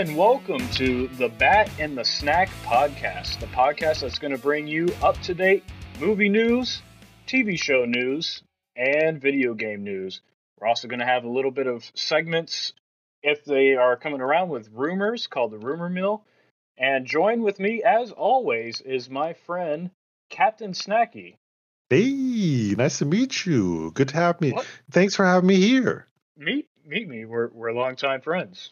and welcome to the Bat and the Snack podcast, the podcast that's going to bring you up to date movie news, TV show news, and video game news. We're also going to have a little bit of segments if they are coming around with rumors called the Rumor Mill. And join with me, as always, is my friend Captain Snackie. Hey, nice to meet you. Good to have me. What? Thanks for having me here. Meet meet me. We're we're longtime friends.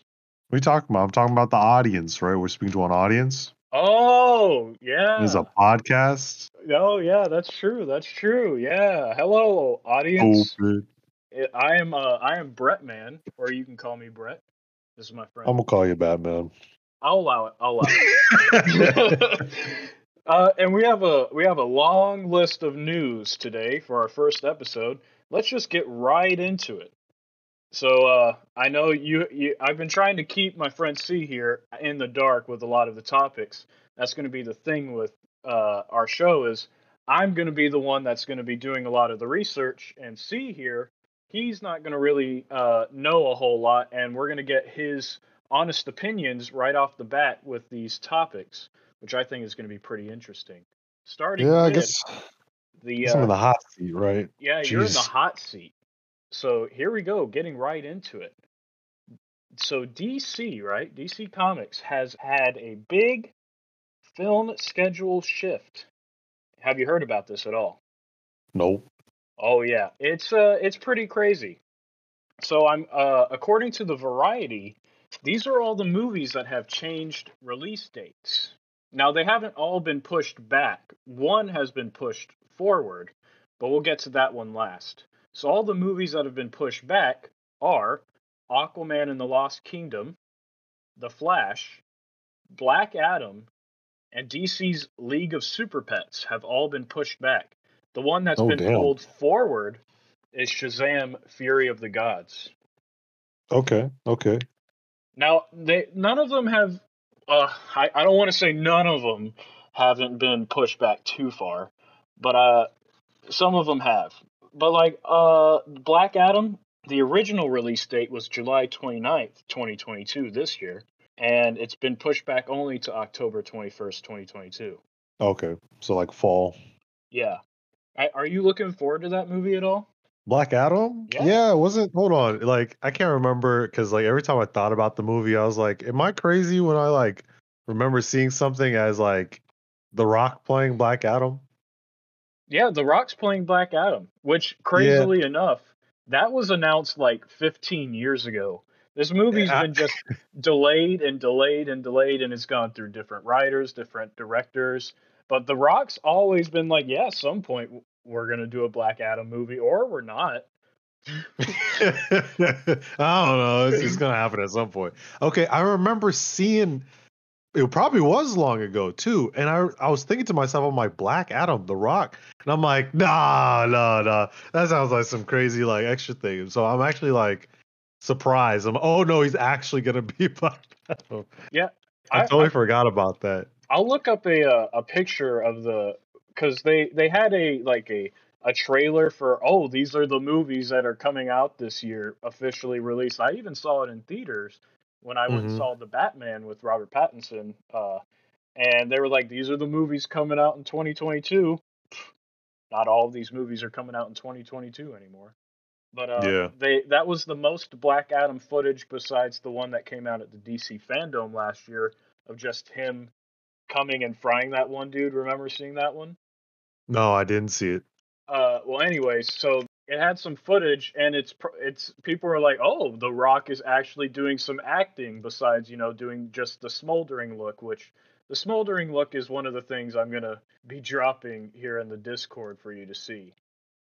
What are you talking about? I'm talking about the audience, right? We're speaking to an audience. Oh yeah. Is a podcast. Oh yeah, that's true. That's true. Yeah. Hello, audience. Open. I am uh, I am Brettman, or you can call me Brett. This is my friend. I'm gonna call you Batman. I'll allow it. I'll allow it. uh, and we have a we have a long list of news today for our first episode. Let's just get right into it. So uh, I know you, you. I've been trying to keep my friend C here in the dark with a lot of the topics. That's going to be the thing with uh, our show is I'm going to be the one that's going to be doing a lot of the research, and C here, he's not going to really uh, know a whole lot, and we're going to get his honest opinions right off the bat with these topics, which I think is going to be pretty interesting. Starting Yeah, I with guess the uh, in the hot seat, right? yeah, you're in the hot seat. So here we go, getting right into it. So DC, right? DC Comics has had a big film schedule shift. Have you heard about this at all? Nope. Oh yeah, it's uh it's pretty crazy. So I'm uh according to the Variety, these are all the movies that have changed release dates. Now they haven't all been pushed back. One has been pushed forward, but we'll get to that one last. So all the movies that have been pushed back are Aquaman and the Lost Kingdom, The Flash, Black Adam, and DC's League of Super Pets have all been pushed back. The one that's Oh, been damn. pulled forward is Shazam: Fury of the Gods. Okay. Okay. Now, they none of them have. Uh, I I don't want to say none of them haven't been pushed back too far, but uh, some of them have. But like uh, Black Adam, the original release date was July 29th, 2022, this year, and it's been pushed back only to October 21st, 2022. Okay. So like fall. Yeah. I, are you looking forward to that movie at all? Black Adam? Yeah. it wasn't. Hold on. Like, I can't remember because, like, every time I thought about the movie, I was like, am I crazy when I, like, remember seeing something as, like, The Rock playing Black Adam? Yeah, The Rock's playing Black Adam, which crazily enough, that was announced like 15 years ago. This movie's Yeah. been just delayed and delayed and delayed, and it's gone through different writers, different directors. But The Rock's always been like, yeah, at some point we're going to do a Black Adam movie, or we're not. I don't know. It's, it's gonna happen at some point. Okay, I remember seeing. It probably was long ago too, and I I was thinking to myself, I'm like Black Adam, The Rock, and I'm like, nah, nah, nah. That sounds like some crazy like extra thing. So I'm actually like surprised. I'm oh no, he's actually gonna be Black Adam. Yeah, I, I- totally I- forgot about that. I'll look up a uh, a picture of the because they they had a like a a trailer for oh these are the movies that are coming out this year officially released. I even saw it in theaters when I went and Mhm. saw the Batman with Robert Pattinson. Uh, and they were like these are the movies coming out in 2022. Not all of these movies are coming out in 2022 anymore. But uh, Yeah. they that was the most Black Adam footage besides the one that came out at the DC Fandom last year of just him coming and frying that one dude. Remember seeing that one? No, I didn't see it. Uh, well, anyways, so it had some footage, and it's it's people are like, oh, The Rock is actually doing some acting besides you know doing just the smoldering look, which the smoldering look is one of the things I'm gonna be dropping here in the Discord for you to see.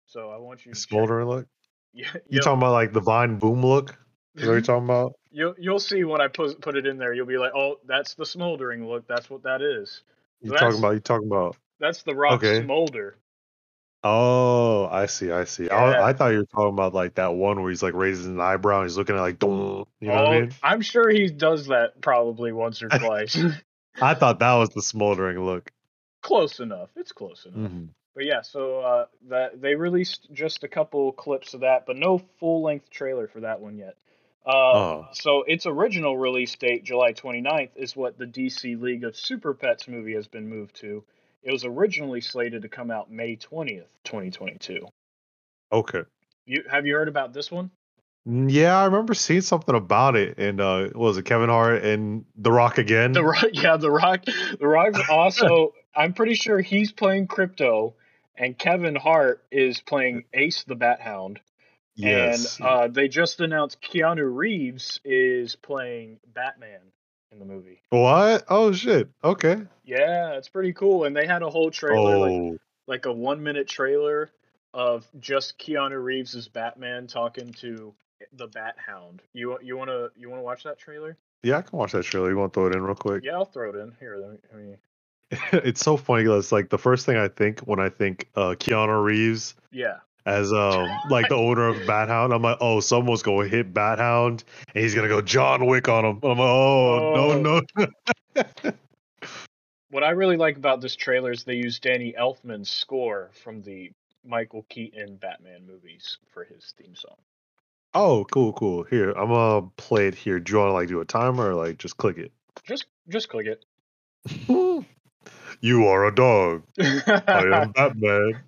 So I want you to Smoldering look. Yeah, You you'll, talking about like the Vine Boom look? Is that what you're talking about? you'll you'll see when I put put it in there. You'll be like, oh, that's the smoldering look. That's what that is. You That's- talking about? You talking about? That's the Rock Okay. smolder. Oh, I see, I see. Yeah. I, I thought you were talking about like that one where he's like raising an eyebrow and he's looking at like, you know what I Oh, mean? I'm sure he does that probably once or twice. I thought that was the smoldering look. close enough. It's close enough. Mhm. But yeah, so uh, that they released just a couple clips of that, but no full length trailer for that one yet. Uh, Oh. So its original release date, July 29th, is what the DC League of Super Pets movie has been moved to. It was originally slated to come out May 20th, 2022. Okay. You have you heard about this one? Mm, Yeah, I remember seeing something about it, and uh, what was it Kevin Hart and The Rock again? The Rock, yeah, The Rock. The Rock's also. I'm pretty sure he's playing Krypto, and Kevin Hart is playing Ace the Bat Hound. yes. And uh, they just announced Keanu Reeves is playing Batman in the movie. what? Oh shit. Okay. Yeah, it's pretty cool. And they had a whole trailer, like Oh, like a one minute trailer of just Keanu Reeves as Batman talking to the Bat Hound. You you wanna you wanna watch that trailer? yeah, I can watch that trailer. You want to throw it in real quick? Yeah, I'll throw it in here. Let me, let me it's so funny. 'cause It's like the first thing I think when I think uh, Keanu Reeves yeah. As um like the owner of Bat Hound. I'm like, oh, someone's gonna hit Bat Hound, and he's gonna go John Wick on him. I'm like, oh, Oh. no, no. What I really like about this trailer is they use Danny Elfman's score from the Michael Keaton Batman movies for his theme song. oh, cool, cool. Here, I'm gonna play it here. Do you want to like do a timer or like just click it? Just just click it. you are a dog. I am Batman.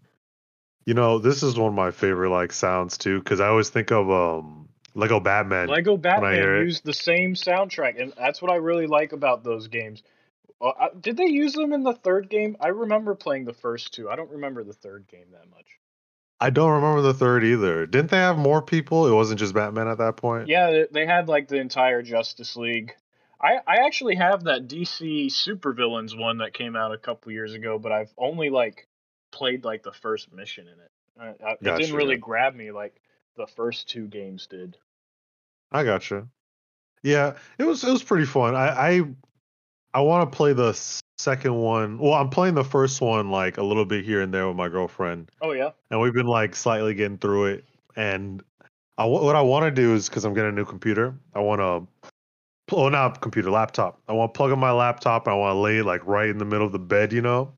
You know, this is one of my favorite like sounds too, because I always think of um Lego Batman. Lego Batman used the same soundtrack, and that's what I really like about those games. Uh, I- did they use them in the third game? I remember playing the first two. I don't remember the third game that much. I don't remember the third either. Didn't they have more people? It wasn't just Batman at that point. Yeah, they- they had like the entire Justice League. I, I actually have that DC Supervillains one that came out a couple years ago, but I've only like played like the first mission in it. I, I, it didn't really yeah. grab me like the first two games did. I gotcha. Yeah, it was it was pretty fun. I I, I want to play the second one. Well, I'm playing the first one like a little bit here and there with my girlfriend, Oh yeah, and we've been like slightly getting through it. And I what I want to do is because I'm getting a new computer, I want to. Oh, not computer, laptop. I want to plug in my laptop. And I want to lay it like right in the middle of the bed, you know.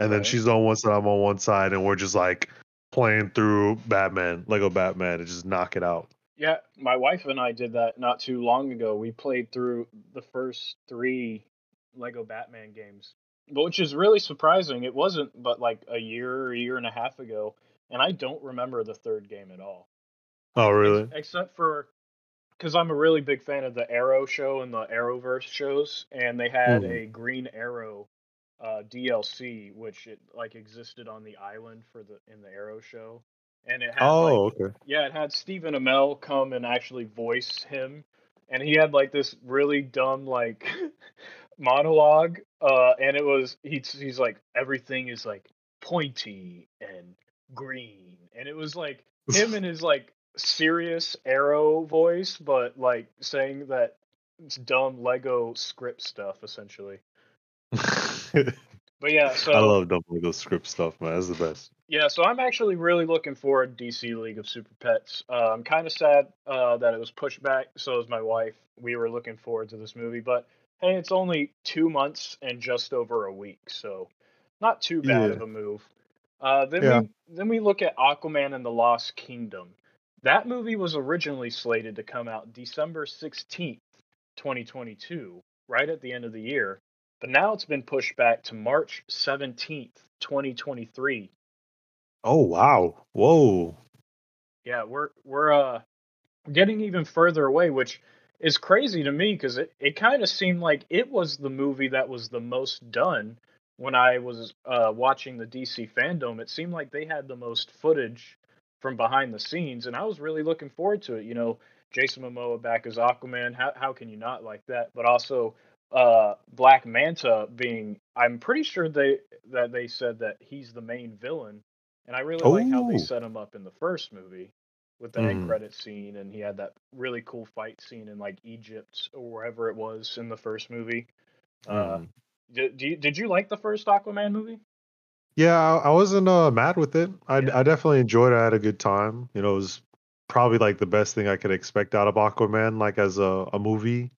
And then she's on one side, I'm on one side, and we're just like playing through Batman, Lego Batman, and just knock it out. yeah. My wife and I did that not too long ago. We played through the first three Lego Batman games, but which is really surprising. It wasn't but like a year or a year and a half ago, and I don't remember the third game at all. Oh, Ex- really? except for because I'm a really big fan of the Arrow show and the Arrowverse shows, and they had Hmm. a Green Arrow uh, DLC, which it like existed on the island for the in the Arrow show, and it had like Oh, okay. yeah, it had Stephen Amell come and actually voice him, and he had like this really dumb like monologue, uh, and it was he's he's like everything is like pointy and green, and it was like him and his like serious arrow voice, but like saying that it's dumb Lego script stuff essentially. But yeah, so I love dumb Lego script stuff, man. That's the best. Yeah, so I'm actually really looking forward to DC League of Super Pets. Uh, I'm kind of sad uh, that it was pushed back. So is my wife. We were looking forward to this movie, but hey, it's only two months and just over a week, so not too bad Yeah. of a move. Uh, then Yeah. we then we look at Aquaman and the Lost Kingdom. That movie was originally slated to come out December 16th, 2022, right at the end of the year, but now it's been pushed back to March 17th, 2023. Oh wow. Whoa. Yeah, we're we're uh getting even further away, which is crazy to me because it, it kind of seemed like it was the movie that was the most done when I was uh, watching the DC fandom. It seemed like they had the most footage from behind the scenes, and I was really looking forward to it. You know, Jason Momoa back as Aquaman. How how can you not like that? But also uh Black Manta being I'm pretty sure they that they said that he's the main villain. And I really like how they set him up in the first movie with the end Mhm. credit scene and he had that really cool fight scene in like Egypt or wherever it was in the first movie. Uh Mhm. did, you, did you like the first Aquaman movie? Yeah, I, I wasn't uh, mad with it. I, Yeah. I definitely enjoyed it. I had a good time. You know, it was probably like the best thing I could expect out of Aquaman, like as a, a movie.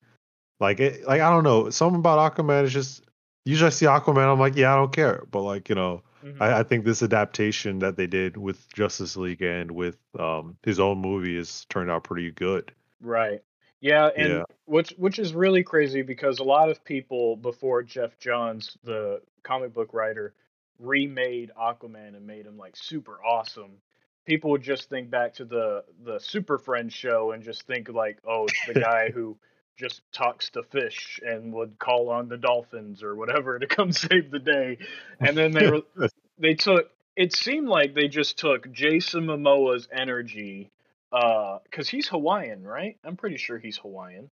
Like it, like I don't know, something about Aquaman is just. Usually, I see Aquaman, I'm like, yeah, I don't care. But like, you know, Mhm. I, I think this adaptation that they did with Justice League and with um his own movie has turned out pretty good. Right. Yeah, and Yeah. which which is really crazy because a lot of people before Geoff Johns, the comic book writer, remade Aquaman and made him like super awesome. People would just think back to the the Super Friends show and just think like, oh, it's the guy who just talks to fish and would call on the dolphins or whatever to come save the day. And then they were they took it seemed like they just took Jason Momoa's energy uh cuz he's Hawaiian, right? I'm pretty sure he's Hawaiian.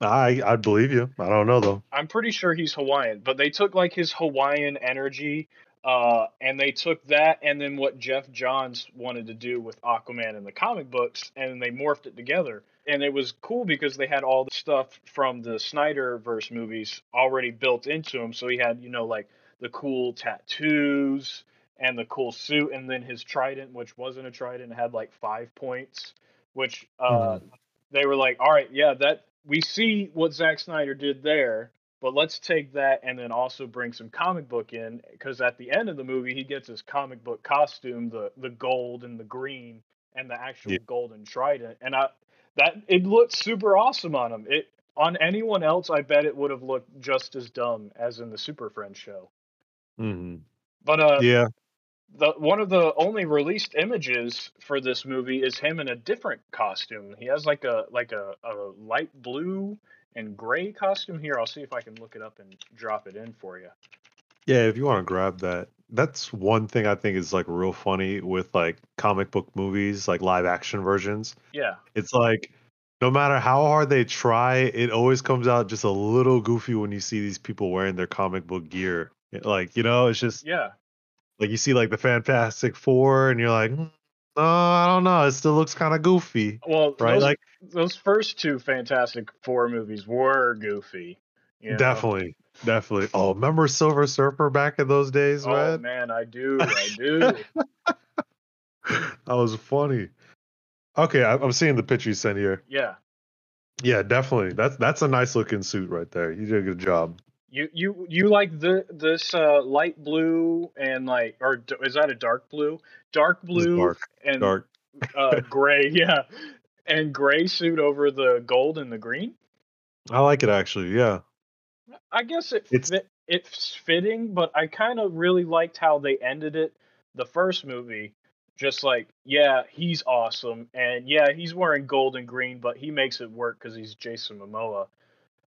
I I believe you. I don't know though. I'm pretty sure he's Hawaiian, but they took like his Hawaiian energy uh and they took that and then what Geoff Johns wanted to do with Aquaman in the comic books and they morphed it together. And it was cool because they had all the stuff from the Snyderverse movies already built into him. So he had, you know, like the cool tattoos and the cool suit and then his trident which wasn't a trident had like five points which uh they were like all right yeah that we see what Zack Snyder did there but let's take that and then also bring some comic book in because at the end of the movie he gets his comic book costume the the gold and the green and the actual Yeah. golden trident and I that it looked super awesome on him it on anyone else I bet it would have looked just as dumb as in the Super Friends show hmm but uh Yeah. the one of the only released images for this movie is him in a different costume. He has like a like a, a light blue and gray costume here. I'll see if I can look it up and drop it in for you. Yeah, if you want to grab that. That's one thing I think is like real funny with like comic book movies, like live action versions. Yeah, It's like no matter how hard they try, it always comes out just a little goofy when you see these people wearing their comic book gear. Like, you know, it's just yeah, like you see like the Fantastic Four and you're like, "Hmm, no, I don't know. It still looks kind of goofy. well, Right? Those, Like those first two Fantastic Four movies were goofy. You know? definitely. Definitely. Oh, remember Silver Surfer back in those days, Oh man? man, I do, I do. That was funny. Okay, I- I'm seeing the picture you sent here. yeah, Yeah, definitely. That's that's a nice looking suit right there. You did a good job. you you you like the this uh, light blue and like or d- is that a dark blue? Dark blue dark, and dark. uh, gray, yeah, and gray suit over the gold and the green. I like it actually. Yeah. I guess it It's- fit, it's fitting, but I kind of really liked how they ended it. The first movie, just like yeah, he's awesome, and yeah, he's wearing gold and green, but he makes it work because he's Jason Momoa.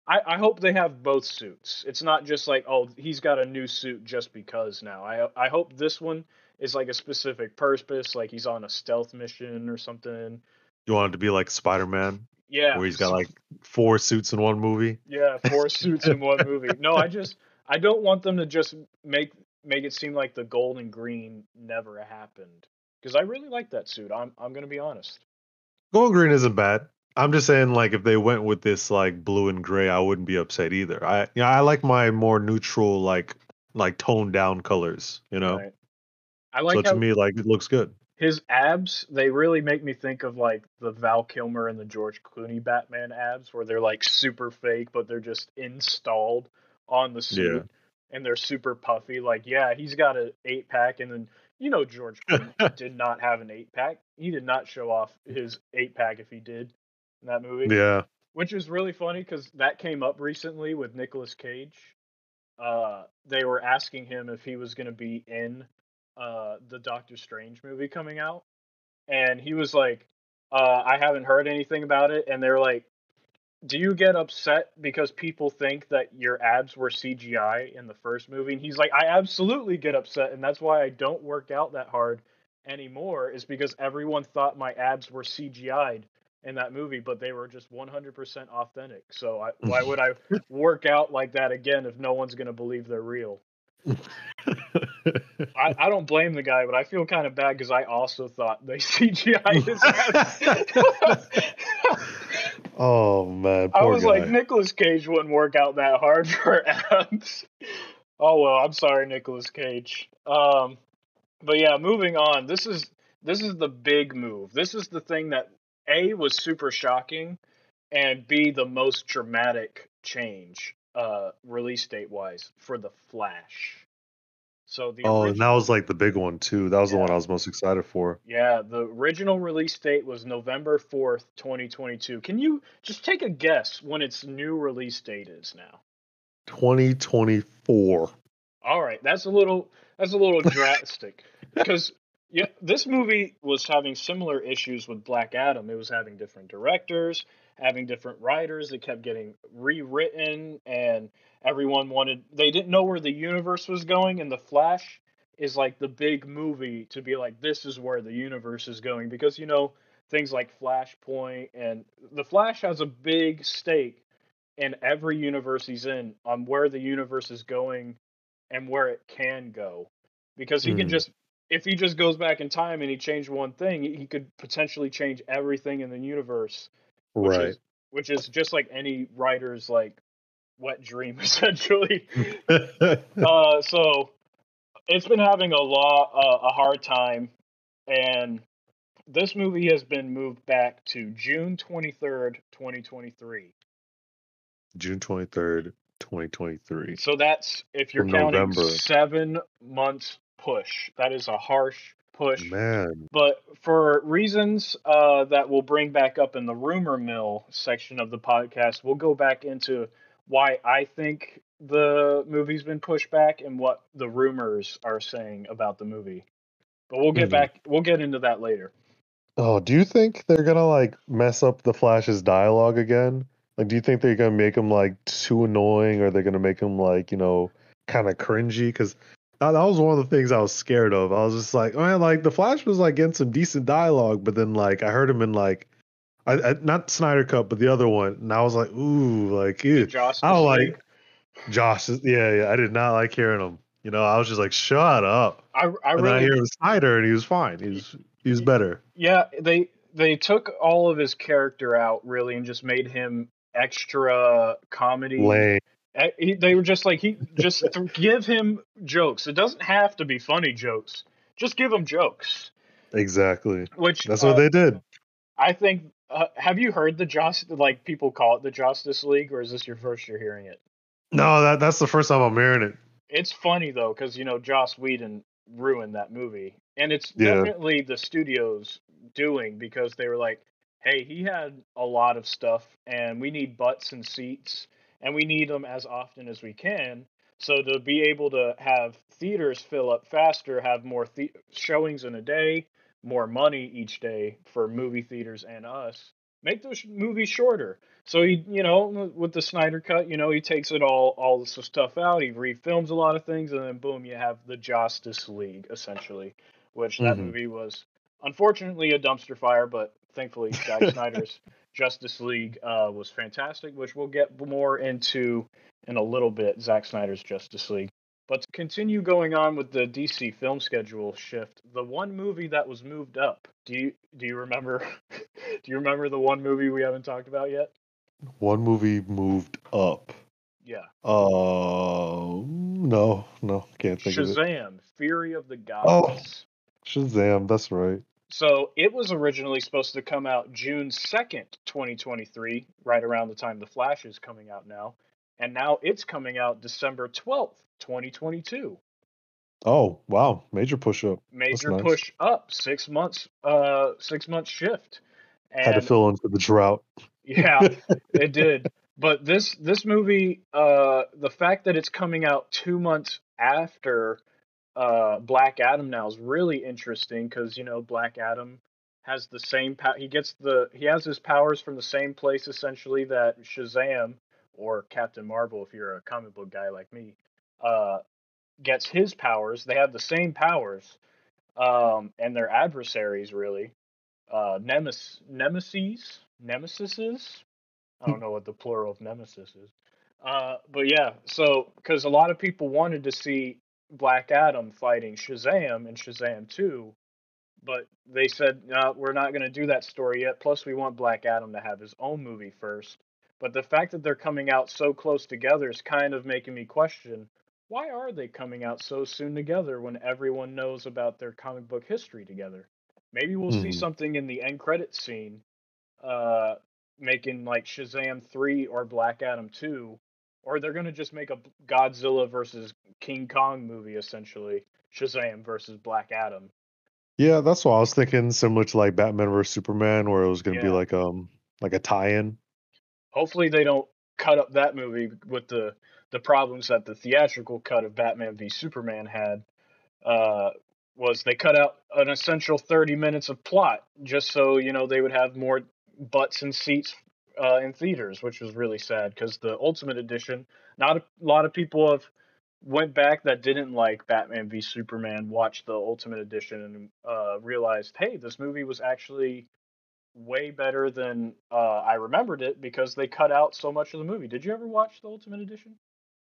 I, I hope they have both suits. It's not just like oh he's got a new suit just because now. I I hope this one is like a specific purpose, like he's on a stealth mission or something. You want it to be like Spider Man, Yeah, where he's got like four suits in one movie. Yeah, four suits in one movie. No, I just I don't want them to just make make it seem like the gold and green never happened because I really like that suit. I'm I'm gonna be honest. Gold and green isn't bad. I'm just saying, like, if they went with this like blue and gray, I wouldn't be upset either. I, you know, I like my more neutral, like, like toned down colors. You know, Right. I like so like to me, like, it looks good. His abs. They really make me think of like the Val Kilmer and the George Clooney Batman abs, where they're like super fake, but they're just installed on the suit, and they're super puffy. Like, yeah, he's got an eight pack, and then you know George Clooney did not have an eight pack. He did not show off his eight pack if he did in that movie. Yeah. Which is really funny because that came up recently with Nicolas Cage. Uh, they were asking him if he was going to be in uh, the Doctor Strange movie coming out, and he was like, uh, "I haven't heard anything about it." And they're like, "Do you get upset because people think that your abs were CGI in the first movie?" And he's like, "I absolutely get upset, and that's why I don't work out that hard anymore. Is because everyone thought my abs were CGI'd." in that movie, but they were just 100% authentic. So I, why would I work out like that again if no one's going to believe they're real? I, I don't blame the guy, but I feel kind of bad because I also thought they CGI his abs. oh man, I was guy. like, Nicolas Cage wouldn't work out that hard for abs. Oh well, I'm sorry, Nicolas Cage. Um, but yeah, moving on. This is this is the big move. This is the thing that a was super shocking, and b the most dramatic change, uh, release date wise for the Flash. So the Oh, and that was like the big one too. That was the one I was most excited for. yeah, the original release date was November 4th, 2022. Can you just take a guess when its new release date is now? 2024. All right, that's a little that's a little drastic because yeah, this movie was having similar issues with Black Adam. It was having different directors, having different writers. It kept getting rewritten, and everyone wanted they didn't know where the universe was going. And the Flash is like the big movie to be like this is where the universe is going because you know things like Flashpoint and the Flash has a big stake in every universe he's in on where the universe is going and where it can go because he can Mhm. just if he just goes back in time and he changed one thing he could potentially change everything in the universe which Right. is which is just like any writer's like wet dream essentially uh so it's been having a law uh, a hard time and this movie has been moved back to June 23rd 2023 June 23rd, 2023. So that's if you're From counting November. seven months push. That is a harsh push. Man. But for reasons uh, that we'll bring back up in the rumor mill section of the podcast, we'll go back into why I think the movie's been pushed back and what the rumors are saying about the movie. But we'll get Mhm. back. We'll get into that later. Oh, do you think they're gonna like mess up the Flash's dialogue again? Like, do you think they're gonna make him like too annoying, or they're gonna make him like you know kind of cringy? Because that, was one of the things I was scared of. I was just like, man, like the Flash was like getting some decent dialogue, but then like I heard him in like, I, I not Snyder Cut, but the other one, and I was like, ooh, like ew. Josh, I don't like Josh. Yeah, yeah, I did not like hearing him. You know, I was just like, shut up. I, I And then I hear Snyder, and he was fine. He was he was better. Yeah, they they took all of his character out really and just made him extra comedy. Lame. He- They were just like he just th- give him jokes. It doesn't have to be funny jokes. Just give him jokes. Exactly. Which That's uh, what they did. I think. Uh, have you heard the Joss like people call it the Justice League, or is this your first year hearing it? No, that that's the first time I'm hearing it. It's funny though, because you know Joss Whedon ruined that movie, and it's Yeah. definitely the studio's doing because they were like, "Hey, he had a lot of stuff, and we need butts and seats, and we need them as often as we can." So to be able to have theaters fill up faster, have more the- showings in a day, more money each day for movie theaters and us, make those movies shorter. So he, you know, with the Snyder cut, you know, he takes it all, all this stuff out. He refilms a lot of things, and then boom, you have the Justice League, essentially, which that Mhm. movie was unfortunately a dumpster fire, but thankfully Zack Snyder's Justice League uh, was fantastic, which we'll get more into in a little bit. Zack Snyder's Justice League. But to continue going on with the DC film schedule shift, the one movie that was moved up. Do you do you remember? do you remember the one movie we haven't talked about yet? One movie moved up. Yeah, Uh, no, no, can't think of it. Shazam: Fury of the Gods. Oh, Shazam, that's right. So it was originally supposed to come out June 2nd, 2023, right around the time The Flash is coming out now. And now it's coming out December 12th, 2022. Oh, wow, major push up. Major nice. push up, six months, uh, six months shift. Had to fill in for the drought. yeah, it did. But this this movie, uh, the fact that it's coming out two months after uh, Black Adam now is really interesting because you know Black Adam has the same pow- he gets the he has his powers from the same place essentially that Shazam or Captain Marvel if you're a comic book guy like me uh, gets his powers. They have the same powers, um, and they're adversaries really. Uh, nemes- nemesis, nemesises. I don't know what the plural of nemesis is. Uh, but yeah, so because a lot of people wanted to see Black Adam fighting Shazam in Shazam 2, but they said, no, we're not going to do that story yet. Plus, we want Black Adam to have his own movie first. But the fact that they're coming out so close together is kind of making me question why are they coming out so soon together when everyone knows about their comic book history together? Maybe we'll see Mhm. something in the end credit scene uh, making like Shazam 3 or Black Adam 2 or they're gonna just make a Godzilla versus King Kong movie essentially. Shazam versus Black Adam. Yeah, that's what I was thinking. Similar to like Batman versus Superman, where it was going to be like um like a tie-in. Hopefully they don't cut up that movie with the the problems that the theatrical cut of Batman v Superman had. Uh, was they cut out an essential 30 minutes of plot just so you know they would have more butts and seats uh, in theaters, which was really sad because the Ultimate Edition, not a lot of people have went back that didn't like Batman v Superman, watched the Ultimate Edition and uh, realized, hey, this movie was actually way better than uh, I remembered it because they cut out so much of the movie. Did you ever watch the Ultimate Edition?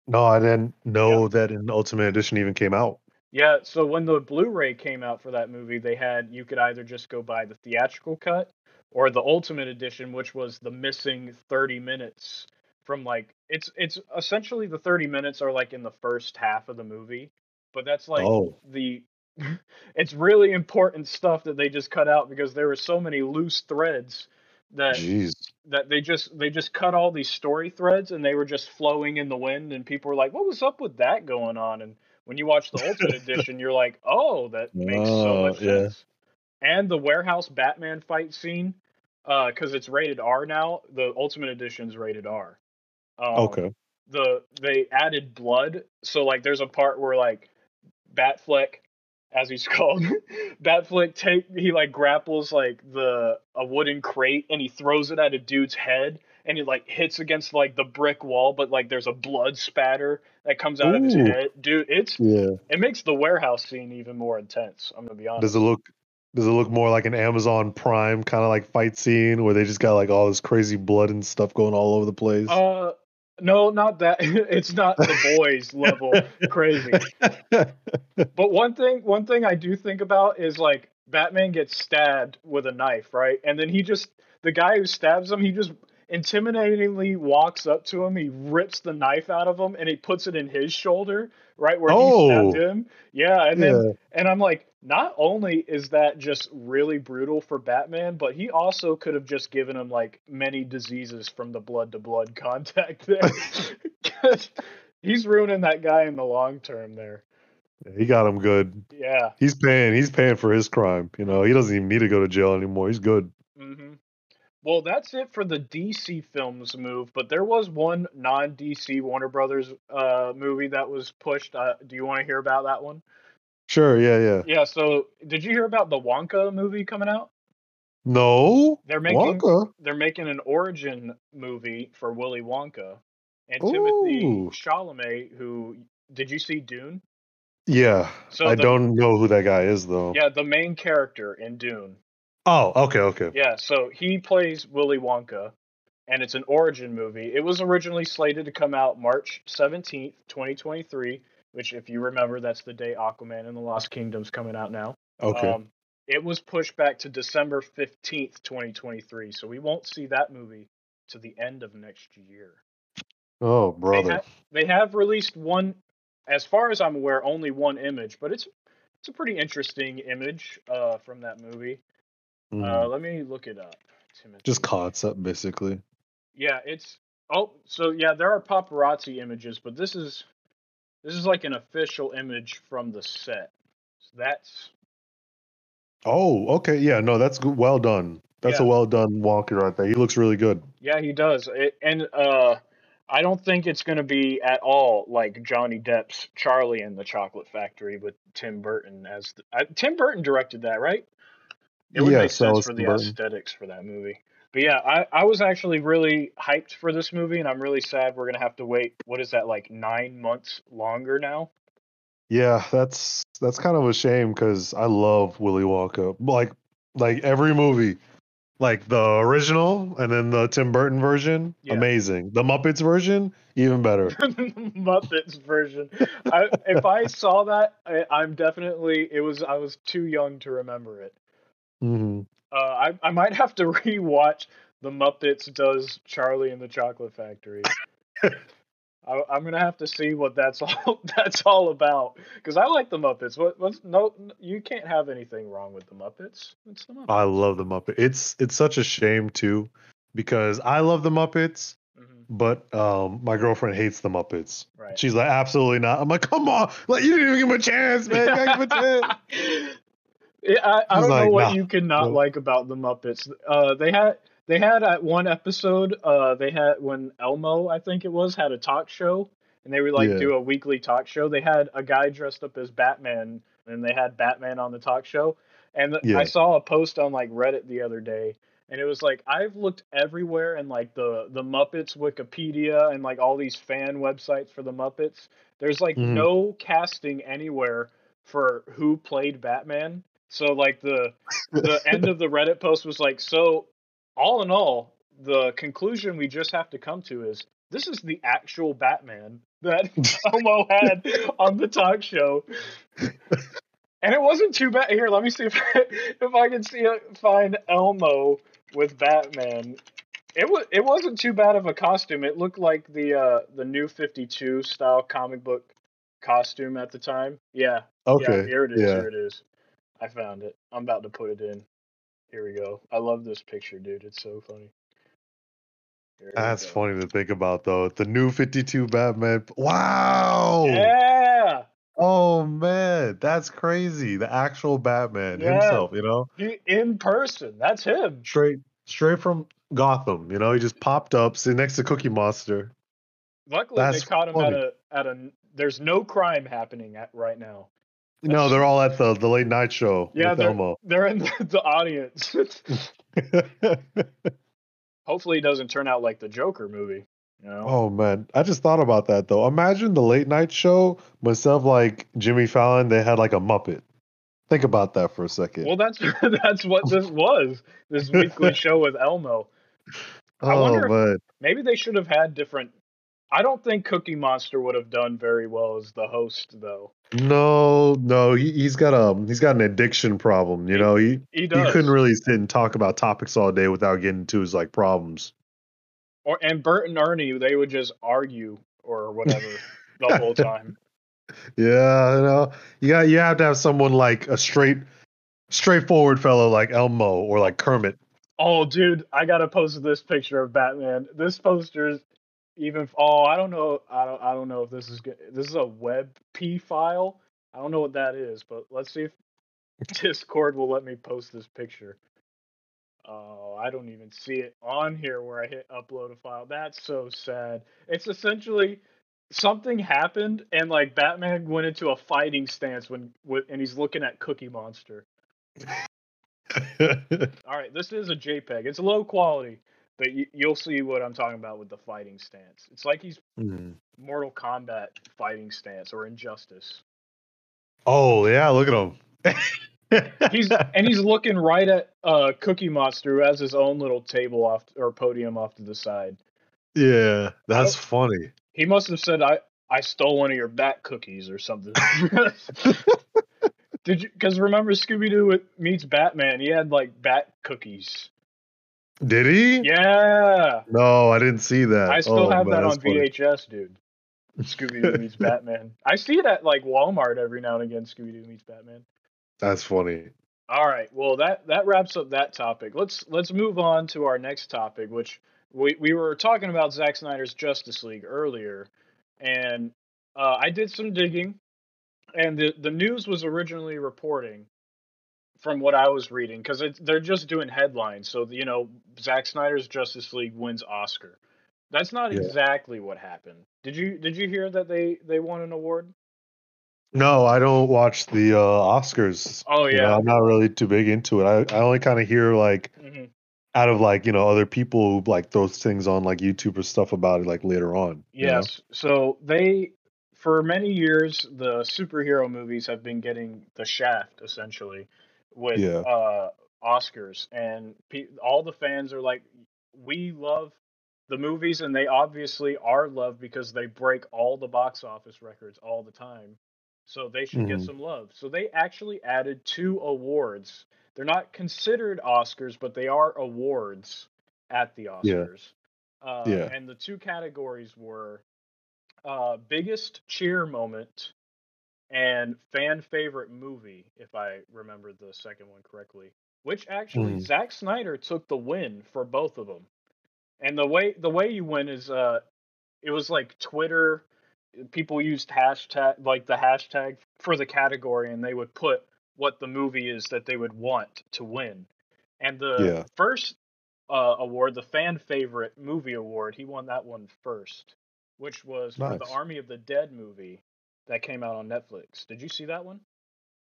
No, I didn't know that an Ultimate Edition even came out. Yeah, so when the Blu-ray came out for that movie, they had you could either just go buy the theatrical cut or the Ultimate Edition, which was the missing 30 minutes from like it's it's essentially the 30 minutes are like in the first half of the movie, but that's like oh, the it's really important stuff that they just cut out because there were so many loose threads that jeez. that they just they just cut all these story threads and they were just flowing in the wind and people were like what was up with that going on and when you watch the ultimate edition you're like oh that makes so Oh, much yeah. sense and the warehouse batman fight scene uh because it's rated r now the ultimate edition's rated r um, Okay. the they added blood so like there's a part where like batfleck as he's called batfleck take he like grapples like the a wooden crate and he throws it at a dude's head and it like hits against like the brick wall but like there's a blood spatter that comes out of his head dude it's Yeah. it makes the warehouse scene even more intense i'm gonna be honest Does it look does it look more like an Amazon Prime kind of like fight scene where they just got like all this crazy blood and stuff going all over the place? uh no not that it's not the boys level crazy But one thing, one thing I do think about is like Batman gets stabbed with a knife, right? And then he just, the guy who stabs him, he just intimidatingly walks up to him. He rips the knife out of him and he puts it in his shoulder, right where Oh. he stabbed him. Yeah, and then yeah. and I'm like, not only is that just really brutal for Batman, but he also could have just given him like many diseases from the blood to blood contact there. he's ruining that guy in the long term there. He got him good. Yeah. He's paying. He's paying for his crime. You know, he doesn't even need to go to jail anymore. He's good. hmm Well, that's it for the DC films move, but there was one non-DC Warner Brothers uh, movie that was pushed. Uh, do you want to hear about that one? Sure. Yeah. Yeah. Yeah. So, did you hear about the Wonka movie coming out? No. They're making Wonka. they're making an origin movie for Willy Wonka, and Timothée Ooh. Chalamet. Who did you see Dune? Yeah. So I the- don't know who that guy is though. Yeah, the main character in Dune. Oh. Okay. Okay. Yeah, so he plays Willy Wonka, and it's an origin movie. It was originally slated to come out March 17th, 2023, which, if you remember, that's the day Aquaman and the Lost Kingdom's coming out now. Okay. Um, it was pushed back to December 15th, 2023, so we won't see that movie to the end of next year. oh, They, brother. ha- they have released one, as far as I'm aware, only one image, but it's it's a pretty interesting image uh, from that movie. Mhm. Uh, let me look it up. Timothée. Just concept, basically. Yeah, it's oh, so yeah, there are paparazzi images, but this is this is like an official image from the set. So that's Oh, okay. Yeah. No, that's good. well done. That's a well done Wonka right there. He looks really good. yeah, he does. It, and uh I don't think it's going to be at all like Johnny Depp's Charlie in the Chocolate Factory with Tim Burton as the, I, Tim Burton directed that, right? It would make sense for the Burton. aesthetics for that movie. But yeah, I, I was actually really hyped for this movie, and I'm really sad we're gonna have to wait. What is that like nine months longer now? Yeah, that's that's kind of a shame because I love Willy Wonka. Like like every movie, like the original and then the Tim Burton version, Yeah. amazing. The Muppets version, even better. the Muppets version. I, if I saw that, I, I'm definitely it was I was too young to remember it. hmm Uh, I I might have to rewatch the Muppets does Charlie and the Chocolate Factory. I, I'm gonna have to see what that's all that's all about because I like the Muppets. What what's no you can't have anything wrong with the Muppets. It's the Muppets. I love the Muppets. It's it's such a shame too, because I love the Muppets, Mhm. but um, my girlfriend hates the Muppets. Right. She's like, absolutely not. I'm like, come on, like you didn't even give him a chance, man. I, I don't know what "Nah, you can not no." like about the Muppets. Uh, they had they had at one episode. Uh, they had when Elmo, I think it was, had a talk show, and they would like Yeah. do a weekly talk show. They had a guy dressed up as Batman, and they had Batman on the talk show. And Yeah. I saw a post on like Reddit the other day, and it was like I've looked everywhere in like the the Muppets Wikipedia and like all these fan websites for the Muppets. There's like Mhm. no casting anywhere for who played Batman. So like the the end of the Reddit post was like, so all in all, the conclusion we just have to come to is this is the actual Batman that Elmo had on the talk show. And it wasn't too bad. Here, let me see if I, if I can see find Elmo with Batman. It was it wasn't too bad of a costume. It looked like the uh the new 52 style comic book costume at the time. Yeah, Okay. yeah, here it is. Yeah. Here it is. I found it. I'm about to put it in. Here we go. I love this picture, dude. It's so funny. Here That's funny to think about, though. The new 52 Batman. Wow. Yeah, Oh man, that's crazy. The actual Batman Yeah. himself, you know, in person. That's him. straight straight from Gotham. You know, he just popped up, sitting next to Cookie Monster. Luckily, That's they caught him at a at a. There's no crime happening at right now. No, they're all at the the late night show Yeah, they're, Elmo. they're in the, the audience. Hopefully, it doesn't turn out like the Joker movie. You know? oh man, I just thought about that though. Imagine the late night show, myself like Jimmy Fallon, they had like a Muppet. Think about that for a second. Well, that's that's what this was. This weekly show with Elmo. I oh wonder if- man, Maybe they should have had different. I don't think Cookie Monster would have done very well as the host, though. no, no, he, he's got a he's got an addiction problem. You know, he He he couldn't really sit and talk about topics all day without getting into his like problems. Or and Bert and Ernie, they would just argue or whatever the whole time. Yeah, you know, you got you have to have someone like a straight, straightforward fellow like Elmo or like Kermit. Oh, dude, I gotta post this picture of Batman. This poster's even. Oh, I don't know. I don't. I don't know if this is good. This is a WebP file. I don't know what that is, but let's see if Discord will let me post this picture. Oh, I don't even see it on here where I hit upload a file. That's so sad. It's essentially something happened and like Batman went into a fighting stance when with, and he's looking at Cookie Monster. All right, this is a JPEG. It's low quality, but y- you'll see what I'm talking about with the fighting stance. It's like he's Hmm. Mortal Kombat fighting stance or Injustice. Oh yeah, look at him. He's and he's looking right at uh, Cookie Monster, who has his own little table off or podium off to the side. yeah, that's funny. He must have said, "I I stole one of your bat cookies or something." Did you? Because remember, Scooby Doo meets Batman. He had like bat cookies. Did he? Yeah. No, I didn't see that. I still Oh, have man, that on funny. VHS, dude. Scooby Doo meets Batman. I see it at like Walmart every now and again. Scooby Doo meets Batman. That's funny. All right, well that that wraps up that topic. Let's let's move on to our next topic, which we we were talking about Zack Snyder's Justice League earlier, and uh, I did some digging, and the the news was originally reporting from what I was reading because they're just doing headlines. So you know, Zack Snyder's Justice League wins Oscar. That's not Yeah. exactly what happened. Did you did you hear that they they won an award? No, I don't watch the uh, Oscars. Oh You know, yeah. I'm not really too big into it. I, I only kind of hear like Mhm. out of like you know other people who like throw things on like YouTube or stuff about it like later on. you know? Yes. So they, for many years, the superhero movies have been getting the shaft essentially with Yeah. uh, Oscars, and pe- all the fans are like, "We love the movies," and they obviously are loved because they break all the box office records all the time. So they should get Mhm. some love. So they actually added two awards. They're not considered Oscars, but they are awards at the Yeah. Oscars. Uh, Yeah. And the two categories were uh, biggest cheer moment and fan favorite movie, if I remember the second one correctly. Which actually, Mhm. Zack Snyder took the win for both of them. And the way the way you win is uh, it was like Twitter. People used hashtag like the hashtag for the category, and they would put what the movie is that they would want to win. And the Yeah. first uh, award, the fan favorite movie award, he won that one first, which was for the Army of the Dead movie that came out on Netflix. Did you see that one?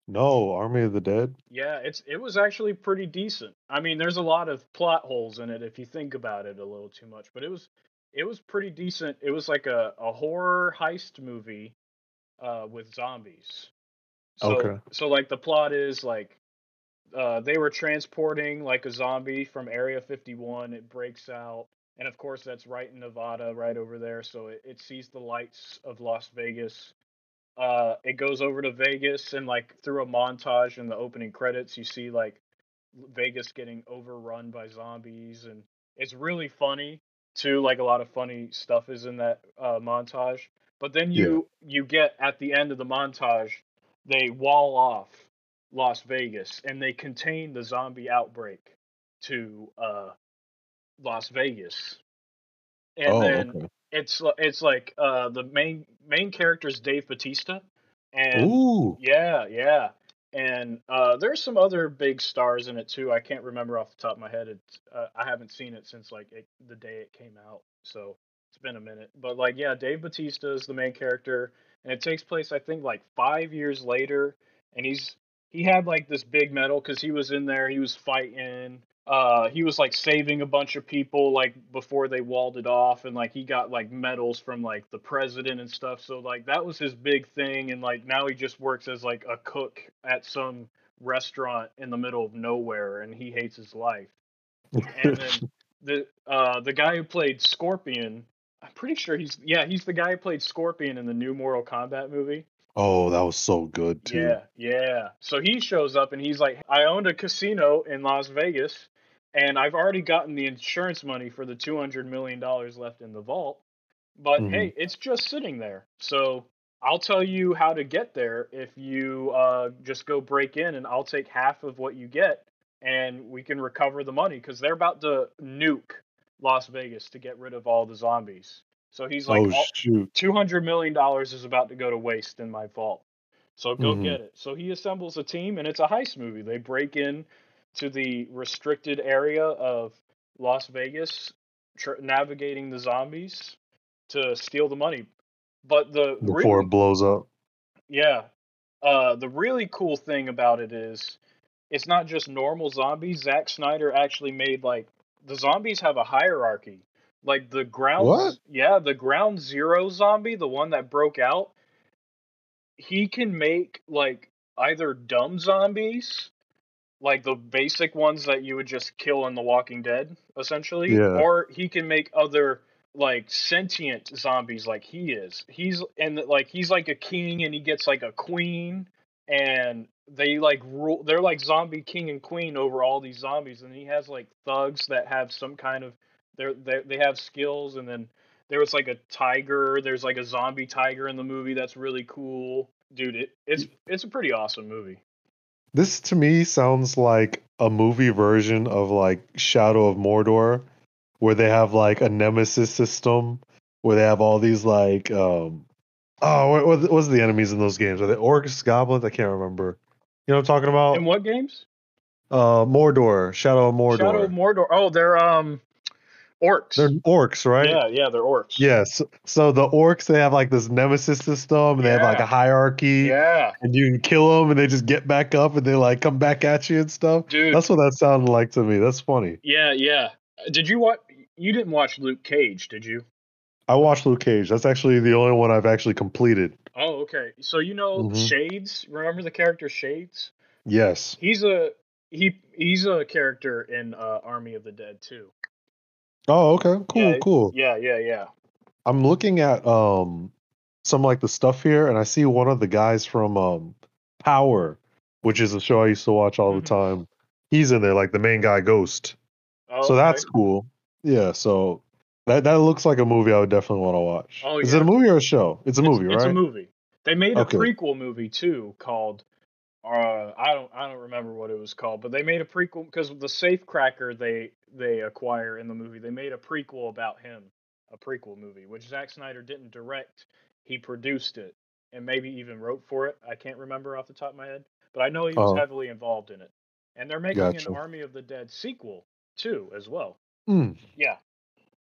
No, Army of the Dead. Yeah, it's it was actually pretty decent. I mean, there's a lot of plot holes in it if you think about it a little too much, but it was it was pretty decent. It was like a, a horror heist movie uh with zombies. So Okay. so like the plot is like uh they were transporting like a zombie from Area 51. It breaks out and of course that's right in Nevada right over there, so it, it sees the lights of Las Vegas uh it goes over to Vegas and like through a montage in the opening credits you see like Vegas getting overrun by zombies and it's really funny too like a lot of funny stuff is in that uh montage but then Yeah. you you get at the end of the montage they wall off Las Vegas and they contain the zombie outbreak to uh Las Vegas and oh, then okay. It's it's like uh the main main character is Dave Bautista and Ooh, yeah yeah. And uh there's some other big stars in it too. I can't remember off the top of my head. It's uh, I haven't seen it since like it, the day it came out so it's been a minute. But like yeah Dave Bautista is the main character and it takes place I think like 5 years later and he's he had like this big medal cuz he was in there. He was fighting uh he was like saving a bunch of people like before they walled it off and like he got like medals from like the president and stuff so like that was his big thing and like now he just works as like a cook at some restaurant in the middle of nowhere and he hates his life and then the uh the guy who played Scorpion I'm pretty sure he's yeah he's the guy who played Scorpion in the new Mortal Kombat movie oh, that was so good too. yeah, yeah. So he shows up and he's like, I owned a casino in Las Vegas and I've already gotten the insurance money for the $200 million left in the vault. But Mhm. hey, it's just sitting there. So I'll tell you how to get there if you uh, just go break in and I'll take half of what you get and we can recover the money because they're about to nuke Las Vegas to get rid of all the zombies. So he's like, oh two hundred million dollars is about to go to waste in my vault. So go Mhm. get it. So he assembles a team, and it's a heist movie. They break in to the restricted area of Las Vegas, tr- navigating the zombies to steal the money. But the Before really, it blows up. yeah, uh, the really cool thing about it is it's not just normal zombies. Zack Snyder actually made like the zombies have a hierarchy. Like the ground, What? yeah, the ground zero zombie, the one that broke out, he can make like either dumb zombies, like the basic ones that you would just kill in The Walking Dead, essentially, Yeah. or he can make other like sentient zombies like he is. He's and like he's like a king and he gets like a queen and they like rule they're like zombie king and queen over all these zombies and he has like thugs that have some kind of they're, they they have skills and then there was like a tiger there's like a zombie tiger in the movie that's really cool dude it, it's it's a pretty awesome movie This to me sounds like a movie version of like Shadow of Mordor, where they have like a nemesis system, where they have all these like um oh what what what's the enemies in those games? Are they orcs, goblins? I can't remember. You know what I'm talking about? in what games Uh Mordor, Shadow of Mordor. shadow of mordor oh they're um orcs They're orcs, right? yeah yeah they're orcs Yes. So the orcs they have like this nemesis system, and they have like a hierarchy, yeah and you can kill them, and they just get back up, and they like come back at you and stuff. dude That's what that sounded like to me. That's funny. yeah yeah did you watch you didn't watch luke cage did you I watched Luke Cage. That's actually the only one I've actually completed. oh okay so you know Mhm. shades remember the character shades Yes. he's a he he's a character in uh, army of the dead too Oh, okay. Cool, Yeah, cool. yeah yeah yeah I'm looking at um some like the stuff here, and I see one of the guys from um Power, which is a show I used to watch all the time. He's in there, like the main guy, Ghost. oh, so okay. that's cool. Yeah. So that that looks like a movie I would definitely want to watch. Oh, Is it a movie or a show? It's a movie, It's right? It's a movie. They made Okay. a prequel movie too called uh I don't I don't remember what it was called, but they made a prequel because the Safecracker they they acquire in the movie. They made a prequel about him, a prequel movie, which Zack Snyder didn't direct. He produced it and maybe even wrote for it. I can't remember off the top of my head, but I know he was Oh. heavily involved in it. And they're making Gotcha. an Army of the Dead sequel too, as well. Mm, Yeah.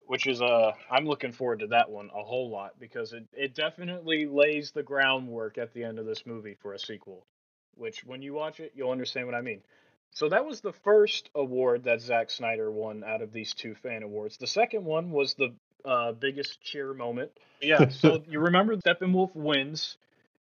Which is uh I'm looking forward to that one a whole lot because it, it definitely lays the groundwork at the end of this movie for a sequel. Which when you watch it, you'll understand what I mean. So that was the first award that Zack Snyder won out of these two fan awards. The second one was the uh, biggest cheer moment. Yeah, so you remember Steppenwolf wins.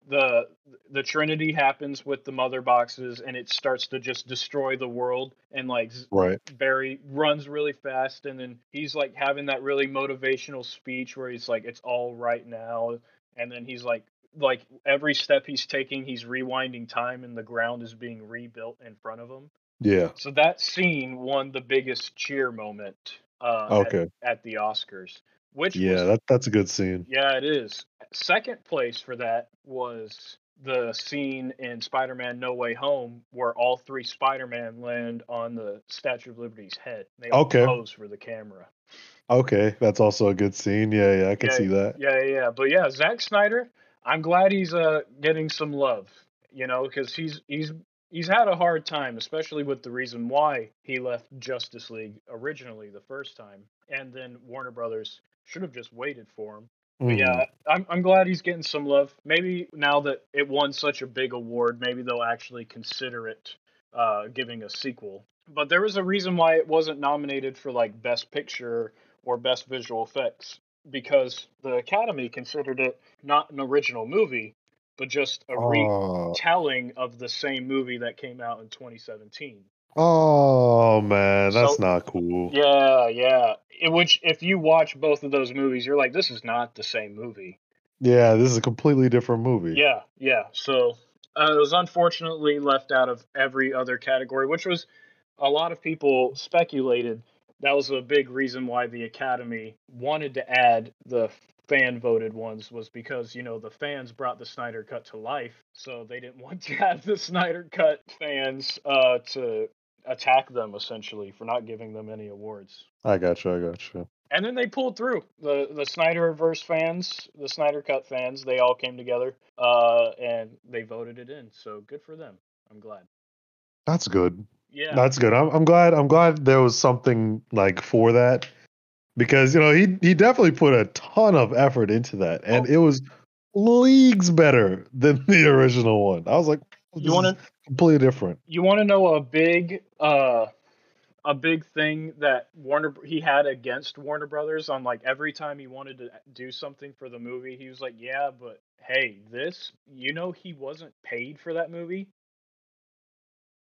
The the Trinity happens with the mother boxes and it starts to just destroy the world and like right. Barry runs really fast and then he's like having that really motivational speech where he's like it's all right now and then he's like like every step he's taking he's rewinding time and the ground is being rebuilt in front of him Yeah. so that scene won the biggest cheer moment uh Okay. at, the oscars which Yeah, was, that that's a good scene. yeah it is second place for that was the scene in Spider-Man No Way Home where all three Spider-Man land on the Statue of Liberty's head. They all Okay. pose for the camera. Okay, that's also a good scene. Yeah, yeah, I can Yeah, see that. Yeah, yeah, yeah. But yeah, Zack Snyder, I'm glad he's uh getting some love, you know, because he's he's he's had a hard time, especially with the reason why he left Justice League originally the first time, and then Warner Brothers should have just waited for him. Mhm. yeah, I'm I'm glad he's getting some love. Maybe now that it won such a big award, maybe they'll actually consider it uh, giving a sequel. But there was a reason why it wasn't nominated for like Best Picture or Best Visual Effects because the Academy considered it not an original movie, but just a Oh, retelling of the same movie that came out in 2017. oh man, that's So- not cool. Yeah, yeah. In which, if you watch both of those movies, you're like, this is not the same movie. Yeah, this is a completely different movie. Yeah, yeah. So uh, it was unfortunately left out of every other category, which was a lot of people speculated that was a big reason why the Academy wanted to add the fan voted ones was because you know the fans brought the Snyder Cut to life, so they didn't want to have the Snyder Cut fans uh, to attack them essentially for not giving them any awards. I got you. I got you. And then they pulled through. The the Snyderverse fans, the Snyder Cut fans, they all came together uh, and they voted it in. So good for them. I'm glad. That's good. Yeah. That's good. I'm, I'm glad. I'm glad there was something like for that because you know he he definitely put a ton of effort into that, and Oh. it was leagues better than the original one. I was like, you want to completely different. you want to know a big uh a big thing that Warner he had against Warner Brothers on like every time he wanted to do something for the movie, he was like, "Yeah, but hey, this, you know he wasn't paid for that movie.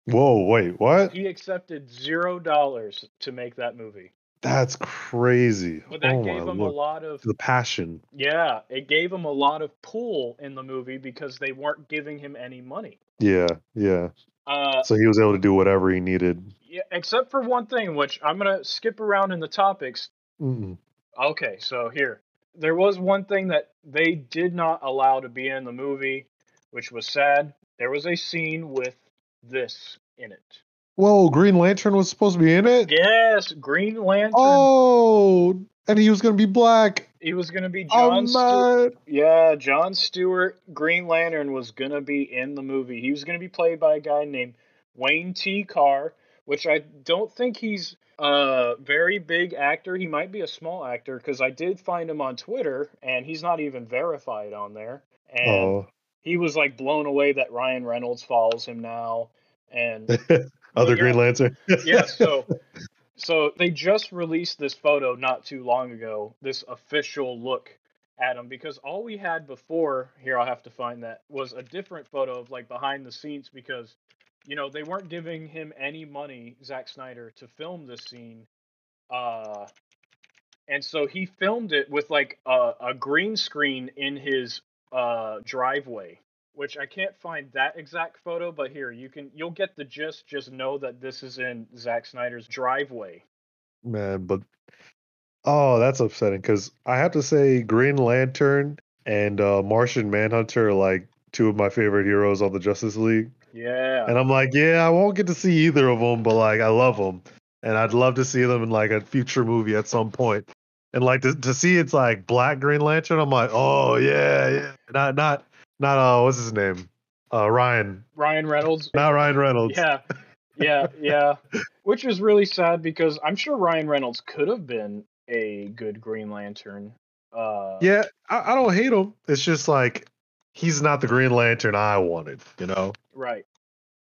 Whoa, wait, what? He accepted 0 dollars to make that movie." That's crazy. But that oh gave him lord. a lot of the passion. Yeah, it gave him a lot of pull in the movie because they weren't giving him any money. Yeah, yeah. Uh, So he was able to do whatever he needed. yeah, except for one thing, which I'm gonna skip around in the topics. Mm-mm. Okay, so here, there was one thing that they did not allow to be in the movie, which was sad. There was a scene with this in it. Whoa, Green Lantern was supposed to be in it. Yes, Green Lantern. Oh, and he was gonna be black. He was gonna be oh, John. I'm Stewart. Yeah, John Stewart, Green Lantern, was gonna be in the movie. He was gonna be played by a guy named Wayne T. Carr, which I don't think he's a very big actor. He might be a small actor because I did find him on Twitter, and he's not even verified on there. And Oh, he was like blown away that Ryan Reynolds follows him now, and other yeah. Green Lantern. yeah, so so they just released this photo not too long ago, this official look at him because all we had before here I'll have to find that was a different photo of like behind the scenes because you know they weren't giving him any money Zack Snyder to film this scene uh and so he filmed it with like a, a green screen in his uh driveway which I can't find that exact photo, but here you can you'll get the gist. Just know that this is in Zack Snyder's driveway. Man, but oh, that's upsetting because I have to say Green Lantern and uh, Martian Manhunter are like two of my favorite heroes on the Justice League, Yeah. and I'm like, yeah, I won't get to see either of them, but like I love them. and I'd love to see them in like a future movie at some point. And like to, to see it's like Black Green Lantern, I'm like, oh yeah, yeah. Not not not uh what's his name? Uh Ryan. Ryan Reynolds. Not Ryan Reynolds. Yeah. Yeah, yeah. Which is really sad because I'm sure Ryan Reynolds could have been a good Green Lantern. Uh Yeah, I, I don't hate him. It's just like he's not the Green Lantern I wanted, you know? Right.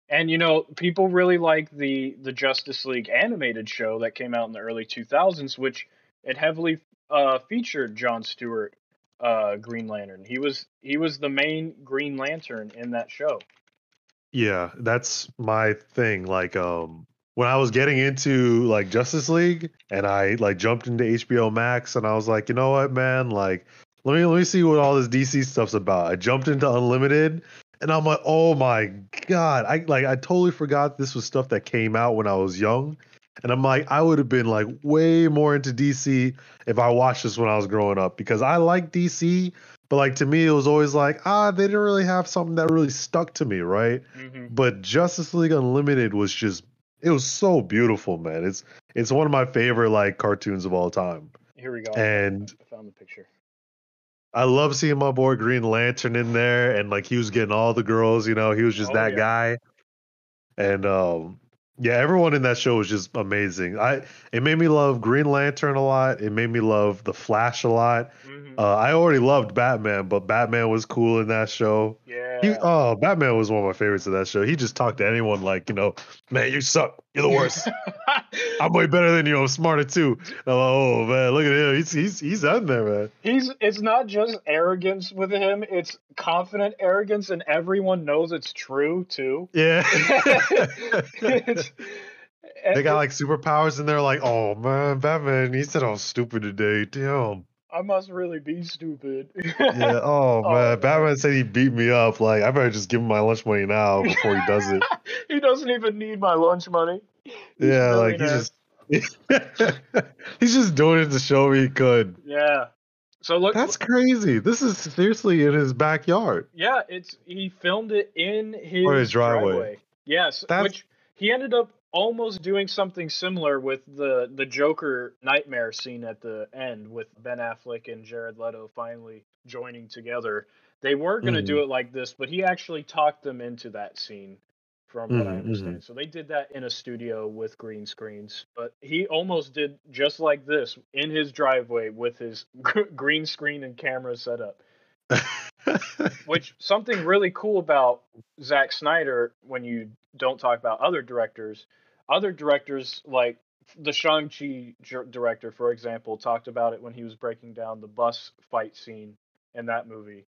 And you know, people really like the the Justice League animated show that came out in the early 2000s, which it heavily uh, featured John Stewart, uh, Green Lantern. He was he was the main Green Lantern in that show. Yeah, that's my thing. Like, um, when I was getting into like Justice League, and I like jumped into HBO Max, and I was like, you know what, man, like, let me let me see what all this DC stuff's about. I jumped into Unlimited, and I'm like, oh my god, I like I totally forgot this was stuff that came out when I was young, and I'm like, I would have been like way more into DC if I watched this when I was growing up because I like DC, but like to me, it was always like, ah, they didn't really have something that really stuck to me, right? hmm But Justice League Unlimited was just, it was so beautiful, man. It's it's one of my favorite like cartoons of all time, Here we go. and I found the picture. I love seeing my boy Green Lantern in there, and like he was getting all the girls, you know, he was just Oh, that yeah. guy, and um. Yeah, everyone in that show was just amazing. I it made me love Green Lantern a lot. It made me love the Flash a lot. hmm Uh, I already loved Batman, but Batman was cool in that show. yeah. He, oh, Batman was one of my favorites of that show. He just talked to anyone like, you know, man, you suck. You're the worst. I'm way better than you. I'm smarter too. And I'm like, oh man, look at him. He's he's he's in there, man. He's it's not just arrogance with him, it's confident arrogance and everyone knows it's true too. Yeah. They got like superpowers, and they're like, oh man, Batman. He said I was stupid today. Damn. I must really be stupid. Yeah. Oh Oh, man, man. Batman said he beat me up. Like I better just give him my lunch money now before he does it. he doesn't even need my lunch money. He's yeah, like he's just he's just doing it to show me he could. Yeah. So look That's crazy. This is seriously in his backyard. yeah, it's he filmed it in his, his driveway. driveway. Yes, That's- which he ended up almost doing something similar with the the Joker nightmare scene at the end with Ben Affleck and Jared Leto finally joining together. They were going to Mhm. do it like this, but he actually talked them into that scene from what I Mhm, understand. So they did that in a studio with green screens, but he almost did just like this in his driveway with his green screen and camera set up. Which something really cool about Zack Snyder when you don't talk about other directors, other directors like the Shang-Chi director, for example, talked about it when he was breaking down the bus fight scene in that movie.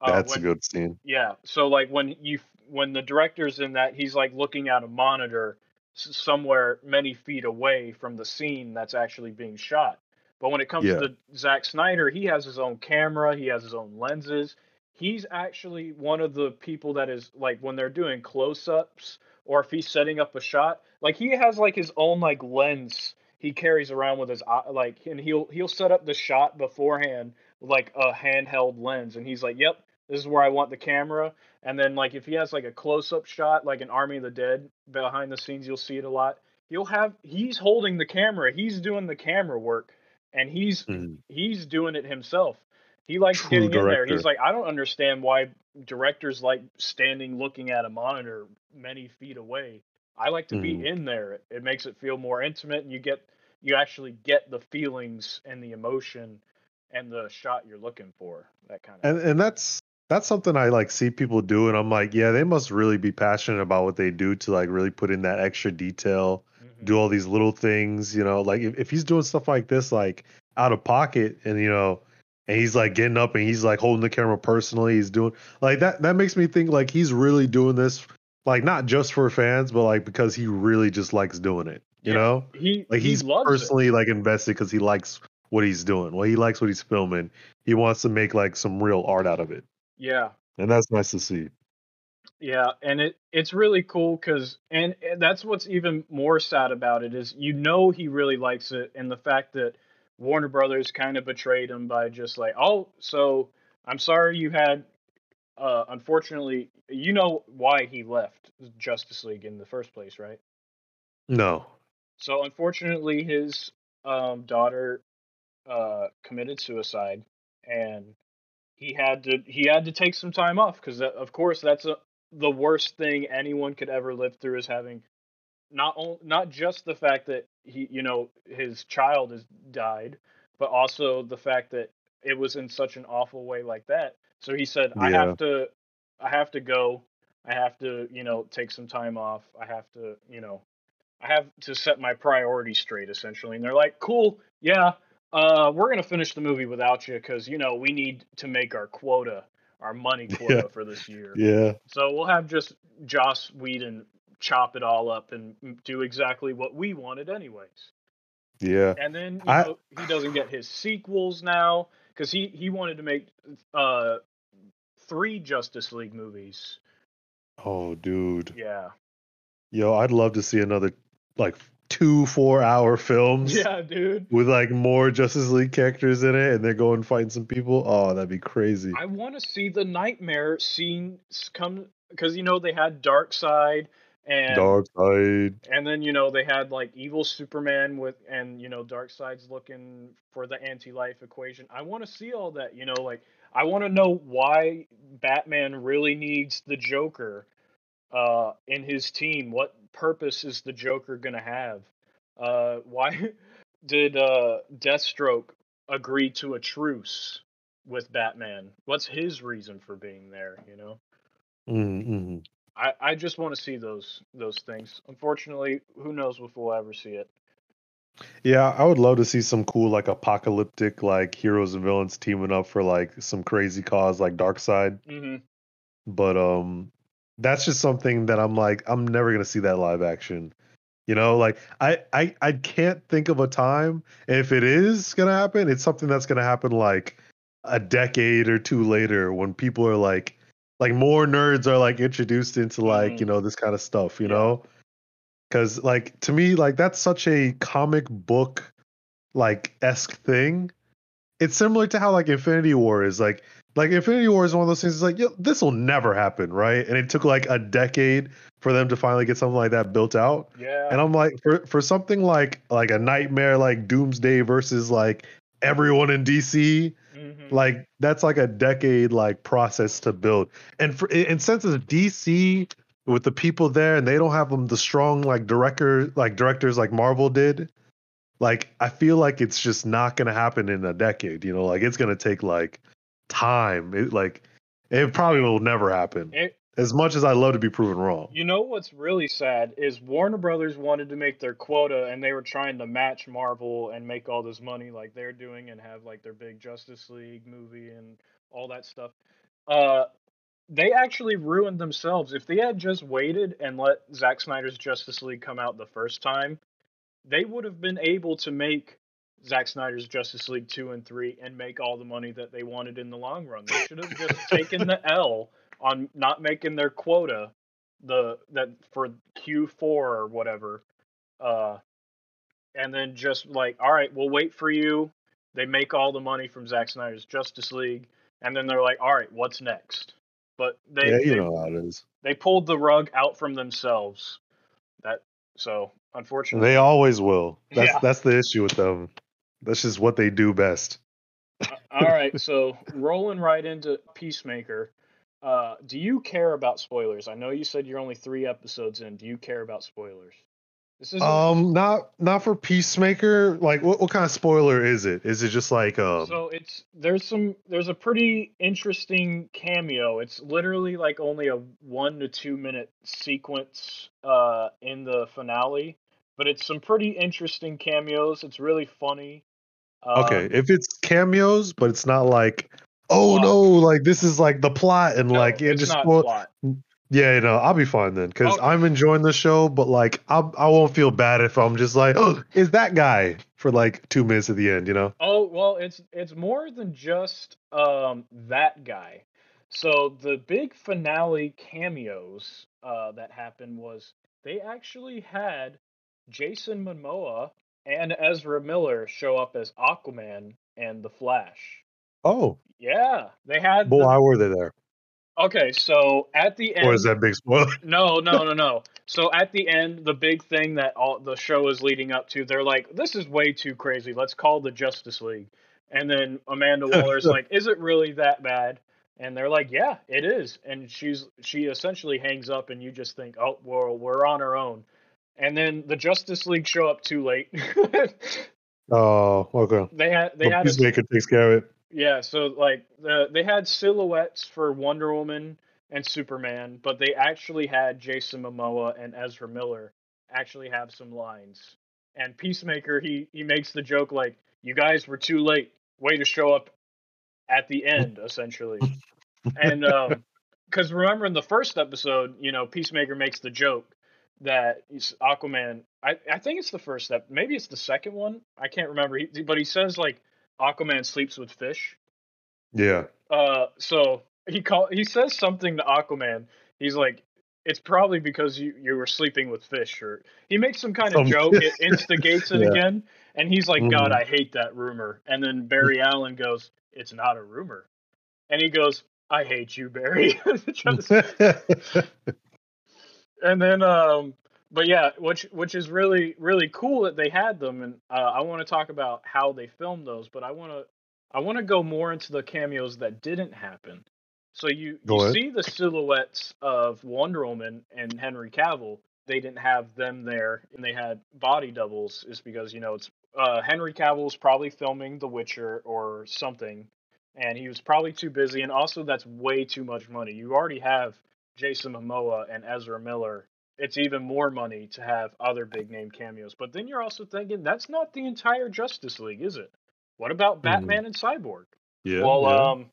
Uh, That's when- a good scene. yeah. So like when you when the director's in that, he's like looking at a monitor somewhere many feet away from the scene that's actually being shot. But when it comes Yeah. to Zack Snyder, he has his own camera, he has his own lenses. He's actually one of the people that is like when they're doing close-ups or if he's setting up a shot, like he has like his own like lens he carries around with his eye, like and he'll he'll set up the shot beforehand with like a handheld lens and he's like, "Yep, this is where I want the camera." And then like if he has like a close up shot, like an Army of the Dead behind the scenes, you'll see it a lot. He'll have he's holding the camera, he's doing the camera work, and he's Mhm. he's doing it himself. He likes True getting in there. He's like, I don't understand why directors like standing looking at a monitor many feet away. I like to Mhm. be in there. It, it makes it feel more intimate, and you get you actually get the feelings and the emotion and the shot you're looking for. That kind of. And and that's that's something I like see people do, and I'm like, yeah, they must really be passionate about what they do to like really put in that extra detail, Mhm. do all these little things, you know. Like if, if he's doing stuff like this, like out of pocket, and you know, and he's like getting up and he's like holding the camera personally, he's doing like that. That makes me think like he's really doing this, like not just for fans, but like because he really just likes doing it, you Yeah. know. He Like he he's it. personally like invested because he likes what he's doing. Well, he likes what he's filming. He wants to make like some real art out of it, Yeah, and that's nice to see. yeah, and it it's really cool because and, and that's what's even more sad about it is you know he really likes it, and the fact that Warner Brothers kind of betrayed him by just like, oh, so I'm sorry you had. Uh, unfortunately, you know why he left Justice League in the first place, right? No, So unfortunately, his um, daughter uh, committed suicide, and he had to he had to take some time off because of course that's a, the worst thing anyone could ever live through is having not only not just the fact that he you know his child has died, but also the fact that it was in such an awful way like that. So he said, I have to I have to go. I have to, you know, take some time off. I have to, you know, I have to set my priorities straight essentially. And they're like, "Cool. Yeah. Uh we're going to finish the movie without you cuz you know, we need to make our quota, our money quota Yeah. for this year." Yeah. So we'll have just Joss Whedon chop it all up and do exactly what we wanted anyways. Yeah. And then I- know, he doesn't get his sequels now because he he wanted to make uh three Justice League movies. Oh, dude. Yeah, Yo, I'd love to see another like two four hour films yeah, dude. with like more Justice League characters in it, and they're going fighting some people. Oh, that'd be crazy. I want to see the Nightmare scene come because you know they had Darkseid and Dark Side. and then you know they had like evil Superman with and you know Darkseid's looking for the anti-life equation. I want to see all that. You know, like I want to know why Batman really needs the Joker uh, in his team. What purpose is the Joker gonna have? Uh, why did uh, Deathstroke agree to a truce with Batman? What's his reason for being there? You know. Mm-hmm. I, I just want to see those those things. Unfortunately, who knows if we'll ever see it. Yeah, I would love to see some cool like apocalyptic like heroes and villains teaming up for like some crazy cause like Darkseid. hmm But um that's just something that I'm like I'm never gonna see that live action. You know, like I I I can't think of a time. If it is gonna happen, it's something that's gonna happen like a decade or two later when people are like like more nerds are like introduced into like, you mm-hmm. know, this kind of stuff, you Yeah. know? Cause like to me, like that's such a comic book like esque thing. It's similar to how like Infinity War is like like Infinity War is one of those things. It's like, yo, this will never happen, right? And it took like a decade for them to finally get something like that built out. Yeah. And I'm like, for for something like like a nightmare like Doomsday versus like everyone in DC, Mhm. like that's like a decade like process to build. And for and since it's DC with the people there and they don't have them the strong like director like directors like Marvel did, like I feel like it's just not gonna happen in a decade. You know, like it's gonna take like time. It like it probably will never happen. It- As much as I love to be proven wrong. you know what's really sad is Warner Brothers wanted to make their quota and they were trying to match Marvel and make all this money like they're doing and have like their big Justice League movie and all that stuff. Uh they actually ruined themselves. If they had just waited and let Zack Snyder's Justice League come out the first time, they would have been able to make Zack Snyder's Justice League 2 and 3 and make all the money that they wanted in the long run. They should have just taken the L on not making their quota the that for Q4 or whatever. Uh and then just like, all right, we'll wait for you. They make all the money from Zack Snyder's Justice League and then they're like, all right, what's next? But they yeah, you they, know how it is. they pulled the rug out from themselves. That so unfortunately They always will. That's Yeah. that's the issue with them. That's just what they do best. All right, so rolling right into Peacemaker. Uh, do you care about spoilers? I know you said you're only three episodes in. Do you care about spoilers? This is Um, not not for Peacemaker. Like, what what kind of spoiler is it? Is it just like um? so it's there's some there's a pretty interesting cameo. It's literally like only a one to two minute sequence uh, in the finale, but it's some pretty interesting cameos. It's really funny. Um, okay, if it's cameos, but it's not like, oh Plot. no, like this is like the plot and no, like yeah, just not plot. yeah, you know, I'll be fine then because Okay. I'm enjoying the show. But like, I I won't feel bad if I'm just like, oh, is that guy for like two minutes at the end, you know? Oh well, it's it's more than just um that guy. So the big finale cameos uh, that happened was they actually had Jason Momoa and Ezra Miller show up as Aquaman and the Flash. Oh, Yeah, they had boy, the- why were they there? Okay, so at the end, Or is that big spoiler? no, no, no, no. So at the end, the big thing that all the show is leading up to, they're like, "This is way too crazy. Let's call the Justice League." And then Amanda Waller's like, "Is it really that bad?" And they're like, "Yeah, it is." And she's she essentially hangs up, and you just think, "Oh, well, we're on our own." And then the Justice League show up too late. Oh, okay. they had they Well, had a, Peacemaker takes care of it. Yeah, so like the they had silhouettes for Wonder Woman and Superman, but they actually had Jason Momoa and Ezra Miller actually have some lines. And Peacemaker, he he makes the joke like, "You guys were too late. Way to show up at the end, essentially." and um, because remember in the first episode, you know, Peacemaker makes the joke that Aquaman. I I think it's the first step. Maybe it's the second one. I can't remember. He, but he says like Aquaman sleeps with fish. Yeah. Uh, so he call he says something to Aquaman. He's like, "It's probably because you you were sleeping with fish," or he makes some kind of joke. It instigates it Yeah. again, and he's like, "God, Mhm. I hate that rumor." And then Barry Allen goes, "It's not a rumor," and he goes, "I hate you, Barry." And then um but yeah which which is really really cool that they had them and uh, i want to talk about how they filmed those but i want to i want to go more into the cameos that didn't happen. So you you see the silhouettes of wonder woman and henry cavill. They didn't have them there and they had body doubles is because you know it's uh henry cavill was probably filming the witcher or something and he was probably too busy and also that's way too much money. You already have Jason Momoa and Ezra Miller, it's even more money to have other big name cameos. But then you're also thinking that's not the entire Justice League, is it? What about Batman and Cyborg? yeah. well, yeah. um,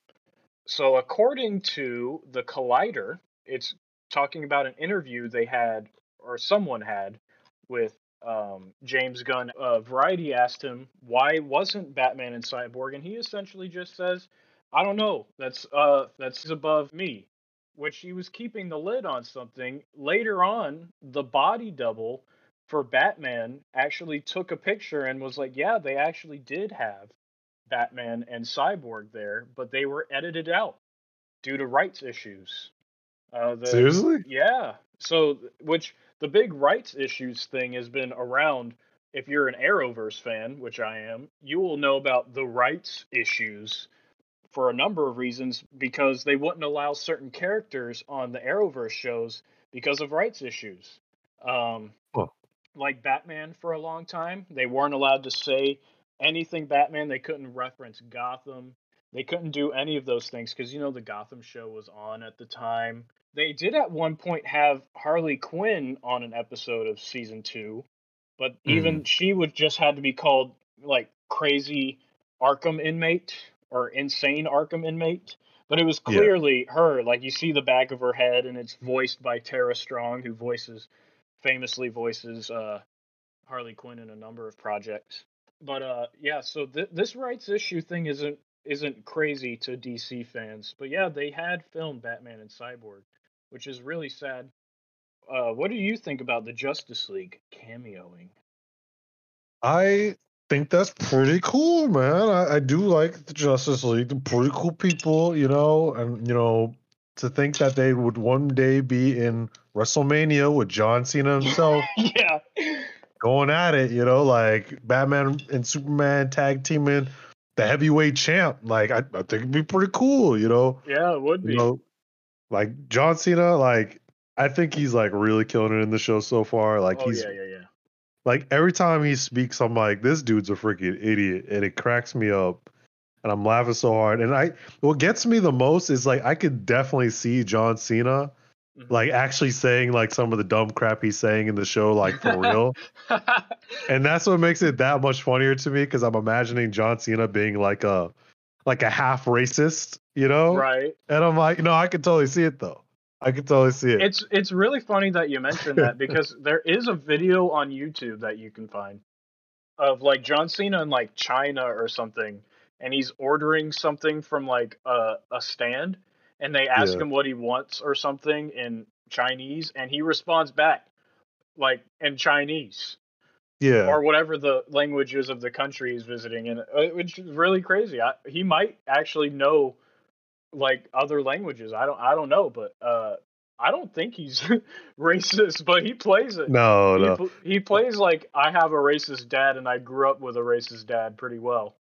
so according to the Collider, it's talking about an interview they had or someone had with um, James Gunn. Uh, Variety asked him why wasn't Batman and Cyborg, and he essentially just says, "I don't know. That's uh, that's above me." Which he was keeping the lid on something. Later on, the body double for Batman actually took a picture and was like, "Yeah, they actually did have Batman and Cyborg there, but they were edited out due to rights issues." Uh, the, Seriously? yeah. So, which the big rights issues thing has been around. If you're an Arrowverse fan, which I am, you will know about the rights issues for a number of reasons because they wouldn't allow certain characters on the Arrowverse shows because of rights issues. Um, Huh. Like Batman for a long time, they weren't allowed to say anything Batman. They couldn't reference Gotham. They couldn't do any of those things because you know the Gotham show was on at the time. They did at one point have Harley Quinn on an episode of season two, but even she would just had to be called like crazy Arkham inmate or insane Arkham inmate. But it was Yeah. clearly her. Like you see the back of her head, and it's voiced by Tara Strong, who voices famously voices uh, Harley Quinn in a number of projects. But uh, yeah, so th- this rights issue thing isn't isn't crazy to DC fans. But yeah, they had filmed Batman and Cyborg, which is really sad. Uh, what do you think about the Justice League cameoing? I think that's pretty cool, man. I, I do like the Justice League. They're pretty cool people, you know, and you know, to think that they would one day be in WrestleMania with John Cena himself yeah, going at it, you know, like Batman and Superman tag teaming the heavyweight champ. Like I, I think it'd be pretty cool, you know. yeah, it would be. You know, like John Cena, like I think he's like really killing it in the show so far. Like oh he's yeah, yeah, yeah. Like every time he speaks, I'm like, this dude's a freaking idiot, and it cracks me up, and I'm laughing so hard. And I, what gets me the most is like I could definitely see John Cena Mhm. like actually saying like some of the dumb crap he's saying in the show, like for real, and that's what makes it that much funnier to me because I'm imagining John Cena being like a, like a half racist, you know, right. and I'm like, no, I can totally see it though. I can totally see it. It's it's really funny that you mentioned that because there is a video on YouTube that you can find of like John Cena in like China or something, and he's ordering something from like a a stand, and they ask Yeah. him what he wants or something in Chinese, and he responds back like in Chinese yeah. or whatever the language is of the country he's visiting, and uh, which is really crazy. I, he might actually know like other languages. I don't I don't know, but uh, I don't think he's racist, but he plays it. No, he, no. he plays like I have a racist dad and I grew up with a racist dad pretty well.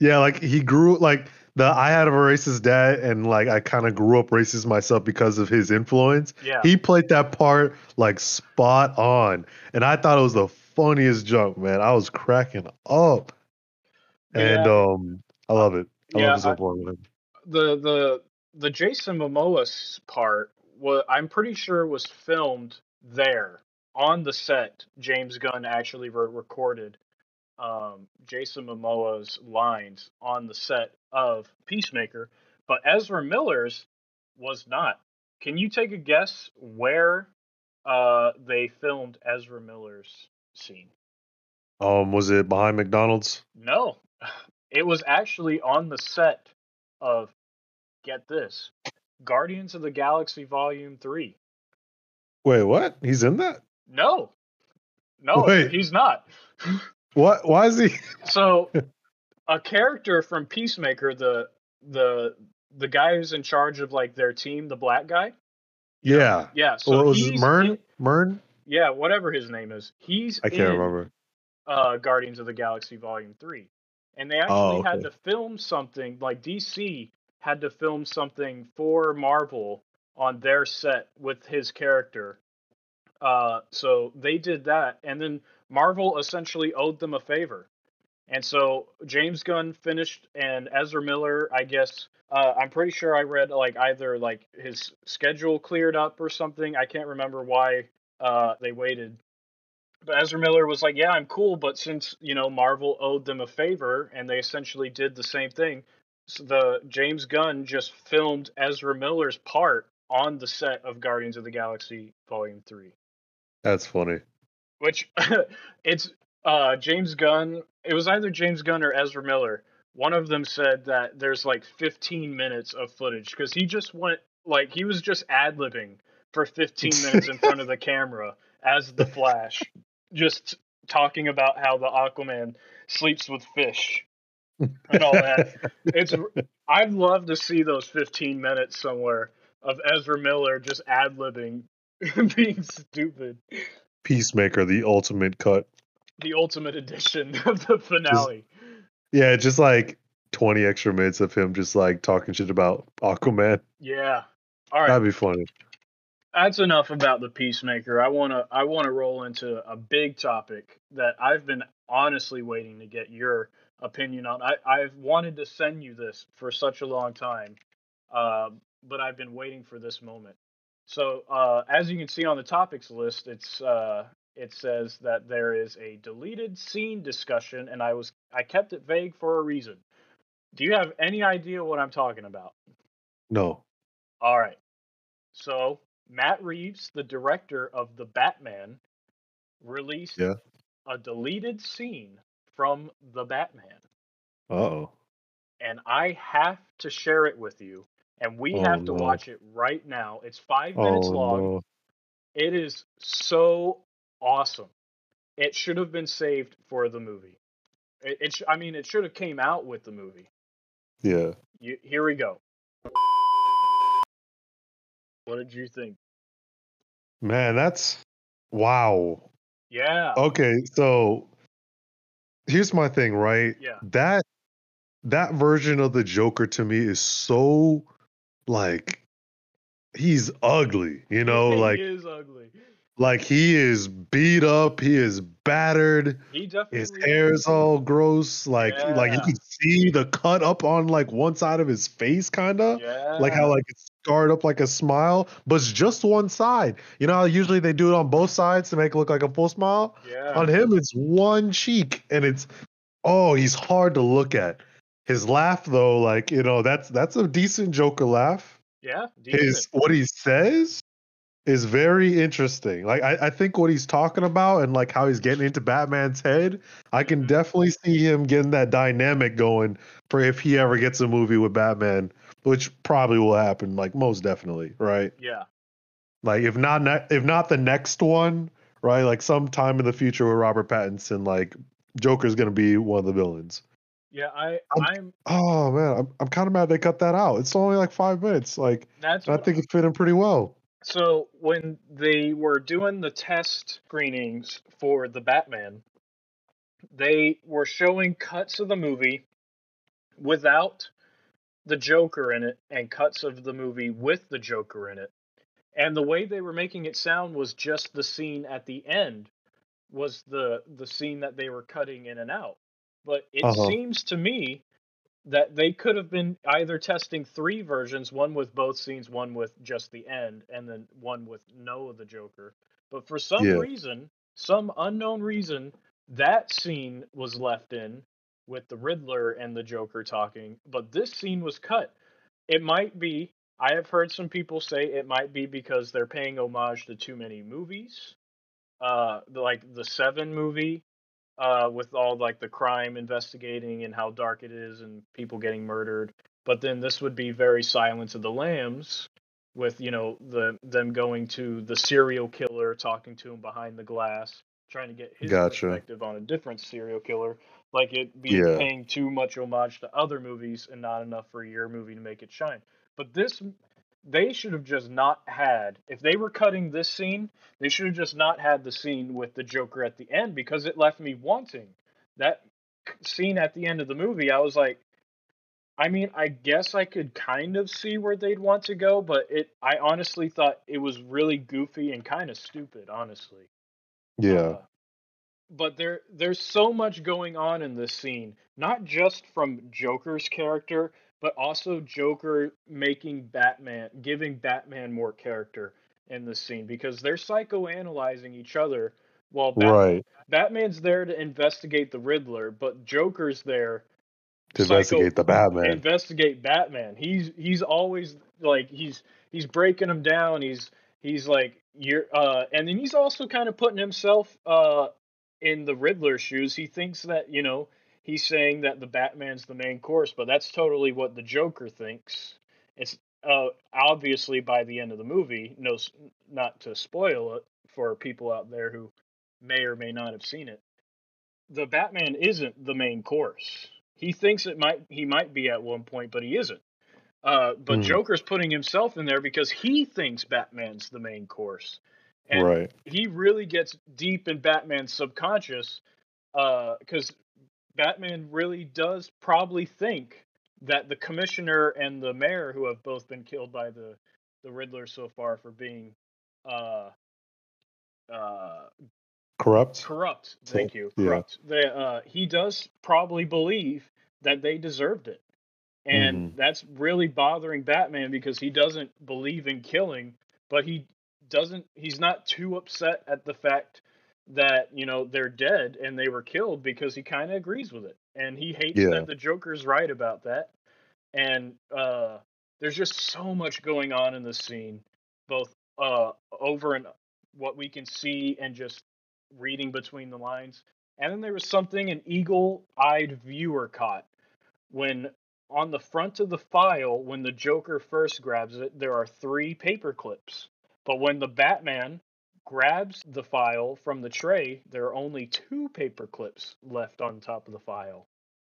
Yeah, like he grew like the I had a racist dad and like I kind of grew up racist myself because of his influence. Yeah. He played that part like spot on. And I thought it was the funniest joke, man. I was cracking up. And Yeah. um I love it. I Yeah, love his I- support with him. The the the Jason Momoa part I'm pretty sure was filmed there on the set. James Gunn actually re- recorded um, Jason Momoa's lines on the set of Peacemaker, but Ezra Miller's was not. Can you take a guess where uh, they filmed Ezra Miller's scene? Um, was it behind McDonald's? No, it was actually on the set of get this Guardians of the Galaxy Volume 3. Wait, what? He's in that? No, no, Wait. he's not. What? Why is he? So, a character from Peacemaker, the the the guy who's in charge of like their team, the black guy. Yeah. Yeah, so what was he's it? Murn? in- Murn? yeah, whatever his name is, he's I can't in, remember. uh, Guardians of the Galaxy Volume 3. And they actually Oh, had to film something, like DC had to film something for Marvel on their set with his character. Uh, so they did that, and then Marvel essentially owed them a favor. And so James Gunn finished, and Ezra Miller, I guess, uh, I'm pretty sure I read like either like his schedule cleared up or something. I can't remember why uh, they waited Ezra Miller was like, "Yeah, I'm cool, but since you know Marvel owed them a favor and they essentially did the same thing, so the James Gunn just filmed Ezra Miller's part on the set of Guardians of the Galaxy Volume Three, That's funny. which it's uh, James Gunn. It was either James Gunn or Ezra Miller. One of them said that there's like 15 minutes of footage because he just went like he was just ad libbing for 15 minutes in front of the camera as the Flash, just talking about how the Aquaman sleeps with fish and all that. It's I'd love to see those 15 minutes somewhere of Ezra Miller just ad libbing, being stupid. Peacemaker, the ultimate cut. The ultimate edition of the finale. Yeah, just like 20 extra minutes of him just like talking shit about Aquaman. Yeah. All right. That'd be funny. That's enough about the peacemaker. I want to i want to roll into a big topic that i've been honestly waiting to get your opinion on. I, i've wanted to send you this for such a long time uh, but i've been waiting for this moment. So uh, as you can see on the topics list it's uh, it says that there is a deleted scene discussion and i was i kept it vague for a reason. Do you have any idea what i'm talking about? No. all right. So Matt Reeves, the director of the Batman, released Yeah. a deleted scene from the Batman, oh. and I have to share it with you. And we Oh, have to no. watch it right now. It's five oh, minutes Oh long. no. It is so awesome. It should have been saved for the movie. It, it sh- I mean, it should have came out with the movie. Yeah. You, here we go. What did you think? Man, that's wow. Yeah. Okay, so here's my thing, right? Yeah. That that version of the Joker to me is so like he's ugly, you know, he like he is ugly. like he is beat up, he is battered, He definitely his hair is all gross, like like you Yeah. can see the cut up on like one side of his face kinda. Yeah. Like how like it's scarred up like a smile, but it's just one side. You know how usually they do it on both sides to make it look like a full smile? yeah. On him, it's one cheek, and it's oh, he's hard to look at. His laugh, though, like you know, that's that's a decent Joker laugh. yeah. His what he says is very interesting. Like I, I think what he's talking about and like how he's getting into Batman's head, I can Mhm. definitely see him getting that dynamic going for if he ever gets a movie with Batman, which probably will happen, like most definitely, right? Yeah. Like if not ne- if not the next one, right? Like sometime in the future with Robert Pattinson, like Joker's gonna be one of the villains. Yeah, I I'm- I'm Oh man, I'm I'm kind of mad they cut that out. It's only like five minutes. Like that's I think it fit in pretty well. So when they were doing the test screenings for the Batman, they were showing cuts of the movie without the Joker in it and cuts of the movie with the Joker in it. And the way they were making it sound was just the scene at the end was the the scene that they were cutting in and out. But it Uh-huh. seems to me that they could have been either testing three versions, one with both scenes, one with just the end, and then one with no of the Joker. But for some Yeah. reason, some unknown reason, that scene was left in with the Riddler and the Joker talking, but this scene was cut. It might be, I have heard some people say it might be because they're paying homage to too many movies. Uh, like the Seven movie, uh, with all like the crime investigating and how dark it is and people getting murdered. But then this would be very Silence of the Lambs, with you know the them going to the serial killer, talking to him behind the glass, trying to get his Gotcha. perspective on a different serial killer. Like it being Yeah. paying too much homage to other movies and not enough for your movie to make it shine. But this they should have just not had if they were cutting this scene they should have just not had the scene with the joker at the end because it left me wanting that scene at the end of the movie i was like i mean i guess i could kind of see where they'd want to go but it i honestly thought it was really goofy and kind of stupid honestly Yeah. uh, but there there's so much going on in this scene, not just from Joker's character, but also Joker making Batman giving Batman more character in this scene because they're psychoanalyzing each other while Bat- right. Batman's there to investigate the Riddler, but Joker's there To psycho- investigate the Batman. investigate Batman. He's he's always like he's he's breaking him down. He's he's like you're uh and then he's also kind of putting himself uh in the Riddler shoes. He thinks that, you know, he's saying that the Batman's the main course, but that's totally what the Joker thinks. It's uh obviously by the end of the movie, no not to spoil it for people out there who may or may not have seen it. The Batman isn't the main course. He thinks it might he might be at one point, but he isn't. Uh, but Mhm. Joker's putting himself in there because he thinks Batman's the main course, and right. he really gets deep in Batman's subconscious because Batman really does probably think that the commissioner and the mayor, who have both been killed by the the Riddler so far for being uh, uh, Corrupt. corrupt. Thank you, yeah. corrupt. They, uh, he does probably believe that they deserved it, and Mhm. that's really bothering Batman because he doesn't believe in killing, but he doesn't. He's not too upset at the fact that you know they're dead and they were killed because he kind of agrees with it, and he hates Yeah. that the Joker's right about that. And uh, there's just so much going on in this scene, both uh, over and what we can see and just reading between the lines. And then there was something an eagle eyed viewer caught when on the front of the file, when the Joker first grabs it, there are three paper clips. But when the Batman grabs the file from the tray, there are only two paper clips left on top of the file.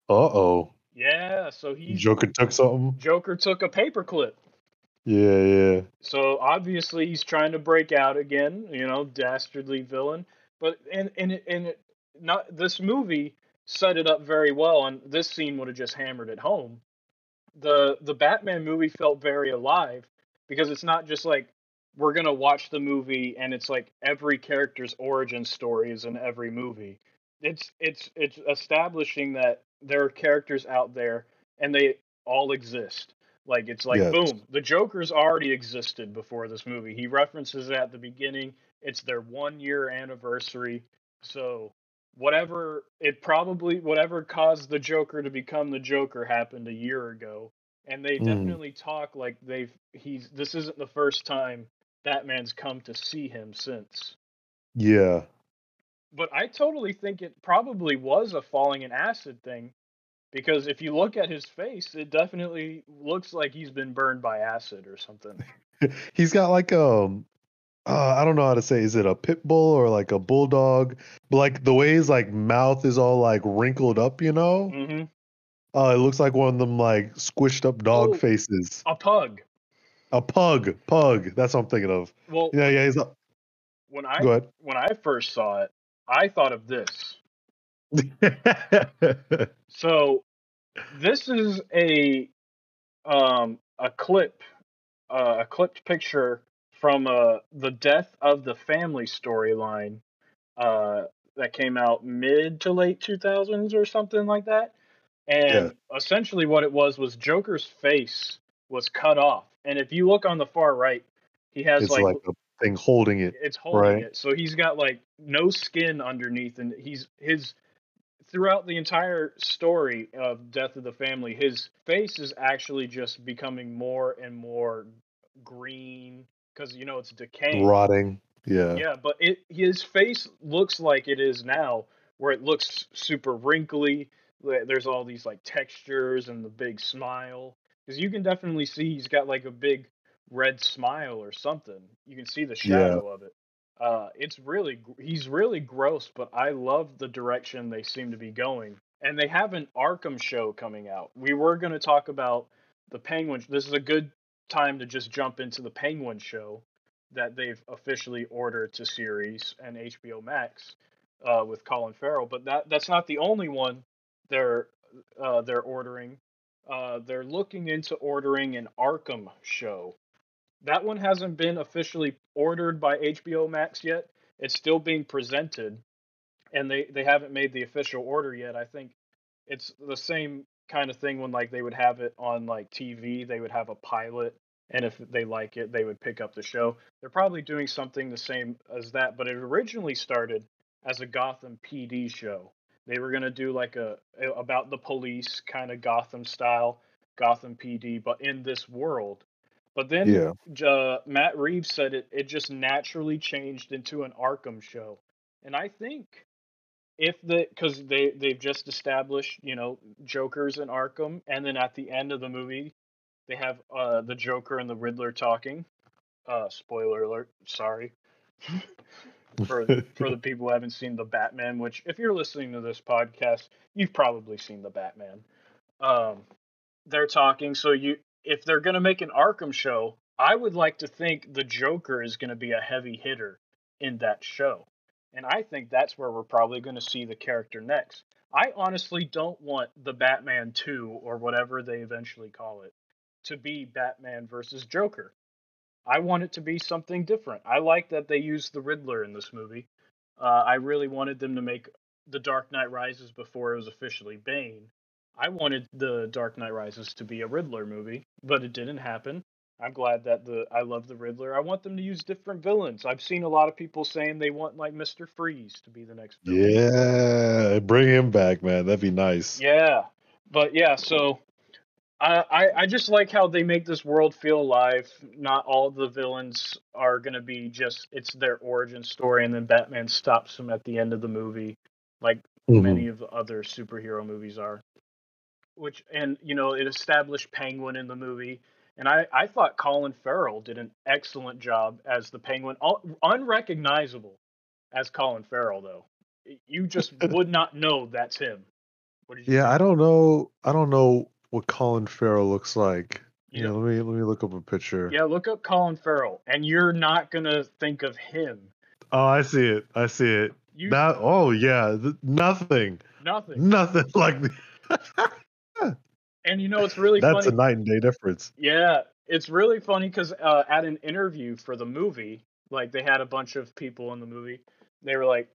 Uh oh. Yeah, so he Joker took something. Joker took a paper clip. Yeah, yeah. So obviously he's trying to break out again, you know, dastardly villain. But and and it, and it, not this movie set it up very well, and this scene would have just hammered it home. The the Batman movie felt very alive because it's not just like we're gonna watch the movie and it's like every character's origin story is in every movie. It's it's it's establishing that there are characters out there and they all exist. Like it's like Yes. boom, the Joker's already existed before this movie. He references it at the beginning. It's their one year anniversary. So whatever it probably whatever caused the Joker to become the Joker happened a year ago. And they Mm. definitely talk like they've he's this isn't the first time Batman's come to see him since. Yeah. But I totally think it probably was a falling in acid thing because if you look at his face, it definitely looks like he's been burned by acid or something. He's got like um uh, I don't know how to say is it a pit bull or like a bulldog? But like the way his like mouth is all like wrinkled up, you know? Mm-hmm. Oh, it looks like one of them like squished up dog Oh. faces. A pug. A pug, pug. That's what I'm thinking of. Well, Yeah, yeah. He's when I when I first saw it, I thought of this. So this is a um a clip uh, a clipped picture from uh the death of the family storyline uh that came out mid to late 2000s or something like that. And essentially what it was was Joker's face was cut off. And if you look on the far right, he has it's like, like, a thing holding it. it's holding right. it. So he's got like no skin underneath and he's his throughout the entire story of Death of the Family, his face is actually just becoming more and more green because you know it's decaying. Rotting. Yeah. Yeah, but it his face looks like it is now, where it looks super wrinkly. There's all these like textures and the big smile because you can definitely see he's got like a big red smile or something. You can see the Yeah. shadow of it. Uh, it's really he's really gross, but I love the direction they seem to be going. And they have an Arkham show coming out. We were going to talk about the Penguin. This is a good time to just jump into the Penguin show that they've officially ordered to series and HBO Max uh, with Colin Farrell. But that that's not the only one they're uh, they're ordering. Uh, they're looking into ordering an Arkham show. That one hasn't been officially ordered by HBO Max yet. It's still being presented, and they they haven't made the official order yet. I think it's the same kind of thing when like they would have it on like TV. They would have a pilot, and if they like it, they would pick up the show. They're probably doing something the same as that, but it originally started as a Gotham PD show. They were gonna do like a about the police kind of Gotham style, Gotham PD, but in this world. But then Yeah. uh, Matt Reeves said it it just naturally changed into an Arkham show, and I think if the because they they've just established you know Joker's in Arkham, and then at the end of the movie they have uh, the Joker and the Riddler talking. Uh, spoiler alert! Sorry for for the people who haven't seen the Batman. Which, if you're listening to this podcast, you've probably seen the Batman. Um, they're talking. So you, if they're gonna make an Arkham show, I would like to think the Joker is gonna be a heavy hitter in that show, and I think that's where we're probably gonna see the character next. I honestly don't want the Batman 2 or whatever they eventually call it to be Batman versus Joker. I want it to be something different. I like that they used the Riddler in this movie. Uh, I really wanted them to make The Dark Knight Rises before it was officially Bane. I wanted The Dark Knight Rises to be a Riddler movie, but it didn't happen. I'm glad that the I love the Riddler. I want them to use different villains. I've seen a lot of people saying they want like Mr. Freeze to be the next villain. Yeah. Bring him back, man. That'd be nice. Yeah, but yeah, so I, I just like how they make this world feel alive. Not all the villains are gonna be just it's their origin story, and then Batman stops them at the end of the movie, like Mhm. many of the other superhero movies are. Which and you know it established Penguin in the movie, and I I thought Colin Farrell did an excellent job as the Penguin, unrecognizable as Colin Farrell though. You just would not know that's him. What did you Yeah, think? I don't know. I don't know what Colin Farrell looks like. You Yeah, let me let me look up a picture. Yeah, look up Colin Farrell, and you're not gonna think of him. Oh, I see it. I see it. You That. Oh, yeah. th- nothing. nothing. Nothing like. And you know it's really That's funny. a night and day difference. Yeah, it's really funny because uh, at an interview for the movie, like they had a bunch of people in the movie. They were like,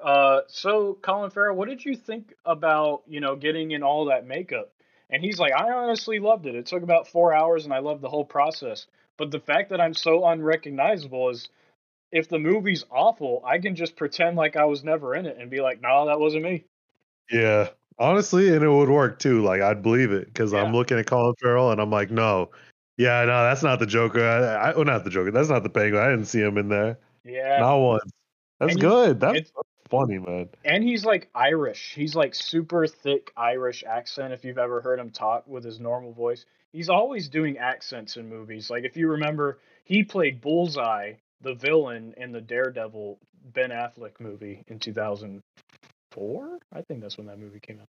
uh, "So, Colin Farrell, what did you think about you know getting in all that makeup?" And he's like, "I honestly loved it. It took about four hours, and I loved the whole process. But the fact that I'm so unrecognizable is." If the movie's awful, I can just pretend like I was never in it and be like, "No, that wasn't me." Yeah, honestly, and it would work too. Like I'd believe it because Yeah. I'm looking at Colin Farrell and I'm like, no, yeah, no, that's not the Joker. I, I oh, not the Joker. That's not the Penguin. I didn't see him in there. Yeah, Not once. That's And good. That's funny, man. And he's like Irish. He's like super thick Irish accent. If you've ever heard him talk with his normal voice, he's always doing accents in movies. Like if you remember, he played Bullseye, the villain in the Daredevil Ben Affleck movie in 2004. I think that's when that movie came out.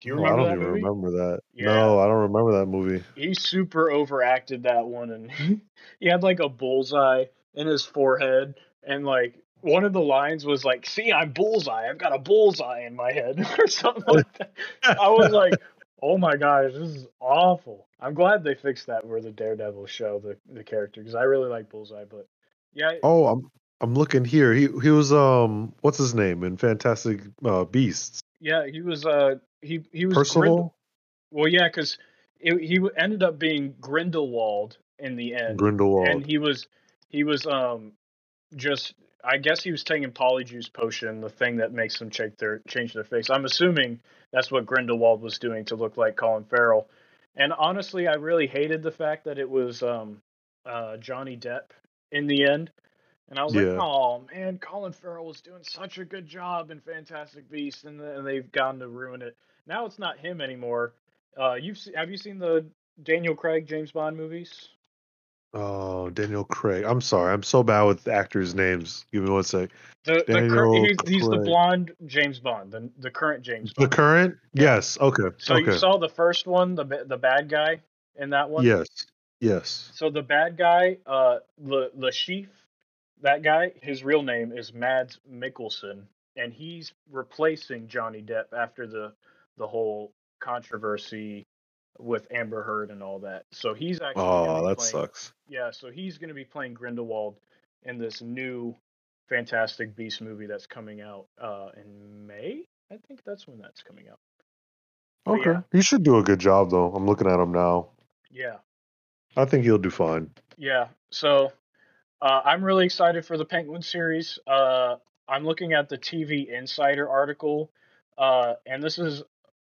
Do you Oh, I don't even movie? remember that. Yeah. No, I don't remember that movie. He super overacted that one, and he had like a bullseye in his forehead, and like one of the lines was like, "See, I'm bullseye. I've got a bullseye in my head," or something like that. I was like, "Oh my gosh, this is awful." I'm glad they fixed that for the Daredevil show, the the character, because I really like Bullseye. But yeah, Oh, I'm I'm looking here. He he was um what's his name in Fantastic uh, Beasts? yeah, he was uh he he was Percival well, yeah, because he ended up being Grindelwald in the end. Grindelwald. and he was he was um just I guess he was taking polyjuice potion, the thing that makes them change their change their face. I'm assuming that's what Grindelwald was doing to look like Colin Farrell. And honestly, I really hated the fact that it was um uh Johnny Depp in the end. And I was like, oh man, Colin Farrell was doing such a good job in Fantastic Beasts, and, then they've gone to ruin it. Now it's not him anymore. Uh, you've se- have you seen the Daniel Craig James Bond movies? Oh, Daniel Craig. I'm sorry. I'm so bad with actors' names. Give me one sec. The, the cur- he's, he's the blonde James Bond, the the current James The current? Yes. Okay. so you saw the first one, the the bad guy in that one. Yes. Yes. So the bad guy, uh, Le Le Chief, that guy, his real name is Mads Mikkelsen, and he's replacing Johnny Depp after the the whole controversy with Amber Heard and all that. So he's actually Oh, that playing- sucks. Yeah, so he's going to be playing Grindelwald in this new Fantastic Beast movie that's coming out uh, in May. I think that's when that's coming out. But Okay. yeah. He should do a good job though. I'm looking at him now. Yeah, I think he'll do fine. yeah. So uh, I'm really excited for the Penguin series. Uh, I'm looking at the TV Insider article, uh, and this is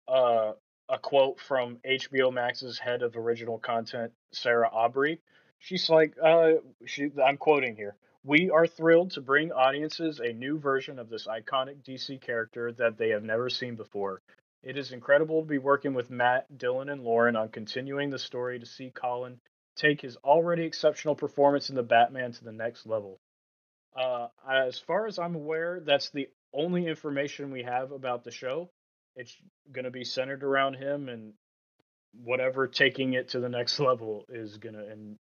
uh, a quote from HBO Max's head of original content, Sarah Aubrey. She's like, uh, she, I'm quoting here. We are thrilled to bring audiences a new version of this iconic DC character that they have never seen before. It is incredible to be working with Matt, Dylan, and Lauren on continuing the story to see Colin take his already exceptional performance in the Batman to the next level. Uh, as far as I'm aware, that's the only information we have about the show. It's going to be centered around him and whatever taking it to the next level is going to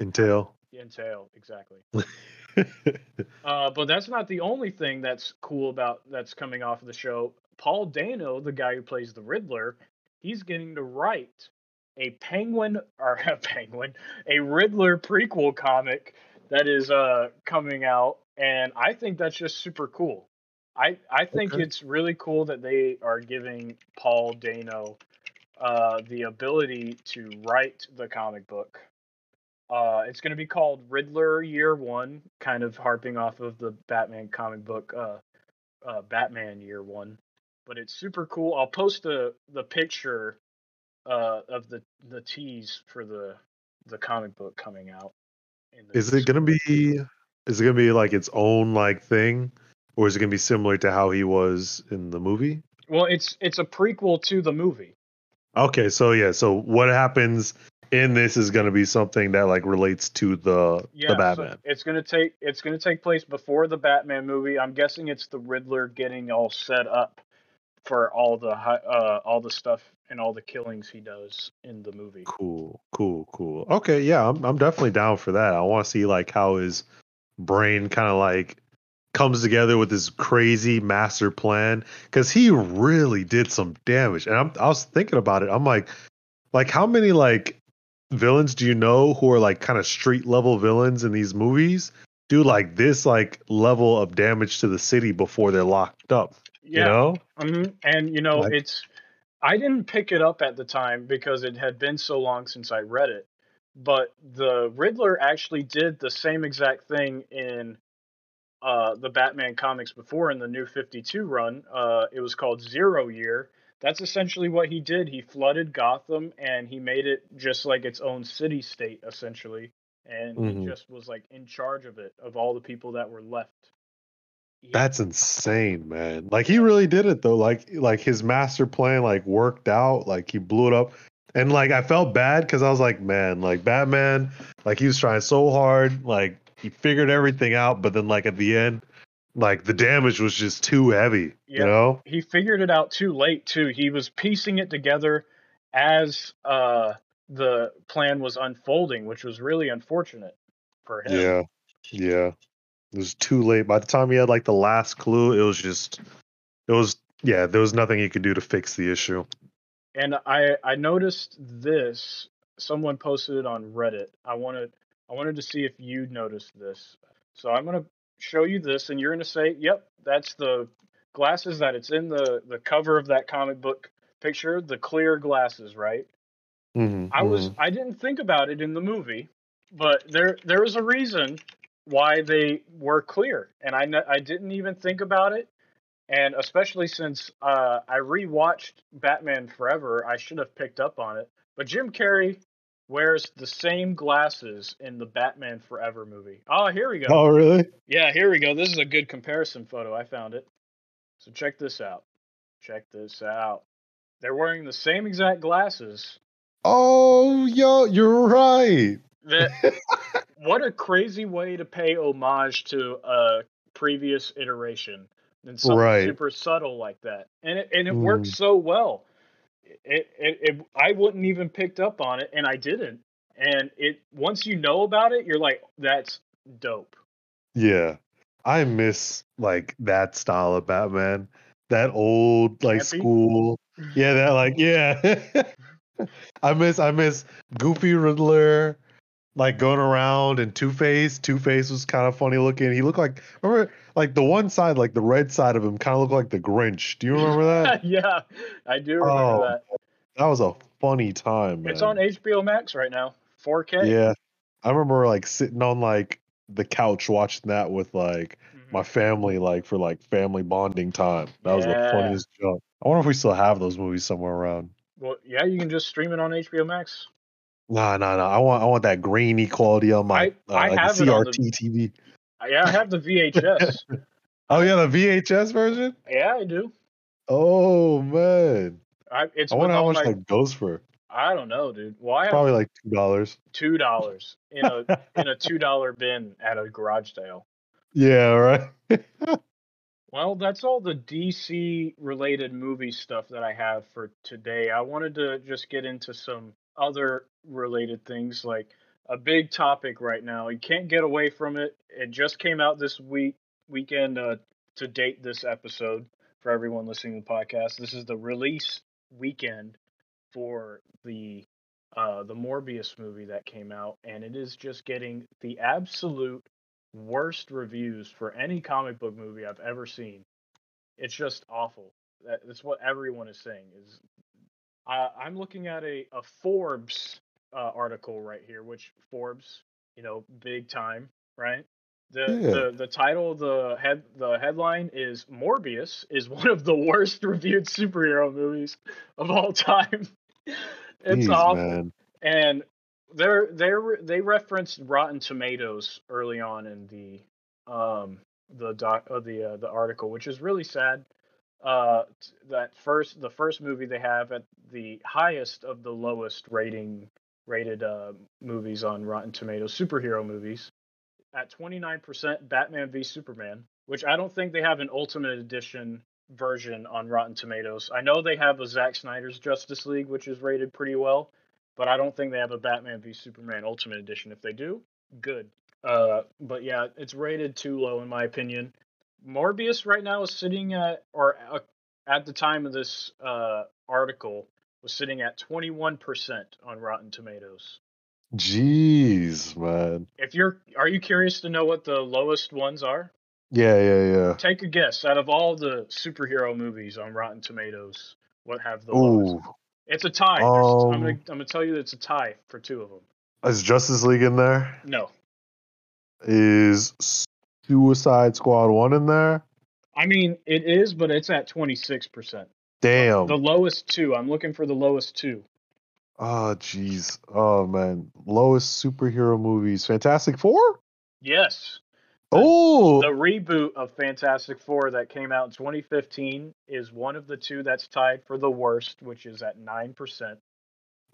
Entail. entail. Exactly. Uh, but that's not the only thing that's cool about that's coming off of the show. Paul Dano, the guy who plays the Riddler, he's getting to write a Penguin or a Penguin, a Riddler prequel comic that is uh coming out, and I think that's just super cool. I I think Okay. it's really cool that they are giving Paul Dano uh, the ability to write the comic book. Uh, it's going to be called Riddler Year One, kind of harping off of the Batman comic book, uh, uh, Batman Year One. But it's super cool. I'll post the the picture uh, of the the tease for the the comic book coming out. in the Is it gonna be? Is it gonna be like its own like thing, or is it gonna be similar to how he was in the movie? Well, it's it's a prequel to the movie. Okay, so yeah, so what happens in this is gonna be something that like relates to the Yeah, the so Batman. it's gonna take it's gonna take place before the Batman movie. I'm guessing it's the Riddler getting all set up for all the uh all the stuff and all the killings he does in the movie. Cool, cool, cool. Okay, yeah, I'm I'm definitely down for that. I want to see like how his brain kind of like comes together with this crazy master plan because he really did some damage. And I'm, I was thinking about it. I'm like, like how many like villains do you know who are like kind of street level villains in these movies do like this like level of damage to the city before they're locked up? Yeah, You know? hmm and you know Like- it's I didn't pick it up at the time because it had been so long since I read it. But the Riddler actually did the same exact thing in uh, the Batman comics before in the New 52 run. Uh, it was called Zero Year. That's essentially what he did. He flooded Gotham and he made it just like its own city state, essentially. And Mhm. he just was like in charge of it, of all the people that were left. He- That's insane, man. Like he really did it though. Like like his master plan like worked out. Like he blew it up. And like I felt bad because I was like, man, like Batman, like he was trying so hard, like he figured everything out, but then like at the end, like the damage was just too heavy. Yeah. You know? he figured it out too late too. He was piecing it together as uh the plan was unfolding, which was really unfortunate for him. Yeah. Yeah. It was too late. By the time he had like the last clue, it was just it was yeah, there was nothing he could do to fix the issue. And I I noticed this. Someone posted it on Reddit. I wanted I wanted to see if you noticed this. So I'm gonna show you this, and you're gonna say, "Yep, that's the glasses that it's in the the cover of that comic book picture, the clear glasses, right?" Mhm, I was mhm. I didn't think about it in the movie, but there there was a reason why they were clear, and I I didn't even think about it, and especially since uh, I rewatched Batman Forever, I should have picked up on it. But Jim Carrey wears the same glasses in the Batman Forever movie. Oh, here we go. Oh really? Yeah, here we go. This is a good comparison photo. I found it. So check this out. Check this out. They're wearing the same exact glasses. Oh yo, you're right. That what a crazy way to pay homage to a previous iteration and something Right. super subtle like that. And it and it works mm. so well. It, it it I wouldn't even picked up on it and I didn't. And it once you know about it, you're like, that's dope. Yeah. I miss like that style of Batman. That old like school. Yeah, that like yeah. I miss I miss Goofy Riddler like going around and Two Face. Two Face was kind of funny looking. He looked like remember like the one side, like the red side of him kind of looked like the Grinch. Do you remember that? yeah, I do remember Oh, that. that was a funny time, man. It's on HBO Max right now. 4K. Yeah. I remember like sitting on like the couch watching that with like Mhm. my family like for like family bonding time. That was the funniest joke. I wonder if we still have those movies somewhere around. Well, yeah, you can just stream it on HBO Max. Nah, no, nah. I want I want that grainy quality on my I- uh, I like have the it the- CRT TV. Yeah, I have the VHS. Oh yeah, the VHS version. yeah, I do. Oh man, I, it's I wonder how much my. that goes for. I don't know, dude. Well, I Probably like two dollars. two dollars in a in a two dollar bin at a garage sale. yeah, right. Well, that's all the DC related movie stuff that I have for today. I wanted to just get into some other related things like a big topic right now. You can't get away from it. It just came out this week weekend uh, to date this episode for everyone listening to the podcast. This is the release weekend for the uh, the Morbius movie that came out, and it is just getting the absolute worst reviews for any comic book movie I've ever seen. It's just awful. That, that's what everyone is saying. Is uh, I'm looking at a, a Forbes uh, article right here, which Forbes, you know, big time, right? The, Yeah. the the title the head the headline is Morbius is one of the worst reviewed superhero movies of all time. it's Jeez, awful man. and they're they're they referenced Rotten Tomatoes early on in the um the doc uh, the uh, the article, which is really sad. Uh, that first the first movie they have at the highest of the lowest rating rated uh, movies on Rotten Tomatoes, superhero movies, at twenty nine percent, Batman v Superman, which I don't think they have an Ultimate Edition version on Rotten Tomatoes. I know they have a Zack Snyder's Justice League, which is rated pretty well but I don't think they have a Batman v Superman Ultimate Edition. If they do, good. Uh, but yeah, it's rated too low in my opinion. Morbius right now is sitting at, or at the time of this uh, article, was sitting at 21% on Rotten Tomatoes. Jeez, man. If you're, are you curious to know what the lowest ones are? Yeah, yeah, yeah. Take a guess. Out of all the superhero movies on Rotten Tomatoes, what have the lowest? Ooh, It's a tie. There's- I'm Um, gonna, I'm gonna tell you that it's a tie for two of them. is Justice League in there? No, Is Suicide Squad one in there? I mean, it is, but it's at 26%. Damn. The lowest two. I'm looking for the lowest two. Oh, jeez. Oh, man. Lowest superhero movies. Fantastic Four? Yes. Oh, The reboot of Fantastic Four that came out in 2015 is one of the two that's tied for the worst, which is at 9%.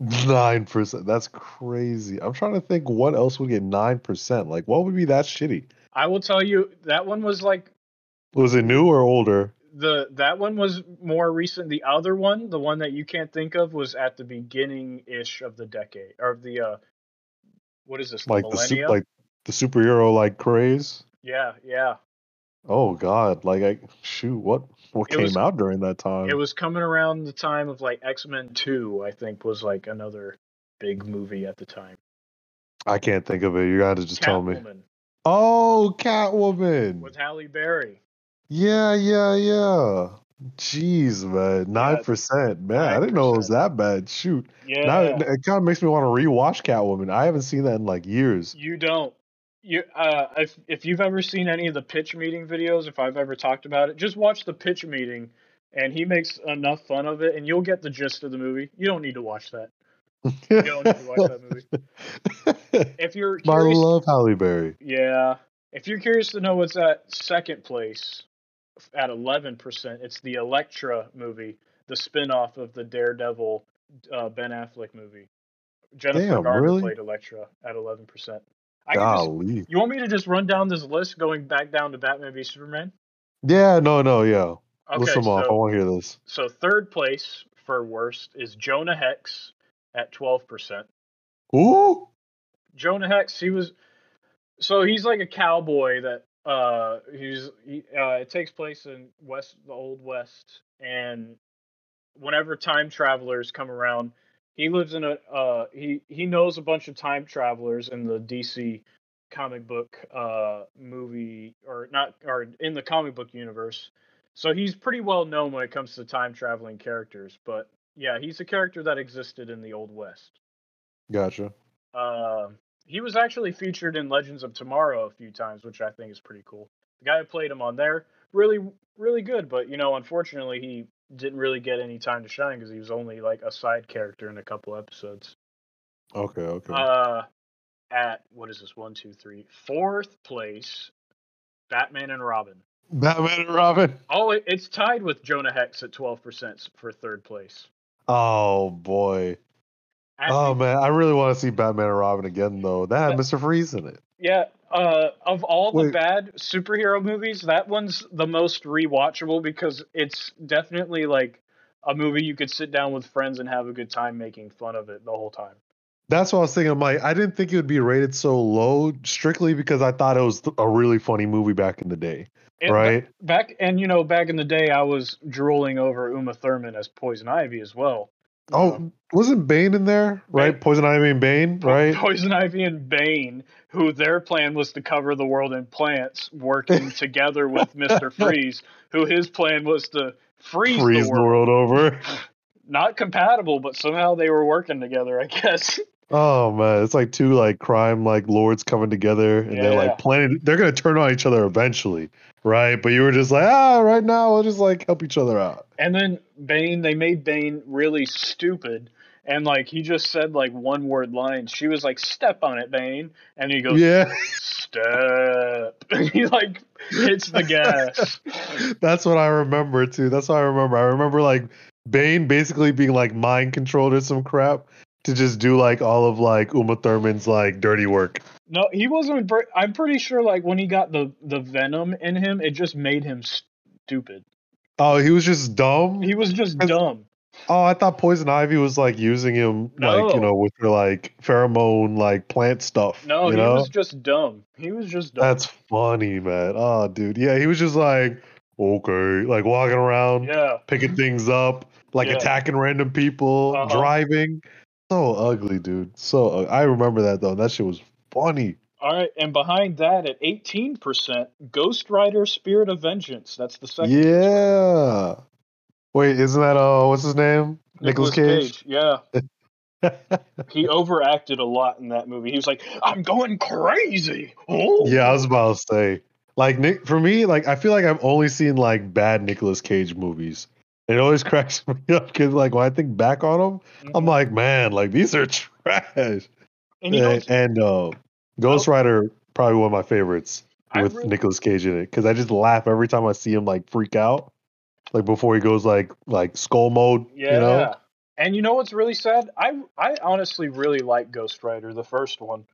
9%. That's crazy. I'm trying to think what else would get 9%. Like, what would be that shitty? I will tell you, that one was like Was it new or older? The that one was more recent. The other one, the one that you can't think of, was at the beginning ish of the decade or the uh, what is this? Like the super, like the superhero like craze. yeah, yeah. Oh God! Like I shoot, what what It came was- out during that time? It was coming around the time of like X Men Two. I think was like another big movie at the time. I can't think of it. You got to just tell me. Catwoman Oh, Catwoman. with Halle Berry. Yeah, yeah, yeah. Jeez, man, nine percent, man. I didn't know it was that bad. Shoot, Yeah, now it, it kind of makes me want to rewatch Catwoman. I haven't seen that in like years. you don't. You uh, if if you've ever seen any of the pitch meeting videos, if I've ever talked about it, just watch the pitch meeting, and he makes enough fun of it, and you'll get the gist of the movie. You don't need to watch that. You don't need to watch that movie. If you're I curious, love Halle Berry. yeah, if you're curious to know what's at second place at 11%, it's the Elektra movie, the spin-off of the Daredevil uh, Ben Affleck movie. Jennifer Damn, Garner really? played Elektra at 11%. I can just, you want me to just run down this list going back down to Batman v Superman? Yeah, no, no, yeah. Okay, List them off. I want to hear this. so third place for worst is Jonah Hex at 12%. Ooh, Jonah Hex, he was so he's like a cowboy that uh he's he, uh it takes place in west the old west and whenever time travelers come around he lives in a uh he he knows a bunch of time travelers in the DC comic book uh movie or not or in the comic book universe so he's pretty well known when it comes to time traveling characters but yeah he's a character that existed in the old west gotcha. uh, he was actually featured in Legends of Tomorrow a few times, which I think is pretty cool. The guy who played him on there, really, really good. But you know, unfortunately, he didn't really get any time to shine because he was only like a side character in a couple episodes. Okay, okay. Uh, at what is this? One, two, three, fourth place, Batman and Robin. Batman and Robin. Oh, it's tied with Jonah Hex at twelve percent for third place. Oh boy. At Oh the- man, I really want to see Batman and Robin again though. That had Mr. Freeze in it. Yeah, uh, of all the Wait. bad superhero movies, that one's the most rewatchable because it's definitely like a movie you could sit down with friends and have a good time making fun of it the whole time. That's what I was thinking. I'm like, I didn't think it would be rated so low strictly because I thought it was a really funny movie back in the day, It- right? Back and you know, back in the day, I was drooling over Uma Thurman as Poison Ivy as well. Oh, um, wasn't Bane in there? Right, Bane. Poison Ivy and Bane, right? Poison Ivy and Bane, who their plan was to cover the world in plants, working together with Mister Freeze, who his plan was to freeze, Freeze the world. over. not compatible, but somehow they were working together, I guess. Oh man, it's like two like crime like lords coming together, and they're Yeah. like planning. They're gonna turn on each other eventually, right? But you were just like, ah, right now we'll just like help each other out. And then Bane, they made Bane really stupid. And like he just said like one word lines. She was like, "Step on it, Bane," and he goes, Yeah, "Step." And he like hits the gas. that's what I remember too. That's what I remember. I remember like Bane basically being like mind controlled or some crap to just do like all of like Uma Thurman's like dirty work. No, he wasn't. I'm pretty sure like when he got the the venom in him, it just made him stupid. Oh, he was just dumb. He was just dumb. Oh, I thought Poison Ivy was like using him like you know with her like pheromone like plant stuff. No, he know? was just dumb. He was just dumb. That's funny, man. Oh, dude. Yeah, he was just like, okay, like walking around, yeah. picking things up, like Yeah. attacking random people, Uh-huh. driving. So ugly, dude. So I remember that though. That shit was funny. All right, and behind that at 18%, Ghost Rider Spirit of Vengeance. That's the second. Yeah. Wait, isn't that uh what's his name? Nicolas Cage. Yeah. He overacted a lot in that movie. He was like, I'm going crazy. Oh. yeah, I was about to say. Like Nick for me, like I feel like I've only seen like bad Nicolas Cage movies. It always cracks me up because like when I think back on them, I'm Mhm. like, man, like these are trash. and and, and uh, Ghost Rider probably one of my favorites I with really- Nicolas Cage in it because I just laugh every time I see him like freak out, like before he goes like like skull mode. yeah. You know? And you know what's really sad? I I honestly really like Ghost Rider, the first one.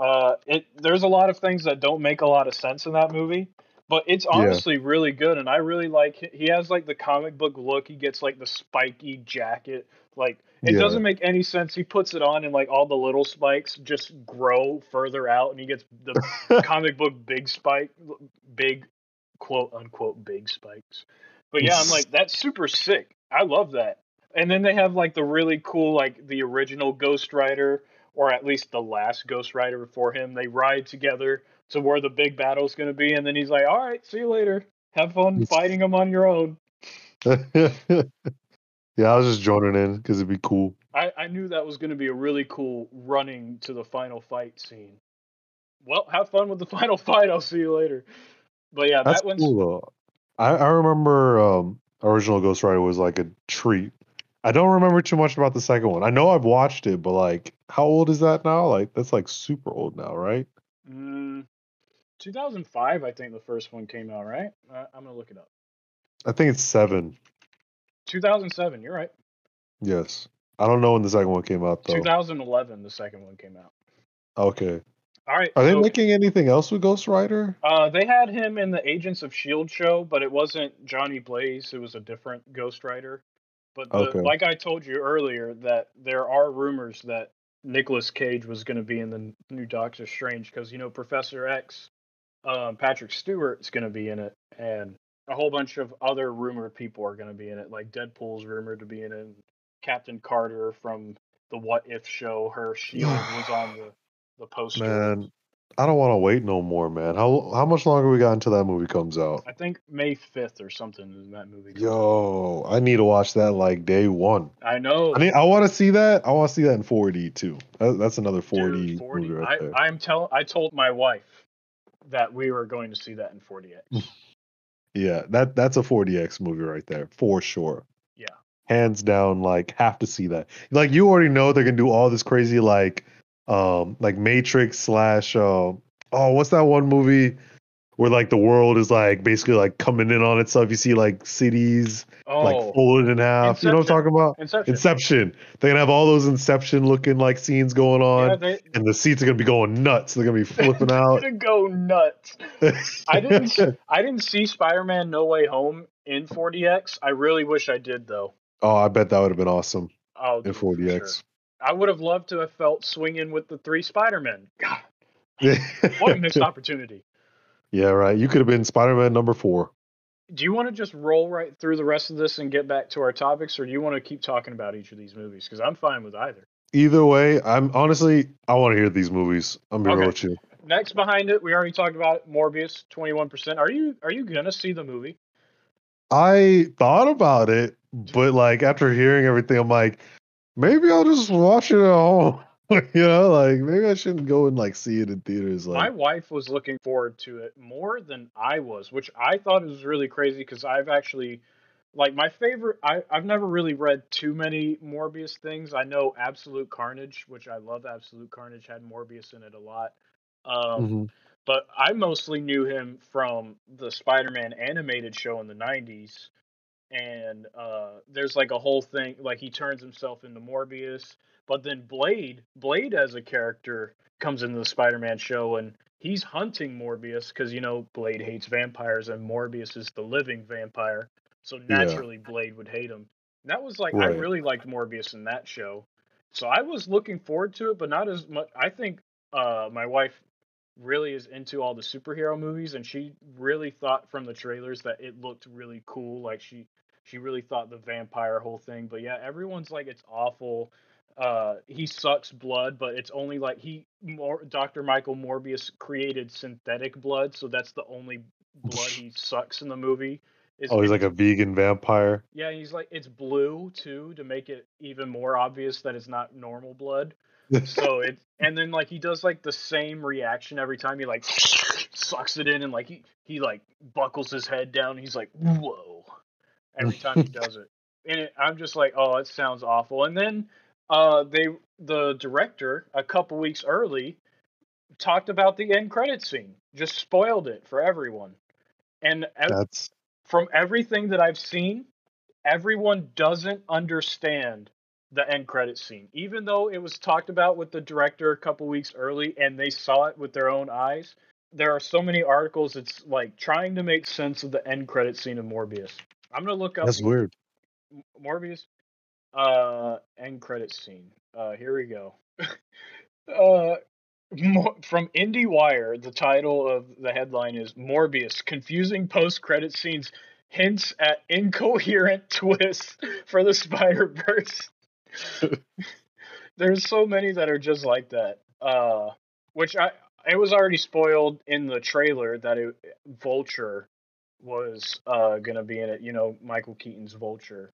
Uh, it there's a lot of things that don't make a lot of sense in that movie, But it's honestly really good, and I really like. He has like the comic book look. He gets like the spiky jacket. Like it Yeah. doesn't make any sense. He puts it on, and like all the little spikes just grow further out, and he gets the comic book big spike, big quote unquote big spikes. But yeah, I'm like that's super sick. I love that. And then they have like the really cool like the original Ghost Rider or at least the last Ghost Rider before him. They ride together to where the big battle's going to be and then he's like, "All right, see you later. Have fun fighting them on your own." yeah, I was just joining in because it'd be cool. I, I knew that was going to be a really cool running to the final fight scene. Well, have fun with the final fight. I'll see you later. But yeah, That's that one's cool. I, I remember um, original Ghost Rider was like a treat. I don't remember too much about the second one. I know I've watched it, but like, how old is that now? Like, that's like super old now, right? mm, 2005. I think the first one came out, right? Uh, I'm gonna look it up. I think it's seven. 2007. You're right. Yes. I don't know when the second one came out though. 2011. The second one came out. Okay. All right. Are they making anything else with Ghost Rider? Uh, they had him in the Agents of Shield show, but it wasn't Johnny Blaze. It was a different Ghost Rider. But the, Okay. like I told you earlier, that there are rumors that Nicolas Cage was going to be in the new Doctor Strange because you know Professor X, um, Patrick Stewart's going to be in it, and a whole bunch of other rumored people are going to be in it. Like Deadpool's rumored to be in it. Captain Carter from the What If show, her shield was on the the poster. Man, I don't want to wait no more, man. How how much longer we got until that movie comes out? I think May fifth or something in that movie. comes out. Yo, I need to watch that like day one. I know. I need, I want to see that. I want to see that in 4D too. That's another 4D, Dude, 40. movie right I, there. I'm tell I told my wife that we were going to see that in 4DX. yeah, that that's a 4DX movie right there for sure. Yeah. hands down. Like, have to see that. Like, you already know they're gonna do all this crazy like, um, like Matrix slash. Uh, oh, what's that one movie where like the world is like basically like coming in on itself? You see like cities Oh, like folded in half. You know what I'm talking about? Inception. Inception. They're gonna have all those Inception looking like scenes going on, Yeah, they, and the seats are gonna be going nuts. They're gonna be flipping they're out. gonna go nuts. I didn't. I didn't see Spider-Man: No Way Home in 4DX. I really wish I did though. oh, I bet that would have been awesome Oh, in dude, for 4DX. sure. I would have loved to have felt swinging with the three Spider-Men. God, what a missed opportunity. Yeah, right. You could have been Spider-Man number four. Do you want to just roll right through the rest of this and get back to our topics, or do you want to keep talking about each of these movies? Because I'm fine with either. Either way, I'm honestly I want to hear these movies. I'm real Okay. with you. Next behind it, we already talked about it, Morbius, twenty one percent. Are you are you gonna see the movie? I thought about it, but like after hearing everything, I'm like, maybe I'll just watch it at home. you know, like maybe I shouldn't go and like see it in theaters. Like My wife was looking forward to it more than I was, which I thought was really crazy because I've actually like my favorite. I I've never really read too many Morbius things. I know Absolute Carnage, which I love. Absolute Carnage had Morbius in it a lot. Um, Mhm. but I mostly knew him from the Spider-Man animated show in the '90s, and uh, there's like a whole thing like he turns himself into Morbius, but then Blade, Blade as a character comes into the Spider-Man show and he's hunting Morbius because you know Blade hates vampires and Morbius is the living vampire, so Yeah. naturally Blade would hate him. And that was like I really liked Morbius in that show, so I was looking forward to it, but not as much. I think uh, my wife really is into all the superhero movies and she really thought from the trailers that it looked really cool like she she really thought the vampire whole thing but yeah everyone's like it's awful uh he sucks blood but it's only like he more dr michael morbius created synthetic blood so that's the only blood he sucks in the movie is oh, he's like a vegan vampire. yeah he's like it's blue too to make it even more obvious that it's not normal blood so it and then like he does like the same reaction every time. He like sucks it in and like he he like buckles his head down. He's like whoa. Every time he does it. And it, i'm just like oh it sounds awful. And then uh they the director a couple weeks early talked about the end credit scene. Just spoiled it for everyone. And ev- That's from everything that I've seen, everyone doesn't understand the end credit scene. Even though it was talked about with the director a couple weeks early and they saw it with their own eyes, there are so many articles. It's like trying to make sense of the end credit scene of Morbius. I'm gonna look up That's weird. Morbius uh end credit scene. Uh, here we go. uh, from IndieWire, the title of the headline is Morbius: Confusing post-credit scenes hints at incoherent twists for the Spider Verse. There's so many that are just like that. Uh, which I it was already spoiled in the trailer that it, Vulture was uh gonna be in it. You know, Michael Keaton's Vulture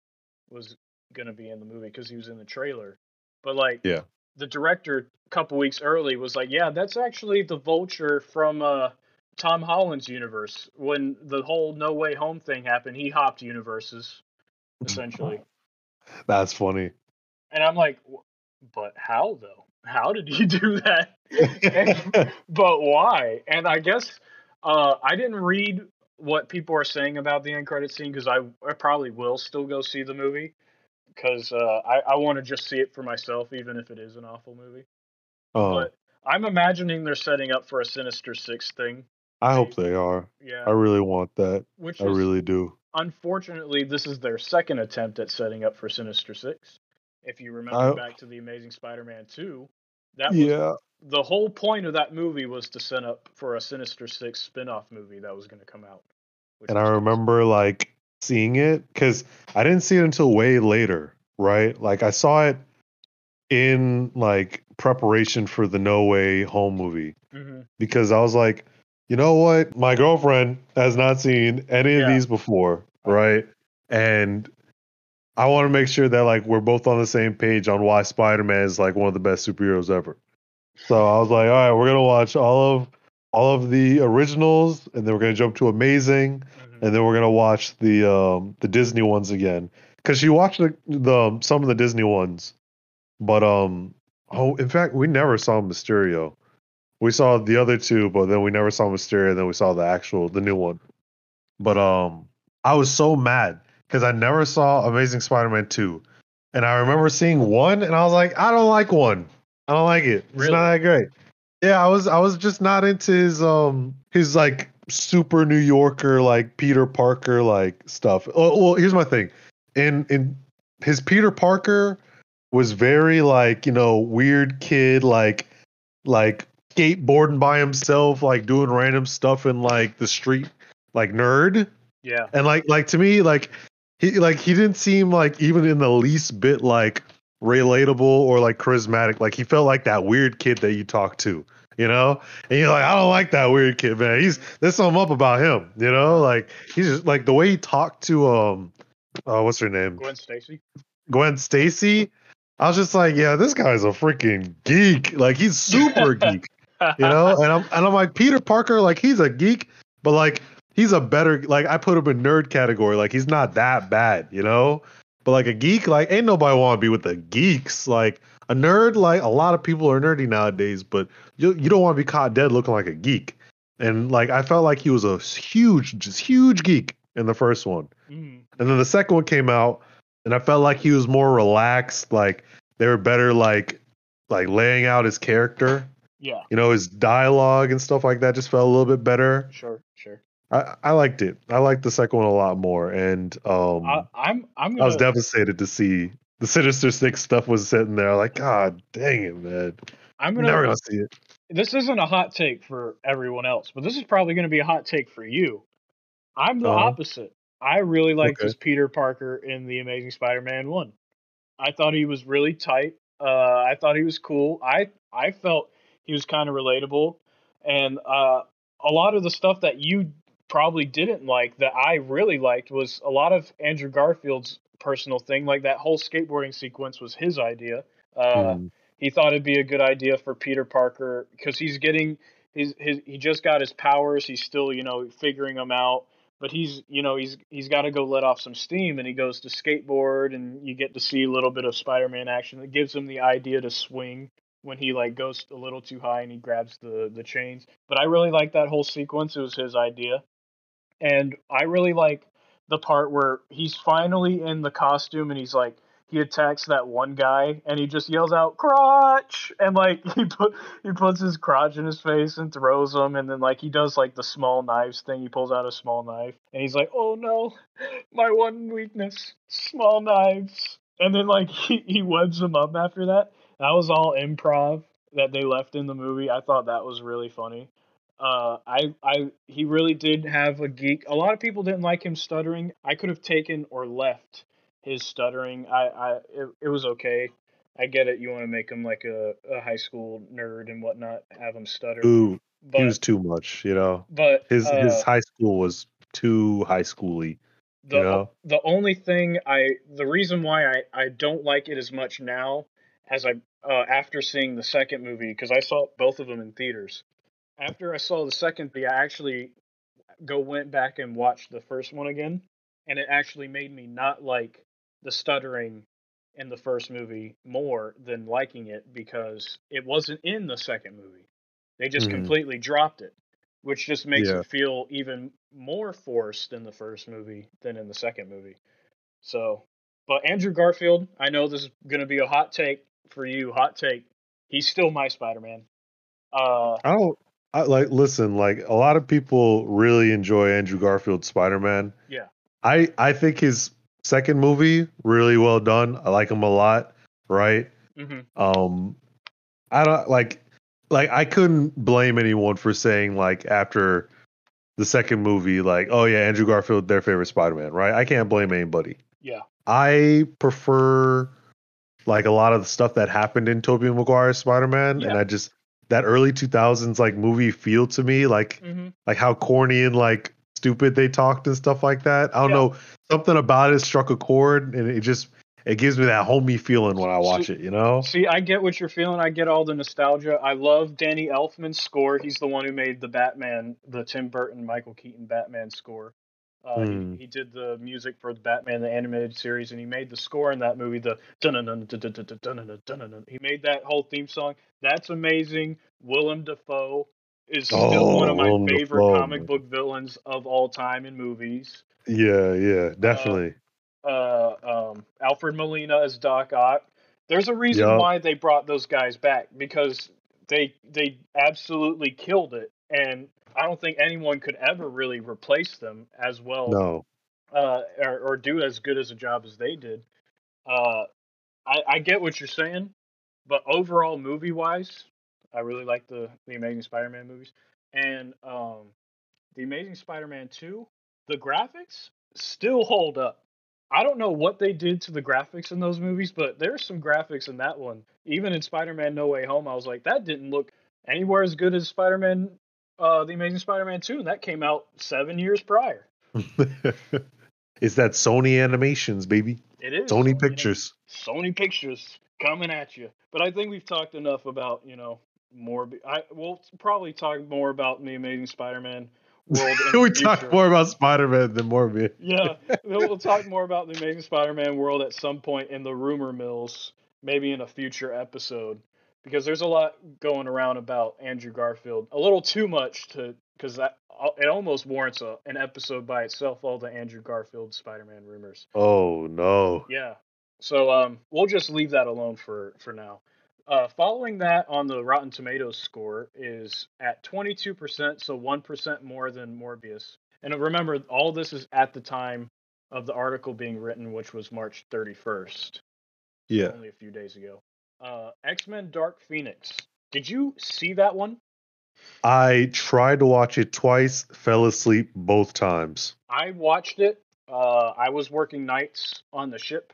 was gonna be in the movie because he was in the trailer. But like, Yeah. the director a couple weeks early was like, "Yeah, that's actually the Vulture from uh Tom Holland's universe. When the whole No Way Home thing happened, he hopped universes essentially." That's funny. And I'm like, "But how though? How did he do that?" And- but why? And I guess uh, I didn't read what people are saying about the end credit scene because I, I probably will still go see the movie because uh, I, I want to just see it for myself, even if it is an awful movie. Uh, But I'm imagining they're setting up for a Sinister Six thing. I hope they are. Yeah, I really want that. which I is really do. unfortunately this is their second attempt at setting up for Sinister Six. If you remember I- back to the Amazing Spider-Man two, that was Yeah. the whole point of that movie was to set up for a Sinister Six spin-off movie that was going to come out. And I remember like seeing it because I didn't see it until way later, right? Like I saw it in like preparation for the No Way Home movie Mhm. because I was like, you know what? My girlfriend has not seen any of these before, right? And I want to make sure that like we're both on the same page on why Spider-Man is like one of the best superheroes ever. So I was like, all right, we're gonna watch all of all of the originals, and then we're gonna jump to Amazing, Mhm. and then we're gonna watch the um the Disney ones again because she watched the, the some of the Disney ones, but um oh in fact we never saw Mysterio. We saw the other two, but then we never saw Mysterio. And then we saw the actual the new one. But um I was so mad because I never saw Amazing Spider-Man two, and I remember seeing one, and I was like I don't like one. I don't like it. It's Really? not that great. Yeah, I was I was just not into his um his like super New Yorker like Peter Parker like stuff. Oh, well, here's my thing. In in his Peter Parker was very like, you know, weird kid like like skateboarding by himself, like doing random stuff in like the street, like nerd. Yeah. And like like to me, like he like he didn't seem like even in the least bit like relatable or like charismatic. Like he felt like that weird kid that you talk to, you know? And you're like, I don't like that weird kid, man. He's there's something up about him, you know? Like he's just like the way he talked to um uh what's her name? Gwen Stacy. Gwen Stacy. I was just like, yeah, this guy's a freaking geek. Like he's super geek you know and i'm and i'm like peter parker like he's a geek but like he's a better like i put him in nerd category like he's not that bad you know but like a geek like ain't nobody want to be with the geeks like a nerd like a lot of people are nerdy nowadays but you, you don't want to be caught dead looking like a geek and like i felt like he was a huge just huge geek in the first one Mhm. and then the second one came out, and I felt like he was more relaxed. Like they were better, like like laying out his character. Yeah. You know, his dialogue and stuff like that just felt a little bit better. Sure. I, I liked it. I liked the second one a lot more, and um, I, I'm. I'm I gonna. was devastated to see the Sinister Six stuff was sitting there. Like, God dang it, man! I'm gonna. never gonna see it. This isn't a hot take for everyone else, but this is probably going to be a hot take for you. I'm the Uh-huh. opposite. I really liked Okay. this Peter Parker in the Amazing Spider-Man one. I thought he was really tight. Uh, I thought he was cool. I I felt he was kind of relatable, and uh, a lot of the stuff that you probably didn't like that I really liked was a lot of Andrew Garfield's personal thing. Like that whole skateboarding sequence was his idea. Uh, Mm. he thought it'd be a good idea for Peter Parker because he's getting his his he just got his powers. He's still you know figuring them out, but he's you know he's he's got to go let off some steam, and he goes to skateboard, and you get to see a little bit of Spider-Man action. that gives him the idea to swing when he like goes a little too high and he grabs the the chains. But I really like that whole sequence. It was his idea, and I really like the part where he's finally in the costume and he's like he attacks that one guy and he just yells out crotch! and like he put he puts his crotch in his face and throws him and then like he does like the small knives thing. He pulls out a small knife and he's like oh no. My one weakness. Small knives. And then like he, he webs him up after that. That was all improv that they left in the movie. I thought that was really funny uh, I, I, he really did have a geek. A lot of people didn't like him stuttering. I could have taken or left his stuttering. I, I, it, it was okay. I get it. You want to make him like a, a high school nerd and whatnot, have him stutter. Ooh, but, he was too much, you know. But His uh, his high school was too high schooly. the you know? the only thing I, the reason why I, I don't like it as much now as I uh, after seeing the second movie because I saw both of them in theaters. After I saw the second movie, I actually go went back and watched the first one again, and it actually made me not like the stuttering in the first movie more than liking it because it wasn't in the second movie. They just Mhm. completely dropped it, which just makes Yeah. it feel even more forced in the first movie than in the second movie. So, but Andrew Garfield, I know this is going to be a hot take for you, hot take. He's still my Spider-Man. Uh, I don't I, like listen. Like a lot of people really enjoy Andrew Garfield's Spider Man. yeah. I I think his second movie really well done. I like him a lot. Right. hmm Um, I don't like like I couldn't blame anyone for saying like after the second movie like oh yeah Andrew Garfield their favorite Spider Man right. I can't blame anybody. Yeah. I prefer like a lot of the stuff that happened in Tobey Maguire's Spider Man, and I just that early 2000s like movie feel to me like hmm like how corny and like stupid they talked and stuff like that. I don't Yeah. know something about it struck a chord, and it just it gives me that homey feeling when I watch So- it. You know? See, I get what you're feeling. I get all the nostalgia. I love Danny Elfman's score. He's the one who made the Batman, the Tim Burton, Michael Keaton Batman score. Uh, mm. he, hmm. he, did the music for the Batman the animated series, and he made the score in that movie. The he made that whole theme song. That's amazing. Willem Dafoe is still oh, one of my Willem favorite Dafoe. comic book villains of all time in movies. Yeah, yeah, definitely. Uh, uh, um, Alfred Molina as Doc Ock. There's a reason yep. why they brought those guys back because they they absolutely killed it, and I don't think anyone could ever really replace them as well no. uh, or, or do as good as a job as they did. Uh, I, I get what you're saying, but overall, movie wise, I really like the the Amazing Spider-Man movies, and um, the Amazing Spider-Man two. The graphics still hold up. I don't know what they did to the graphics in those movies, but there's some graphics in that one. Even in Spider-Man No Way Home, I was like, that didn't look anywhere as good as Spider-Man, uh, the Amazing Spider-Man two, and that came out seven years prior. it's that Sony Animations, baby. It is Sony you know, Pictures. Sony Pictures coming at you. But I think we've talked enough about you know more. I we'll probably talk more about the Amazing Spider-Man world. we talk more about Spider Man than Morbius. Yeah, we'll we'll talk more about the Amazing Spider-Man world at some point in the rumor mills, maybe in a future episode, because there's a lot going around about Andrew Garfield. A little too much to because that it almost warrants a, an episode by itself. All the Andrew Garfield Spider-Man rumors. Oh no. Yeah. So um, we'll just leave that alone for for now. Uh, following that on the Rotten Tomatoes score is at 22%, so 1% more than Morbius. And remember, all this is at the time of the article being written, which was March 31st, Yeah. only a few days ago. Uh, X Men Dark Phoenix. Did you see that one? I tried to watch it twice, fell asleep both times. I watched it. Uh, I was working nights on the ship,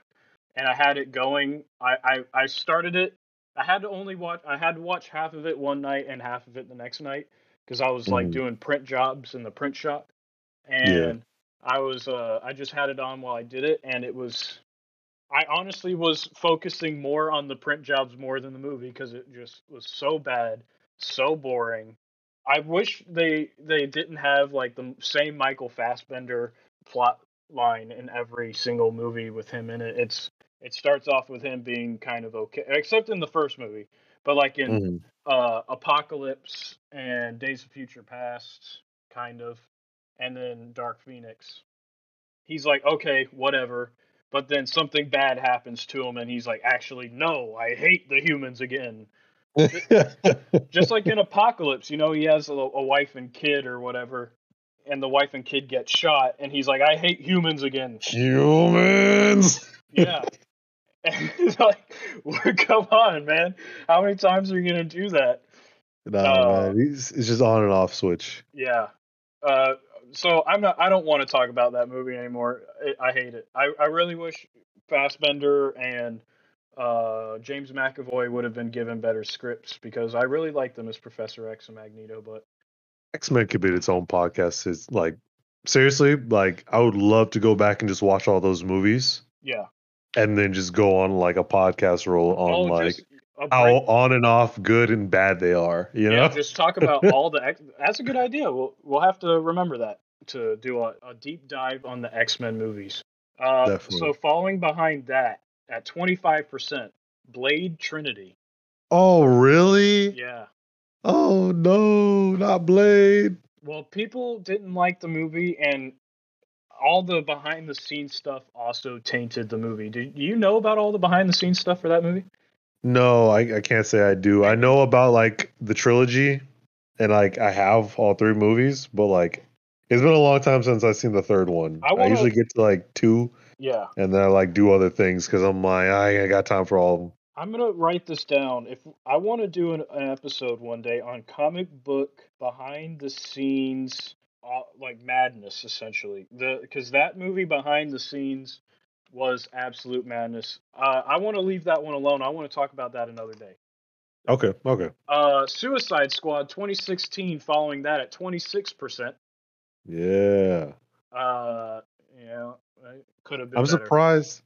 and I had it going. I, I, I started it. I had to only watch. I had to watch half of it one night and half of it the next night because I was like Mhm. doing print jobs in the print shop, and I was. Uh, I just had it on while I did it, and it was. I honestly was focusing more on the print jobs more than the movie because it just was so bad, so boring. I wish they they didn't have like the same Michael Fassbender plot line in every single movie with him in it. It's it starts off with him being kind of okay, except in the first movie. But like in Mhm. uh, Apocalypse and Days of Future Past, kind of, and then Dark Phoenix, he's like, okay, whatever. But then something bad happens to him and he's like actually no i hate the humans again just like in apocalypse you know he has a, a wife and kid or whatever and the wife and kid get shot and he's like i hate humans again Humans. yeah and it's like well, come on man how many times are you gonna do that Nah, Uh, man, he's it's just on and off switch. Yeah. Uh, so I'm not. I don't want to talk about that movie anymore. I, I hate it. I, I really wish Fassbender and uh, James McAvoy would have been given better scripts because I really like them as Professor X and Magneto. But X Men could be its own podcast. It's like seriously, like I would love to go back and just watch all those movies yeah, and then just go on like a podcast roll on Oh, like how on and off good and bad they are. You yeah, know? just talk about all the. X- That's a good idea. We'll we'll have to remember that to do a, a deep dive on the X Men movies. Uh, Definitely. so following behind that at 25 percent, Blade Trinity. oh really? Yeah. Oh no, not Blade. Well, people didn't like the movie, and all the behind the scenes stuff also tainted the movie. Do you know about all the behind the scenes stuff for that movie? No, I, I can't say I do. I know about like the trilogy, and like I have all three movies, but like it's been a long time since I've seen the third one. I I, wanna- usually get to like two, Yeah. and then I like do other things because I'm like I ain't got time for all of them. I'm gonna write this down. If I want to do an, an episode one day on comic book behind the scenes, uh, like madness, essentially, the because that movie behind the scenes was absolute madness. Uh, I want to leave that one alone. I want to talk about that another day. Okay, okay, Uh, Suicide Squad 2016, following that at 26%. Yeah. Uh, yeah, could have been. I'm better. surprised.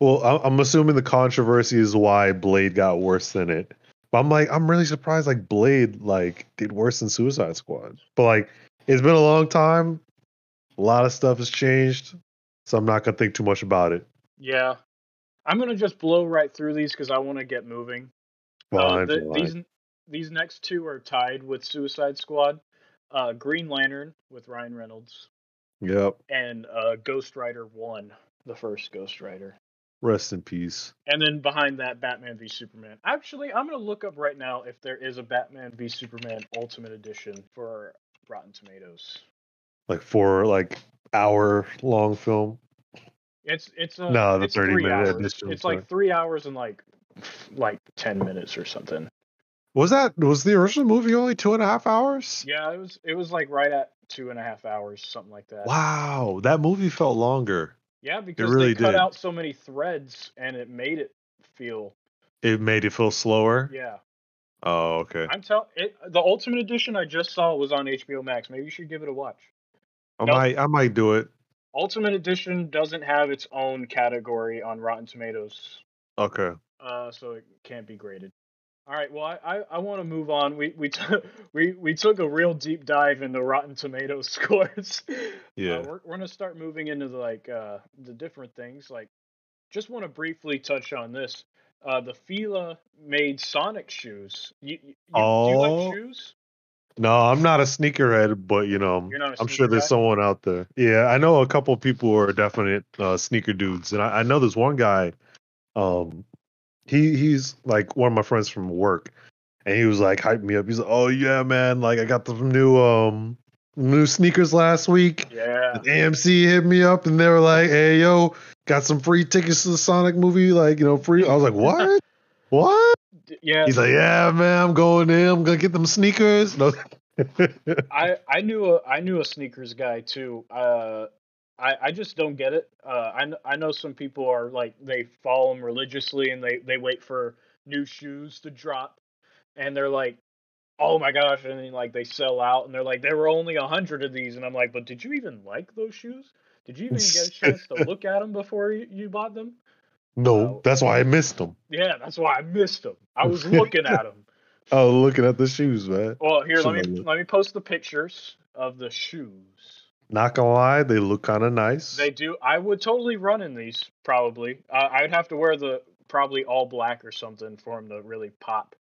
Well, I- I'm assuming the controversy is why Blade got worse than it. But I'm like, I'm really surprised. Like Blade, like did worse than Suicide Squad. But like, it's been a long time. A lot of stuff has changed, so I'm not gonna think too much about it. Yeah, I'm gonna just blow right through these because I want to get moving. Uh, the- fine. these these next two are tied with Suicide Squad. Uh, Green Lantern with Ryan Reynolds Yep. and uh, Ghost Rider One, the first Ghost Rider. Rest in peace. And then behind that, Batman v Superman. Actually, I'm gonna look up right now if there is a Batman v Superman Ultimate Edition for Rotten Tomatoes. Like for like hour long film. It's it's a No, the it's 30 minute edition, It's sorry. like three hours and like like ten minutes or something. Was that was the original movie only two and a half hours? Yeah, it was it was like right at two and a half hours, something like that. Wow, that movie felt longer. Yeah, because really they cut did. out so many threads and it made it feel It made it feel slower. yeah. Oh, okay. I'm tell it the Ultimate Edition I just saw was on HBO Max. Maybe you should give it a watch. I Nope. might I might do it. Ultimate Edition doesn't have its own category on Rotten Tomatoes, Okay. uh, so it can't be graded. All right, well, I, I, I want to move on. We we, t- we we took a real deep dive into Rotten Tomatoes scores. Yeah. Uh, we're we're gonna start moving into the, like uh, the different things. Like, just want to briefly touch on this. Uh, the Fila made Sonic shoes. You, you, you- do you Oh. like shoes? No, I'm not a sneakerhead, but you know, You're not a I'm sure there's guy? someone out there. Yeah, I know a couple people who are definite uh, sneaker dudes, and I, I know there's one guy. Um, he he's like one of my friends from work, and he was like hyping me up. He's like, "Oh yeah, man! Like I got the new um new sneakers last week. Yeah. And AMC hit me up, and they were like, "Hey yo, got some free tickets to the Sonic movie. Like you know, free." I was like, "What? what?" Yeah. He's like, "Yeah, man, I'm going in. I'm gonna get them sneakers." No. I I knew a I knew a sneakers guy too. Uh, I I just don't get it. Uh, I I know some people are like they follow them religiously and they they wait for new shoes to drop, and they're like, oh my gosh, and then like they sell out and they're like there were only a hundred of these, and I'm like, but did you even like those shoes? Did you even get a chance to look at them before you, you bought them? No, Oh. that's why I missed them. Yeah, that's why I missed them. I was looking at them. Oh, looking at the shoes, man. Well, here let me let me post the pictures of the shoes. Not gonna lie, they look kind of nice. They do. I would totally run in these probably. Uh, I'd have to wear the probably all black or something for them to really pop.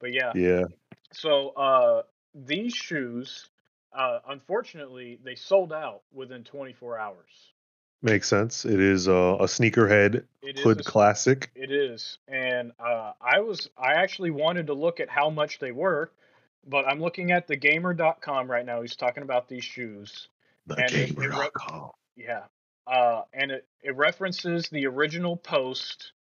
But yeah. yeah, So uh, these shoes, uh, unfortunately, they sold out within 24 hours. Makes sense. It is uh, a sneakerhead It hood a- classic. It is, and uh, I was I actually wanted to look at how much they were, but I'm looking at thegamer.com right now. He's talking about these shoes. The and it- re- gamer.com. Yeah. Uh, and it, it references the original post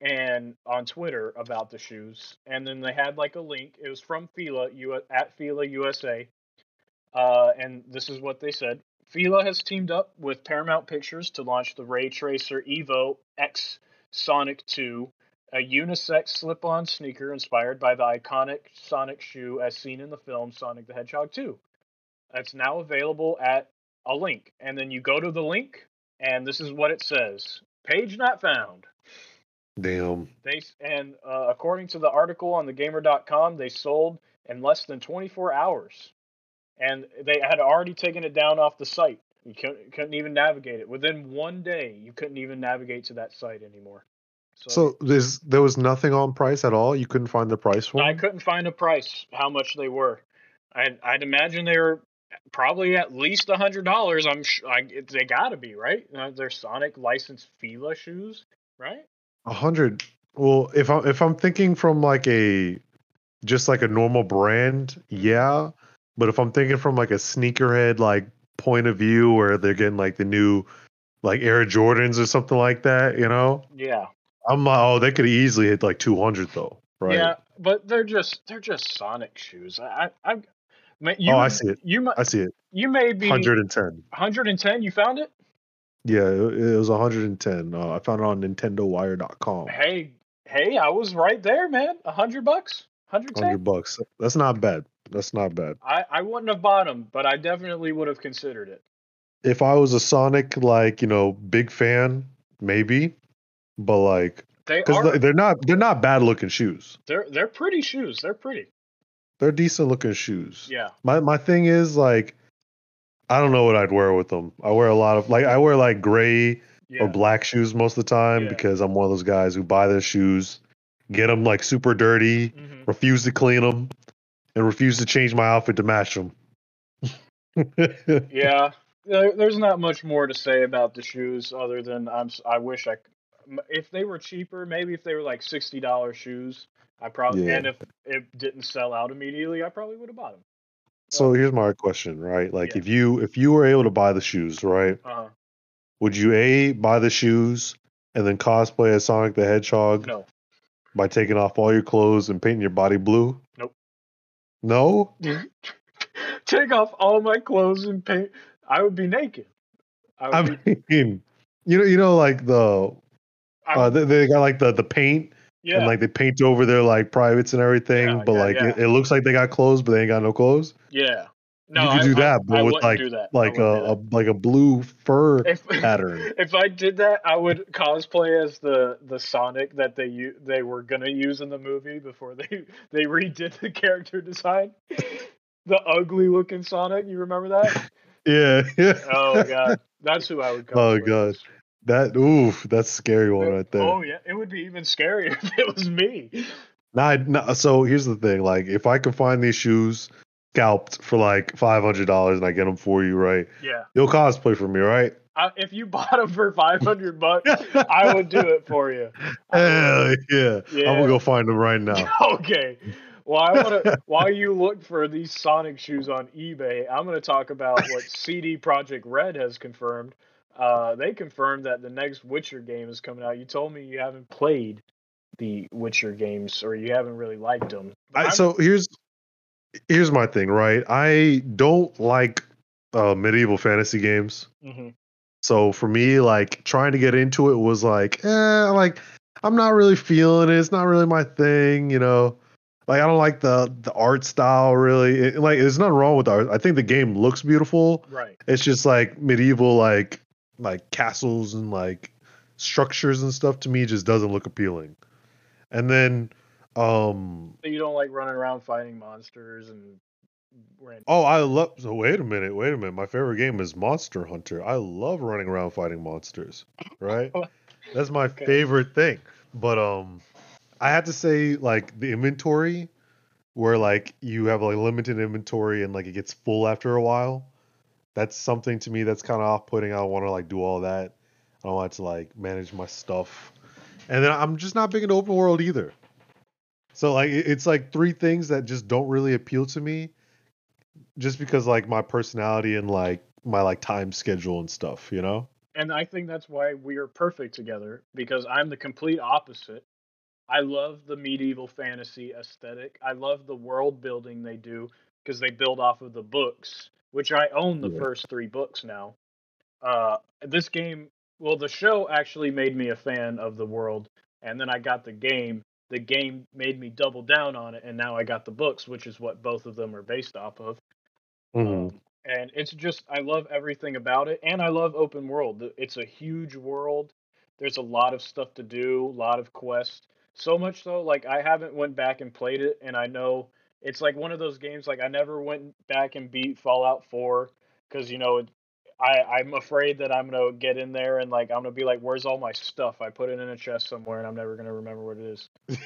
and on Twitter about the shoes. And then they had like a link. It was from Fila U- at Fila USA. Uh, and this is what they said. Fila has teamed up with Paramount Pictures to launch the Ray Tracer Evo X Sonic 2, a unisex slip-on sneaker inspired by the iconic Sonic shoe as seen in the film Sonic the Hedgehog 2. It's now available at a link, and then you go to the link, and this is what it says: "Page not found." Damn. They and uh, according to the article on thegamer.com, they sold in less than 24 hours, and they had already taken it down off the site. You couldn't, couldn't even navigate it within one day. You couldn't even navigate to that site anymore. So there's there was nothing on price at all. You couldn't find the price for I couldn't find a price how much they were. I'd, I'd imagine they were probably at least a hundred dollars. I'm sh- I, they got to be right. Uh, they're Sonic licensed Fila shoes, right? A hundred. Well, if I'm if I'm thinking from like a just like a normal brand, yeah. But if I'm thinking from like a sneakerhead like point of view where they're getting like the new like Air Jordans or something like that, you know, Yeah, I'm like, oh, they could easily hit like 200 though, right? yeah, but they're just they're just Sonic shoes. I I, you, Oh, I see it. You I see it. you may be 110. 110. You found it? Yeah, it, was 110. Uh, I found it on NintendoWire.com. Hey hey, I was right there, man. A hundred bucks, 110. 100 bucks. That's not bad. That's not bad. I I wouldn't have bought them, but I definitely would have considered it. If I was a Sonic like you know big fan, maybe, but like they are, they're not they're not bad looking shoes. they're they're pretty shoes. They're pretty. They're decent looking shoes. Yeah. My my thing is like, I don't know what I'd wear with them. I wear a lot of like I wear like gray Yeah. or black shoes most of the time Yeah. because I'm one of those guys who buy their shoes, get them like super dirty, Mhm. refuse to clean them, and refuse to change my outfit to match them. Yeah. There's not much more to say about the shoes other than I'm I wish I if they were cheaper, maybe if they were like sixty dollars shoes, I probably Yeah. and if it didn't sell out immediately, I probably would have bought them. So here's my question, right? Like Yeah. if you if you were able to buy the shoes, right? Uh, Would you a buy the shoes and then cosplay as Sonic the Hedgehog no, by taking off all your clothes and painting your body blue? Nope. No? take off all my clothes and paint. I would be naked. I I would be, mean, you know, you know, like the uh, they, they got like the the paint yeah, and like they paint over their like privates and everything, Yeah, but yeah, like yeah. It, it looks like they got clothes, but they ain't got no clothes. yeah. No, you could I- do I- that, but I with like. Like a, a like a blue fur if, pattern. If I did that, I would cosplay as the the Sonic that they u- they were gonna use in the movie before they they redid the character design. the ugly looking Sonic, you remember that? Yeah. Oh god, that's who I would cosplay. Oh, God. as. That oof, that's a scary one right there. Oh yeah, it would be even scarier if it was me. Nah, nah, so here's the thing: like, if I can find these shoes scalped for like five hundred dollars and I get them for you, right? Yeah, You'll cosplay for me, right? I, if you bought them for five hundred bucks, I would do it for you. Hell yeah! Yeah. I'm gonna go find them right now. Okay. Well, I want to. while you look for these Sonic shoes on eBay, I'm going to talk about what CD Projekt Red has confirmed. Uh, they confirmed that the next Witcher game is coming out. You told me you haven't played the Witcher games, or you haven't really liked them. I, so here's here's my thing, right? I don't like uh, medieval fantasy games. Mhm. So for me, like trying to get into it was like, eh, like I'm not really feeling it. It's not really my thing, you know. Like I don't like the the art style really. It- like there's nothing wrong with art. I think the game looks beautiful. right. It's just like medieval, like like castles and like structures and stuff. To me, just doesn't look appealing. And then, um, So you don't like running around fighting monsters and. Random. oh, I love. So wait a minute, wait a minute. My favorite game is Monster Hunter. I love running around fighting monsters. Right. That's my Okay. favorite thing. But um I had to say like the inventory where like you have like limited inventory and like it gets full after a while. That's something to me that's kind of off-putting. I don't want to like do all that. I don't want to like manage my stuff, and then I'm just not big into open world either. So like it's like three things that just don't really appeal to me, just because like my personality and like my like time schedule and stuff. You know. and I think that's why we are perfect together because I'm the complete opposite. I love the medieval fantasy aesthetic. I love the world building they do because they build off of the books, which I own the Yeah. first three books now. Uh, this game, well, the show actually made me a fan of the world, and then I got the game. The game made me double down on it, and now I got the books, which is what both of them are based off of. Mhm. Um, and it's just I love everything about it, and I love open world. It's a huge world. There's a lot of stuff to do, a lot of quests. So much so, like I haven't went back and played it, and I know it's like one of those games. Like I never went back and beat Fallout Four because you know it, I I'm afraid that I'm gonna get in there and like I'm gonna be like, where's all my stuff? I put it in a chest somewhere, and I'm never gonna remember what it is.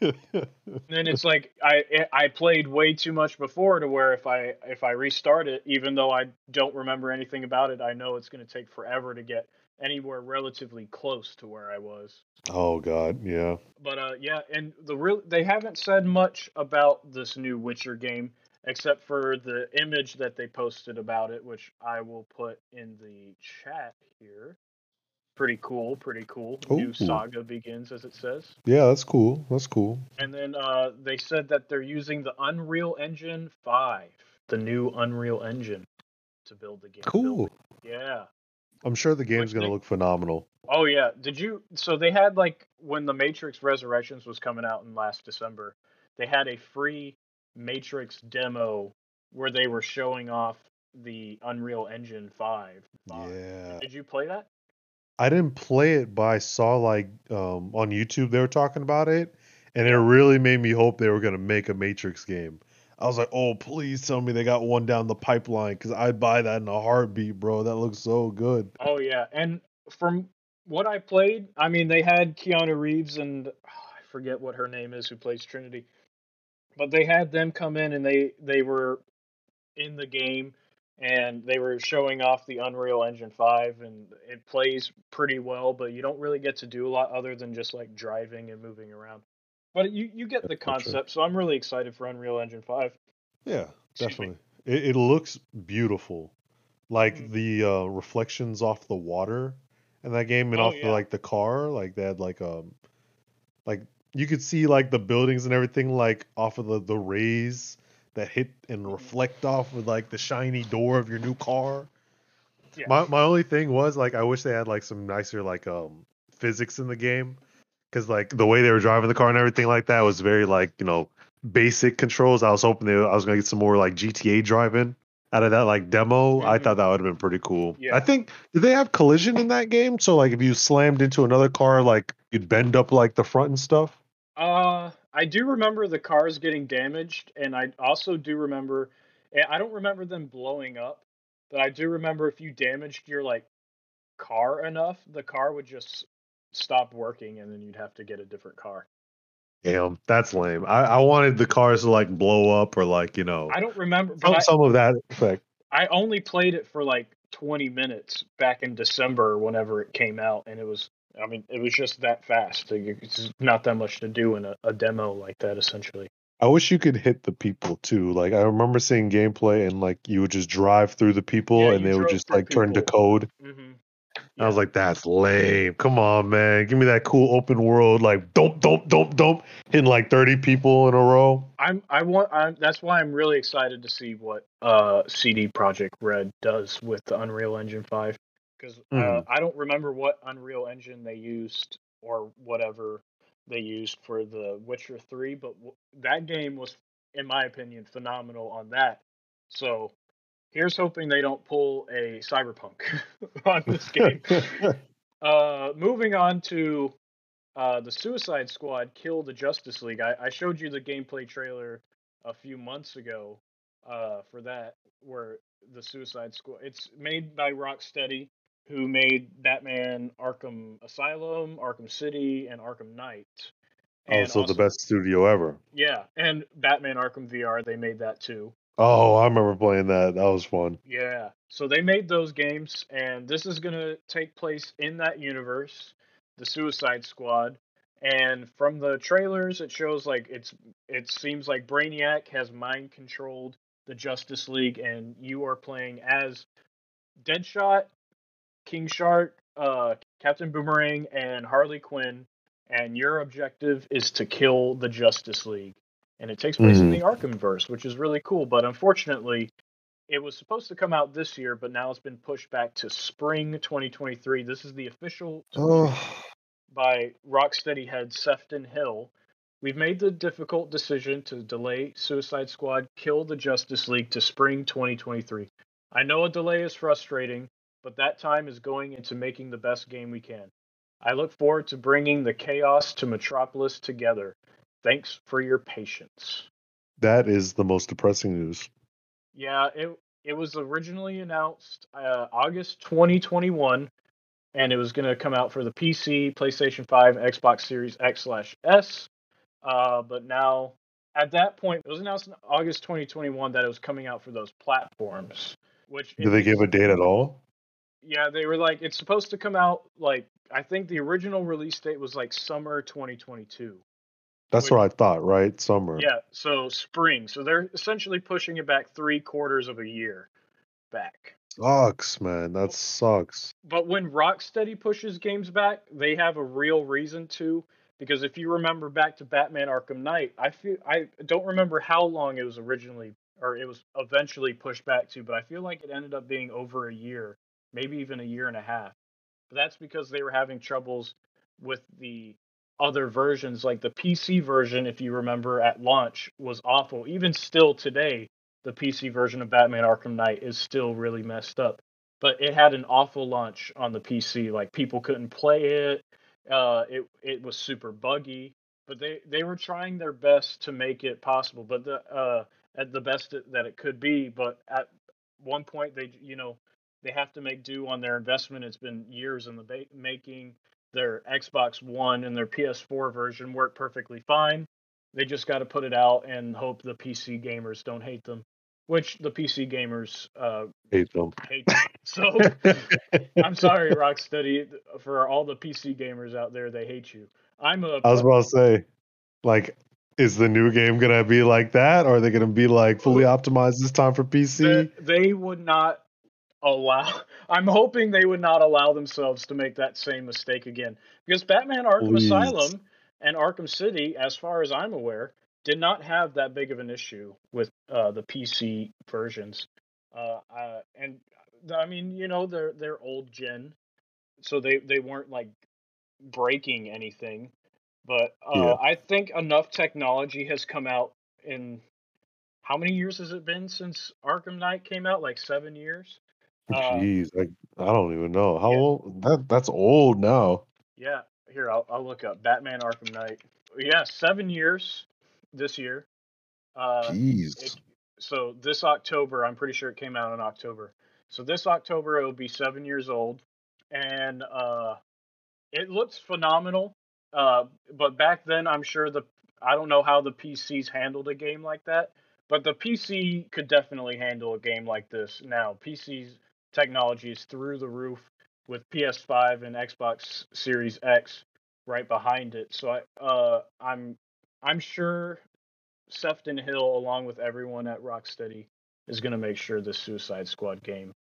And then it's like I eh, I played way too much before to where if I if I restart it, even though I don't remember anything about it, I know it's going to take forever to get anywhere relatively close to where I was. oh God, yeah. But uh, yeah, and the real they haven't said much about this new Witcher game except for the image that they posted about it, which I will put in the chat here. Pretty cool, pretty cool. New saga begins, as it says. Yeah, that's cool. That's cool. And then uh, they said that they're using the Unreal Engine 5, the new Unreal Engine, to build the game. Cool. Yeah. I'm sure the game's gonna look phenomenal. Oh yeah. Did you? So they had like when the Matrix Resurrections was coming out in last December, they had a free Matrix demo where they were showing off the Unreal Engine 5. mod. Yeah. Did you play that? I didn't play it, but I saw like um, on YouTube they were talking about it, and it really made me hope they were gonna make a Matrix game. I was like, oh, please tell me they got one down the pipeline, because I'd buy that in a heartbeat, bro. That looks so good. Oh yeah, and from what I played, I mean they had Keanu Reeves and I forget what her name is who plays Trinity, but they had them come in and they they were in the game and they were showing off the Unreal Engine 5 and it plays pretty well, but you don't really get to do a lot other than just like driving and moving around. But you you get the concept, so I'm really excited for Unreal Engine 5. Yeah, Excuse definitely. It, it looks beautiful, like Mm. the uh, reflections off the water in that game and Oh, off yeah. the, like the car. Like they had like um, like you could see like the buildings and everything like off of the the rays that hit and Mhm. reflect off with like the shiny door of your new car. Yeah. My my only thing was like I wish they had like some nicer like um physics in the game because like the way they were driving the car and everything like that was very like you know basic controls. I was hoping they, I was gonna get some more like GTA driving out of that like demo. I Mhm. thought that would have been pretty cool. Yeah. I think did they have collision in that game? So like if you slammed into another car, like you'd bend up like the front and stuff. Uh, I do remember the cars getting damaged, and I also do remember. and I don't remember them blowing up, but I do remember if you damaged your like car enough, the car would just stop working, and then you'd have to get a different car. Damn, that's lame. I, I wanted the cars to like blow up or like you know I don't remember, but some, I, some of that effect. I only played it for like 20 minutes back in December, whenever it came out, and it was. I mean, it was just that fast. It's not that much to do in a, a demo like that, essentially. I wish you could hit the people too. Like I remember seeing gameplay and like you would just drive through the people Yeah, and they would just like turn to people. code. Mm-hmm. Hmm I was like, that's lame. Come on, man. Give me that cool open world, like dope, dope, dope, dope, hitting like 30 people in a row. I'm I want I'm that's why I'm really excited to see what uh CD Projekt Red does with the Unreal Engine 5 because uh, Mhm. I don't remember what Unreal Engine they used or whatever they used for the Witcher 3 but w- that game was in my opinion phenomenal on that. So here's hoping they don't pull a Cyberpunk on this game. Uh, moving on to uh, the Suicide Squad Kill the Justice League. I, I showed you the gameplay trailer a few months ago uh, for that, where the Suicide Squad. It's made by Rocksteady, who made Batman Arkham Asylum, Arkham City, and Arkham Knight. oh, And so also- the best studio ever. Yeah, and Batman Arkham VR. They made that too. Oh, I remember playing that. That was fun. Yeah. So they made those games, and this is going to take place in that universe, the Suicide Squad. And from the trailers, it shows like it's it seems like Brainiac has mind controlled the Justice League, and you are playing as Deadshot, King Shark, uh, Captain Boomerang, and Harley Quinn. And your objective is to kill the Justice League and it takes place mm. in the Arkham verse, which is really cool. But unfortunately, it was supposed to come out this year, but now it's been pushed back to spring 2023. This is the official oh. by Rocksteady head Sefton Hill. We've made the difficult decision to delay Suicide Squad Kill the Justice League to spring 2023. I know a delay is frustrating, but that time is going into making the best game we can. I look forward to bringing the chaos to Metropolis together. Thanks for your patience. That is the most depressing news. Yeah, it it was originally announced uh, August 2021, and it was going to come out for the PC, PlayStation 5, Xbox Series X slash S. Uh, but now, at that point, it was announced in August 2021 that it was coming out for those platforms. Which did they give a date at all? Yeah, they were like it's supposed to come out like I think the original release date was like summer 2022. That's what I thought, right? Summer. Yeah, so spring. So they're essentially pushing it back three quarters of a year back. Sucks, man. That sucks. But when Rocksteady pushes games back, they have a real reason to. Because if you remember back to Batman Arkham Knight, I feel I don't remember how long it was originally or it was eventually pushed back to, but I feel like it ended up being over a year, maybe even a year and a half. But that's because they were having troubles with the other versions, like the PC version, if you remember at launch, was awful. Even still today, the PC version of Batman Arkham Knight is still really messed up. But it had an awful launch on the PC. Like people couldn't play it. Uh, it it was super buggy. But they they were trying their best to make it possible. But the uh, at the best that it could be. But at one point, they you know they have to make do on their investment. It's been years in the ba- making their Xbox One and their PS4 version work perfectly fine. They just got to put it out and hope the PC gamers don't hate them, which the PC gamers uh, hate them. Hate them. So I'm sorry, Rocksteady, for all the PC gamers out there. They hate you. I'm a. I was about to say, like, is the new game gonna be like that, or are they gonna be like fully optimized this time for PC? They, they would not allow I'm hoping they would not allow themselves to make that same mistake again. Because Batman Arkham Please. Asylum and Arkham City, as far as I'm aware, did not have that big of an issue with uh, the PC versions. Uh, uh, and I mean, you know, they're they're old gen, so they they weren't like breaking anything. But uh, yeah. I think enough technology has come out in how many years has it been since Arkham Knight came out? Like seven years. Uh, Jeez, I, I don't even know how yeah. old that that's old now. Yeah, here I'll I'll look up Batman Arkham Knight. Yeah, seven years this year. Uh, Jeez. It, so this October, I'm pretty sure it came out in October. So this October it'll be seven years old, and uh, it looks phenomenal. Uh, but back then, I'm sure the I don't know how the PCs handled a game like that, but the PC could definitely handle a game like this now. PCs technology is through the roof with PS5 and Xbox Series X right behind it. So I, uh, I'm I'm sure Sefton Hill, along with everyone at Rocksteady, is going to make sure the Suicide Squad game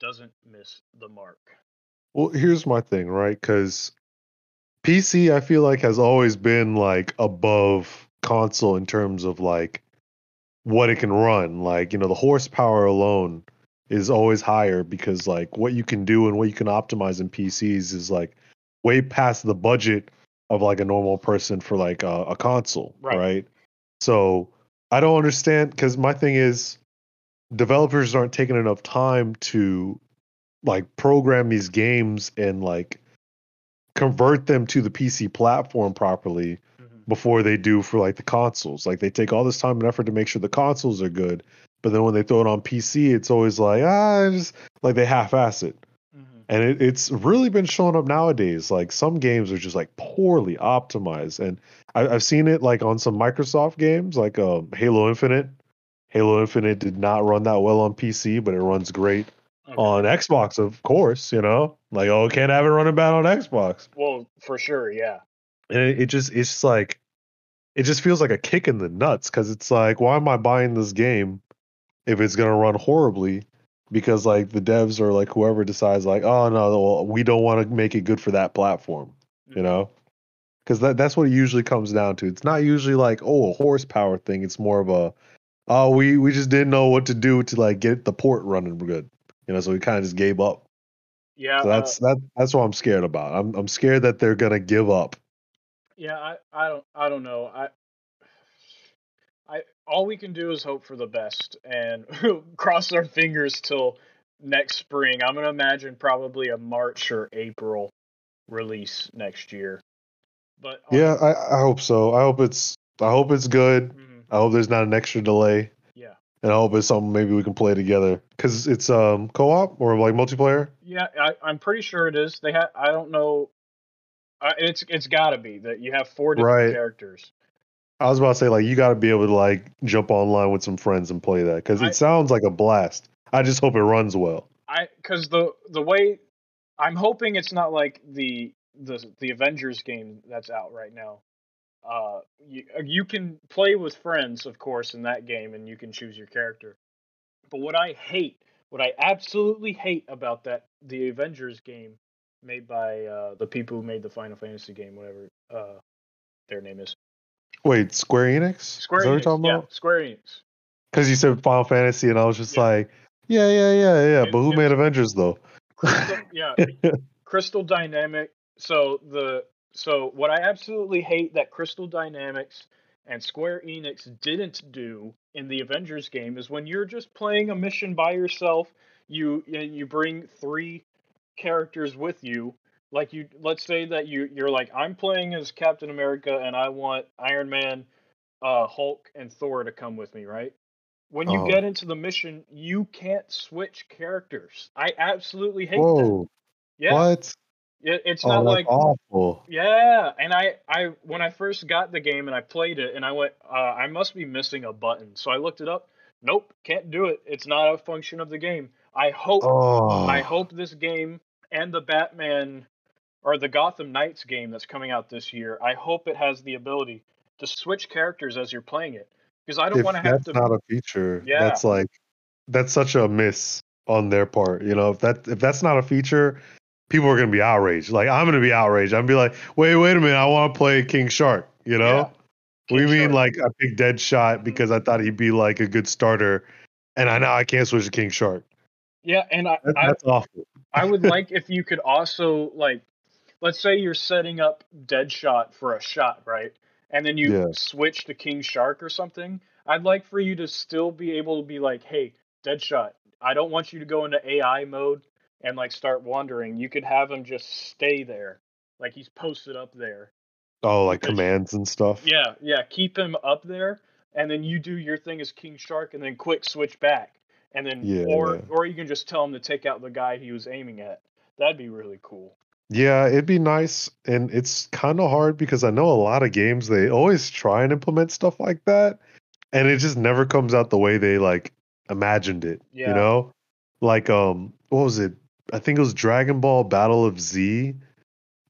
doesn't miss the mark. Well, here's my thing, right? Because PC, I feel like, has always been like above console in terms of like what it can run. Like, you know, the horsepower alone is always higher because like what you can do and what you can optimize in PCs is like way past the budget of like a normal person for like a, a console, right. right? So I don't understand because my thing is developers aren't taking enough time to like program these games and like convert them to the PC platform properly mm-hmm. before they do for like the consoles. Like they take all this time and effort to make sure the consoles are good, but then when they throw it on PC, it's always like ah, just like they half-ass it. Mm-hmm. And it, it's really been showing up nowadays. Like some games are just like poorly optimized, and I, have seen it like on some Microsoft games, like um, Halo Infinite. Halo Infinite did not run that well on PC, but it runs great Okay. on Xbox, of course. You know, like oh, can't have it running bad on Xbox. Well, for sure, yeah. And it, it just it's just like it just feels like a kick in the nuts because it's like why am I buying this game if it's gonna run horribly? Because like the devs or like whoever decides like oh no well, we don't want to make it good for that platform, you Mhm. know. Because that, that's what it usually comes down to. It's not usually like oh a horsepower thing. It's more of a oh we we just didn't know what to do to like get the port running good, you know. So we kind of just gave up. Yeah, So uh, that's that that's what I'm scared about. I'm I'm scared that they're gonna give up. Yeah, I, I don't I don't know. I I all we can do is hope for the best and cross our fingers till next spring. I'm gonna imagine probably a March or April release next year. But Yeah, I, I hope so. I hope it's I hope it's good. Mhm, I hope there's not an extra delay, yeah, and I hope it's something maybe we can play together because it's um co-op or like multiplayer. yeah. I, I'm pretty sure it is. They have. I don't know. I, it's it's got to be that you have four different Right. characters. I was about to say like you got to be able to like jump online with some friends and play that because I- it sounds like a blast. I just hope it runs well. I because the the way I'm hoping it's not like the the the Avengers game that's out right now. Uh, you you can play with friends, of course, in that game, and you can choose your character. But what I hate, what I absolutely hate about that the Avengers game made by uh, the people who made the Final Fantasy game, whatever uh, their name is, Wait, Square Enix? Square Is that what you're Enix. talking yeah, about? Square Enix. Because you said Final Fantasy, and I was just Yeah. like, yeah, yeah, yeah, yeah. But who made Avengers though? Crystal, yeah, Crystal Dynamic. So the so what I absolutely hate that Crystal Dynamics and Square Enix didn't do in the Avengers game is when you're just playing a mission by yourself, you you bring three characters with you. Like you, let's say that you you're like I'm playing as Captain America and I want Iron Man, uh, Hulk, and Thor to come with me, right? When you Oh. get into the mission, you can't switch characters. I absolutely hate that. Yeah, what? it, it's Oh, not like awful. yeah, and I, I when I first got the game and I played it and I went, uh, I must be missing a button. So I looked it up. Nope, can't do it. It's not a function of the game. I hope Oh, I hope this game and the Batman or the Gotham Knights game that's coming out this year. I hope it has the ability to switch characters as you're playing it because I don't want to have that's to. not a feature, Yeah. that's like that's such a miss on their part. You know, if that if that's not a feature, people are gonna be outraged. Like I'm gonna be outraged. I'm gonna be like, wait, wait a minute, I want to play King Shark. You know, Yeah. do you mean like I picked Dead Shot because I thought he'd be like a good starter, and I now I can't switch to King Shark. yeah, and I, That, I that's awful. I would like if you could also like, let's say you're setting up Deadshot for a shot, right? And then you Yeah. switch to King Shark or something. I'd like for you to still be able to be like, hey, Deadshot, I don't want you to go into AI mode and like start wandering. You could have him just stay there, like he's posted up there. Oh, like Because- commands and stuff. Yeah, yeah, keep him up there, and then you do your thing as King Shark, and then quick switch back, and then Yeah. or or you can just tell him to take out the guy he was aiming at. That'd be really cool. Yeah, it'd be nice, and it's kind of hard because I know a lot of games they always try and implement stuff like that, and it just never comes out the way they like imagined it. Yeah. You know, like um, what was it? I think it was Dragon Ball Battle of Z,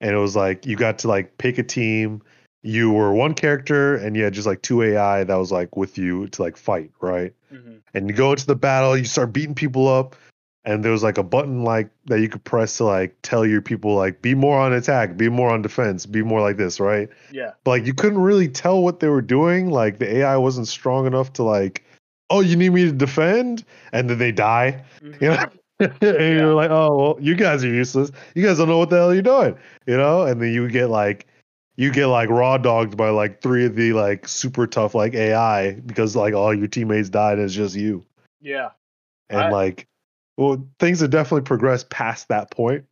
and it was like you got to like pick a team. You were one character, and you had just like two AI that was like with you to like fight, right? hmm and you go into the battle, you start beating people up, and there was like a button like that you could press to like tell your people like be more on attack, be more on defense, be more like this, right? Yeah. But like you couldn't really tell what they were doing. Like the AI wasn't strong enough to like, oh, you need me to defend, and then they die. Mhm. You know? and you're like, oh well, you guys are useless. You guys don't know what the hell you're doing, you know? And then you get like you get like raw dogged by like three of the like super tough like AI because like all your teammates died and it's just you Yeah. and I- like well things have definitely progressed past that point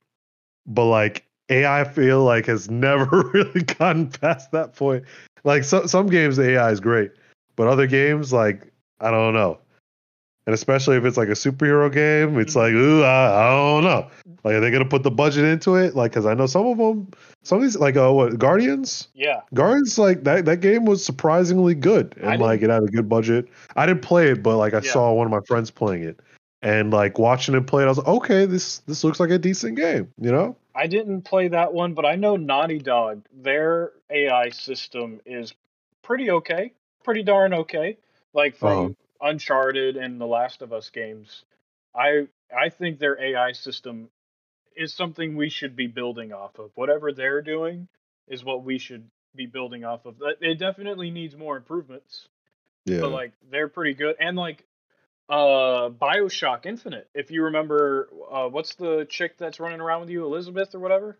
but like ai I feel like has never really gotten past that point like so, some games the ai is great but other games like i don't know And especially if it's like a superhero game, it's like, ooh, I, I don't know. Like, are they gonna put the budget into it? Like, because I know some of them, some of these, like, uh, what Guardians? Yeah, Guardians, like that that game was surprisingly good, and like it had a good budget. I didn't play it, but like I Yeah. saw one of my friends playing it, and like watching him play it, I was like, okay, this this looks like a decent game, you know? I didn't play that one, but I know Naughty Dog, their AI system is pretty okay, pretty darn okay. Like from Uh-huh. Uncharted and the Last of Us games, I I think their AI system is something we should be building off of. Whatever they're doing is what we should be building off of. It- It definitely needs more improvements, Yeah. but like they're pretty good. And like uh BioShock Infinite, if you remember uh what's the chick that's running around with you, Elizabeth or whatever?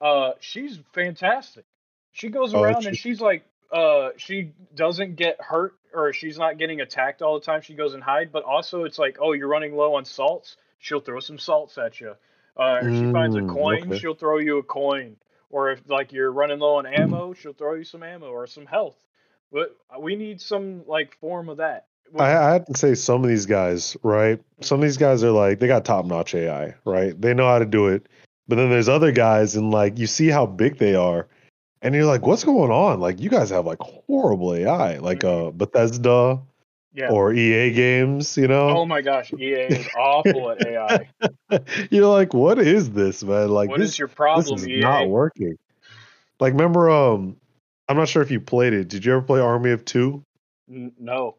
Uh she's fantastic. She goes Oh, around she- and she's like uh she doesn't get hurt or she's not getting attacked all the time. She goes and hide, but also it's like, oh, you're running low on salts, she'll throw some salts at you. Uh if she finds a Mm, coin, okay. she'll throw you a coin. Or if like you're running low on ammo, she'll throw you some ammo or some health. But we need some like form of that. I, I have to say, some of these guys, right? Some of these guys are like they got top notch AI, right? They know how to do it. But then there's other guys, and like you see how big they are, and you're like, what's going on? Like you guys have like horrible AI, like uh Bethesda yeah. or EA games, you know? Oh my gosh, EA is awful at AI. you're like, what is this, man? Like What this, is your problem? this is EA? not working. Like, remember, um, I'm not sure if you played it. Did you ever play Army of Two? N- no.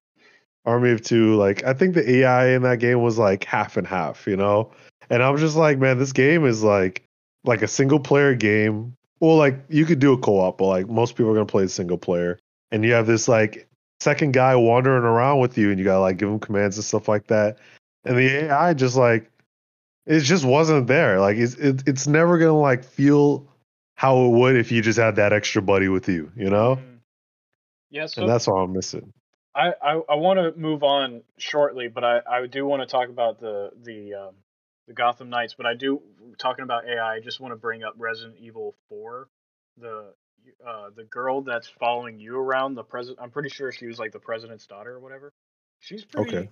Army of Two, like I think the AI in that game was like half and half, you know. And I was just like, man, this game is like like a single player game. Well, like you could do a co-op, but like most people are gonna play single player. And you have this like second guy wandering around with you, and you gotta like give him commands and stuff like that. And the AI just like it just wasn't there. Like it's it, it's never gonna like feel how it would if you just had that extra buddy with you, you know. Mm. Yeah, so And that's all I'm missing. I, I, I want to move on shortly, but I, I do want to talk about the the um, the Gotham Knights. But I do talking about AI. I just want to bring up Resident Evil Four, the uh, the girl that's following you around. The president. I'm pretty sure she was like the president's daughter or whatever. She's pretty. Okay.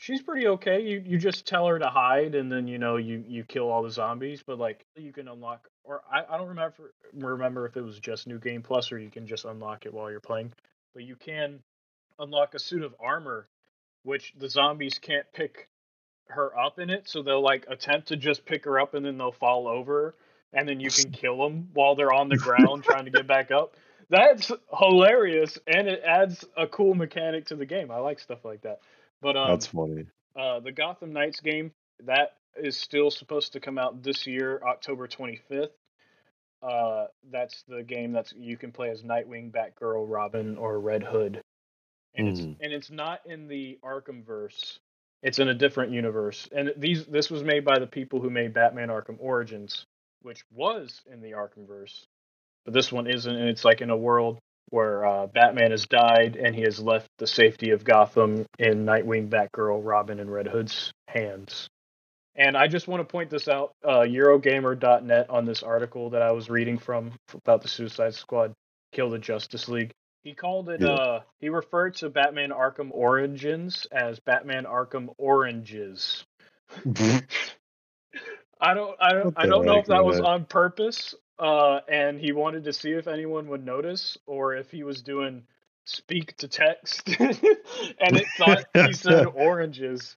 She's pretty okay. You you just tell her to hide, and then you know you you kill all the zombies. But like you can unlock, or I, I don't remember remember if it was just New Game Plus or you can just unlock it while you're playing. But you can unlock a suit of armor, which the zombies can't pick her up in it, so they'll like attempt to just pick her up and then they'll fall over, and then you can kill them while they're on the ground trying to get back up. That's hilarious, and it adds a cool mechanic to the game. I like stuff like that. But um, That's funny. uh, the Gotham Knights game that is still supposed to come out this year, October 25th. Uh, that's the game that's you can play as Nightwing, Batgirl, Robin, or Red Hood, and it's Mhm. and it's not in the Arkham verse. It's in a different universe, and these this was made by the people who made Batman Arkham Origins, which was in the Arkham verse, but this one isn't, and it's like in a world where uh, Batman has died and he has left the safety of Gotham in Nightwing, Batgirl, Robin, and Red Hood's hands. And I just want to point this out uh, Eurogamer.net on this article that I was reading from about the Suicide Squad Kill the Justice League. He called it, Yeah. uh, he referred to Batman Arkham Origins as Batman Arkham Oranges. I don't, I don't, I don't know if that was on purpose, uh, and he wanted to see if anyone would notice, or if he was doing speak to text, and it thought he said oranges.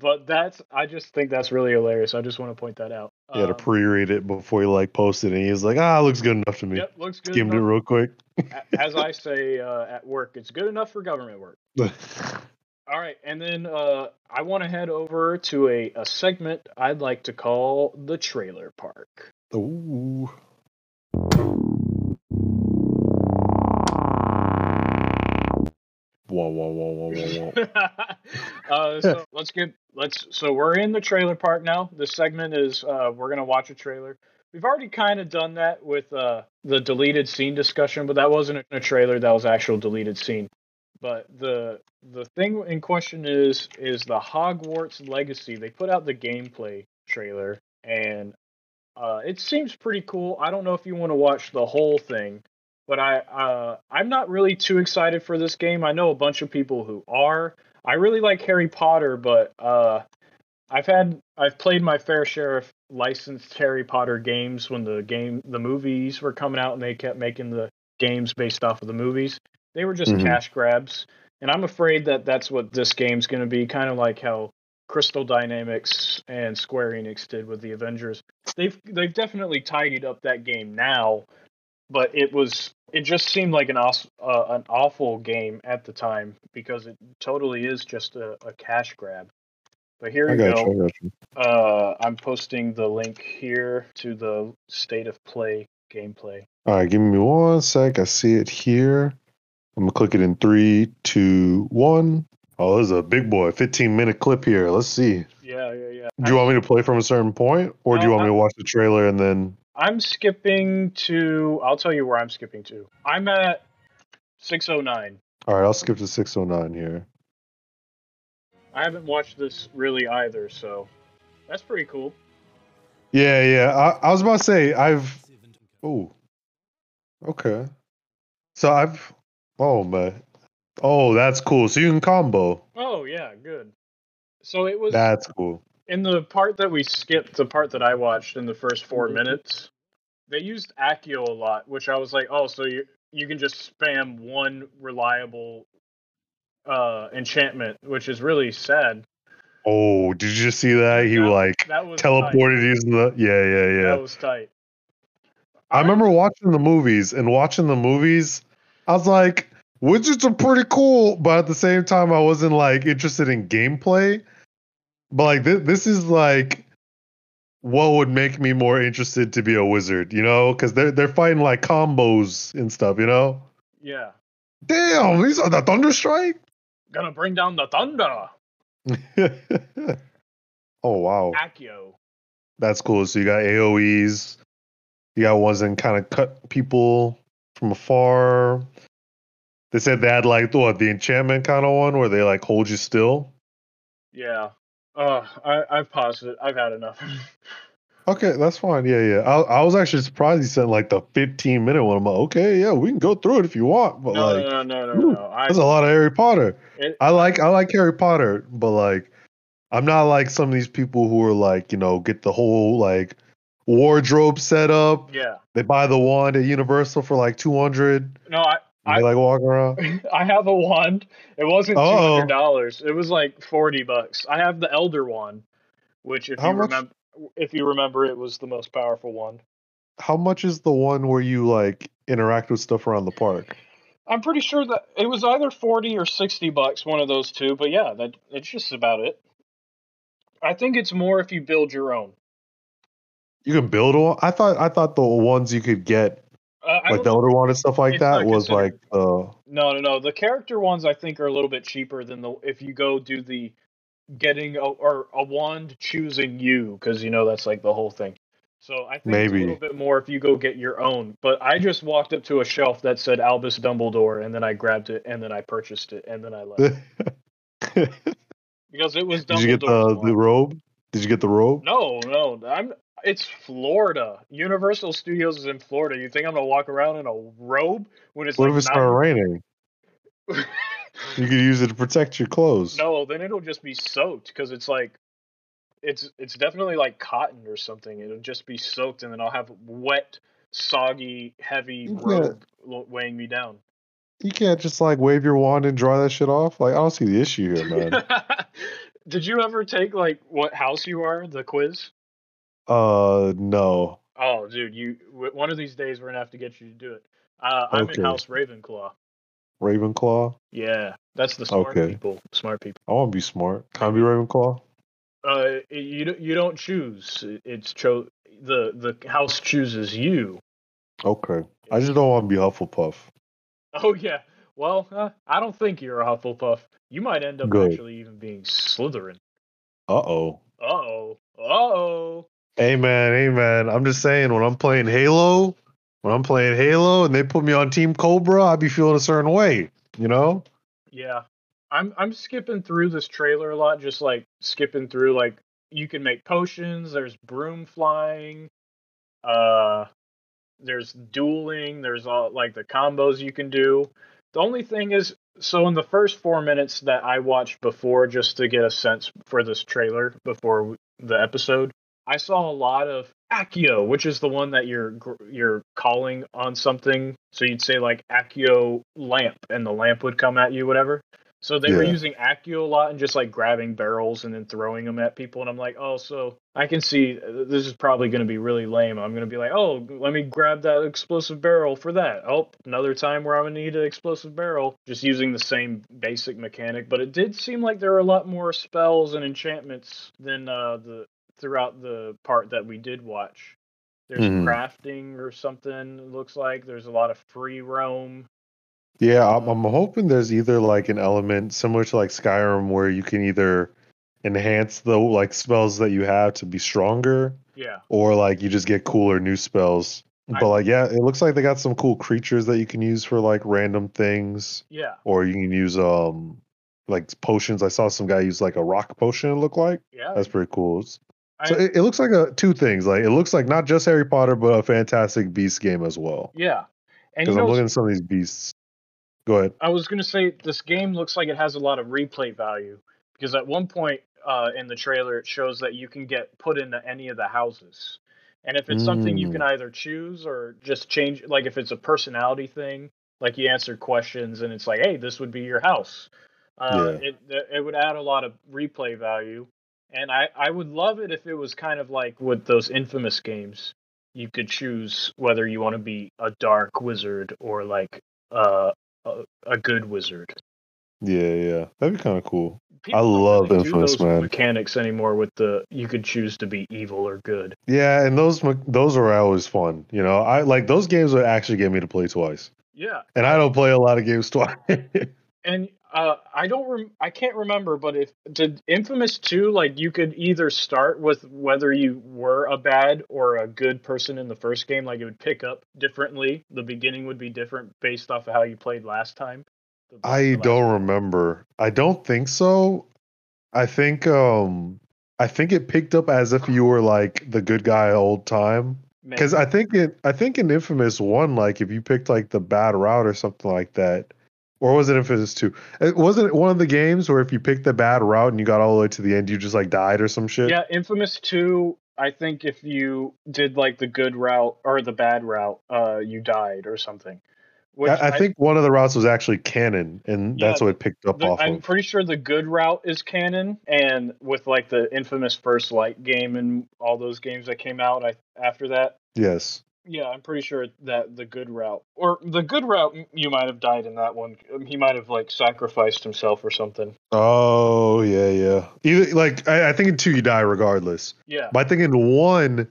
But that's, I just think that's really hilarious. I just want to point that out. He had to pre-read it before he like posted, and he's like, "Ah, looks good enough to me." Yep, looks good. Skimmed it enough. real quick. As I say uh, at work, it's good enough for government work. All right, and then uh, I want to head over to a, a segment I'd like to call the trailer park. Ooh. Whoa, whoa, whoa, whoa, whoa, uh, so let's get let's so we're in the trailer park now. This segment is uh, we're gonna watch a trailer. We've already kind of done that with uh, the deleted scene discussion, but that wasn't a trailer. That was actual deleted scene. But the the thing in question is is the Hogwarts Legacy. They put out the gameplay trailer, and uh, it seems pretty cool. I don't know if you want to watch the whole thing, but I uh, I'm not really too excited for this game. I know a bunch of people who are. I really like Harry Potter, but uh, I've had I've played my fair share of licensed Harry Potter games when the game the movies were coming out and they kept making the games based off of the movies. They were just Mhm. cash grabs, and I'm afraid that that's what this game's going to be. Kind of like how Crystal Dynamics and Square Enix did with the Avengers. They've they've definitely tidied up that game now, but it was it just seemed like an aws- uh, an awful game at the time because it totally is just a, a cash grab. But here I you go. you. I you. Uh, I'm posting the link here to the state of play gameplay. All right, give me one sec. I see it here. I'm gonna click it in three, two, one. Oh, this is a big boy, 15 minute clip here. Let's see. Yeah, yeah, yeah. Do you want me to play from a certain point, or do you No, want me to watch the trailer and then? I'm skipping to. I'll tell you where I'm skipping to. I'm at 609. All right, I'll skip to 609 here. I haven't watched this really either, so that's pretty cool. Yeah, yeah. I, I was about to say I've. Oh. Okay. So I've. Oh man. Oh, that's cool. So you can combo. Oh yeah, good. So it was That's cool. In the part that we skipped, the part that I watched in the first four minutes. They used Accio a lot, which I was like, oh, so you you can just spam one reliable uh enchantment, which is really sad. Oh, did you just see that? He That- like That was tight. teleported using the. Yeah, yeah, yeah. That was tight. I remember watching the movies and watching the movies. I was like, widgets are pretty cool, but at the same time, I wasn't like interested in gameplay. But like this, this is like what would make me more interested to be a wizard, you know? Because they're they're fighting like combos and stuff, you know. Yeah. Damn, these are the Thunder Strike. Gonna bring down the thunder. oh wow, Accio. that's cool. So you got AOE's, you got ones that kind of cut people from afar. They said they had like what the enchantment kind of one where they like hold you still. Yeah. Uh, I I've paused it. I've had enough. Okay, that's fine. Yeah, yeah. I, I was actually surprised he sent like the 15 minute one. I'm like, okay, yeah, we can go through it if you want, but no, like, no, no, no, no, no. I, that's a lot of Harry Potter. it, I like I like Harry Potter, but like, I'm not like some of these people who are like, you know, get the whole like wardrobe set up. yeah. They buy the wand at Universal for like 200. No, I They like walk around. I have a wand. It wasn't two hundred oh. dollars. It was like forty bucks. I have the Elder Wand, which if How you much? remember, if you remember, it was the most powerful one. How much is the one where you like interact with stuff around the park? I'm pretty sure that it was either forty or sixty bucks, one of those two. But yeah, that it's just about it. I think it's more if you build your own. You can build one. I thought I thought the ones you could get Uh, like the Elder Wand and stuff like that was like uh No, no, no. The character ones I think are a little bit cheaper than the if you go do the getting a, or a wand choosing you because you know that's like the whole thing. So I think it's a little bit more if you go get your own. But I just walked up to a shelf that said Albus Dumbledore, and then I grabbed it, and then I purchased it, and then I left because it was Dumbledore. Did you get the the robe? Did you get the robe? No, no, I'm. It's Florida. Universal Studios is in Florida. You think I'm gonna walk around in a robe when it's What like if it started raining? You could use it to protect your clothes. No, then it'll just be soaked because it's like it's it's definitely like cotton or something. It'll just be soaked, and then I'll have wet, soggy, heavy robe weighing me down. You can't just like wave your wand and dry that shit off. Like I don't see the issue here, man. Did you ever take like what house you are the quiz? Uh, no. Oh, dude, you one of these days we're gonna have to get you to do it. Uh, I'm Okay. in House Ravenclaw. Ravenclaw. Yeah, that's the smart Okay. people. Smart people. I want to be smart. Can I be Ravenclaw? Uh, you don't- you don't choose. It's cho the the house chooses you. Okay. I just don't want to be Hufflepuff. Oh yeah. Well, uh, I don't think you're a Hufflepuff. You might end up Good. actually even being Slytherin. Uh oh. Uh oh. Uh oh. Hey amen. I'm just saying when I'm playing Halo, when I'm playing Halo and they put me on Team Cobra, I'd be feeling a certain way. You know? Yeah. I'm I'm skipping through this trailer a lot, just like skipping through like you can make potions, there's broom flying, uh there's dueling, there's all like the combos you can do. The only thing is so in the first four minutes that I watched before, just to get a sense for this trailer before the episode, I saw a lot of Accio, which is the one that you're you're calling on something. So you'd say like Accio lamp, and the lamp would come at you, whatever. So they were using Accio a lot and just like grabbing barrels and then throwing them at people. And I'm like, oh, so I can see uh, this is probably going to be really lame. I'm going to be like, oh, let me grab that explosive barrel for that. Oh, another time where I'm going to need an explosive barrel. Just using the same basic mechanic. But it did seem like there were a lot more spells and enchantments than uh, the throughout the part that we did watch. There's Mhm. crafting or something. It looks like there's a lot of free roam. Yeah, I'm, I'm hoping there's either like an element similar to like Skyrim where you can either enhance the like spells that you have to be stronger, Yeah, or like you just get cooler new spells. I- But like, yeah, it looks like they got some cool creatures that you can use for like random things, yeah, or you can use um like potions. I saw some guy use like a rock potion. It looked like yeah. that's pretty cool. So I- it, it looks like a two things. Like it looks like not just Harry Potter, but a Fantastic Beast game as well. yeah. Because I'm know, looking at some of these beasts. Go ahead. I was gonna say this game looks like it has a lot of replay value because at one point uh, in the trailer it shows that you can get put into any of the houses, and if it's something you Mm. can either choose or just change, like if it's a personality thing, like you answer questions and it's like, hey, this would be your house. Uh, It it would add a lot of replay value, and I I would love it if it was kind of like with those infamous games. You could choose whether you want to be a dark wizard or like uh, a, a good wizard. Yeah, yeah, that'd be kind of cool. People don't love really Infamous, those man. mechanics anymore with the you could choose to be evil or good. Yeah, and those those are always fun. You know, I like those games would actually get me to play twice, Yeah, and I don't play a lot of games twice. and uh, I don't rem- I can't remember, but if did Infamous two like you could either start with whether you were a bad or a good person in the first game, like it would pick up differently. The beginning would be different based off of how you played last time. I last- don't remember. I don't think so. I think um I think it picked up as if you were like the good guy old time. Because I think it I think in Infamous one, like if you picked like the bad route or something like that, or was it Infamous two? It wasn't it one of the games where if you picked the bad route and you got all the way to the end, you just like died or some shit. Yeah, Infamous 2, I think if you did like the good route or the bad route, uh you died or something. Which I, I think one of the routes was actually canon, and Yeah, that's what it picked up the- off I'm of. pretty sure the good route is canon and with like the infamous First Light game and all those games that came out I, after that. Yes. Yeah, I'm pretty sure that the good route or the good route you might have died in that one. Um, he might have like sacrificed himself or something. Oh yeah, yeah. Either like I, I think in two you die regardless. Yeah. But I think in one,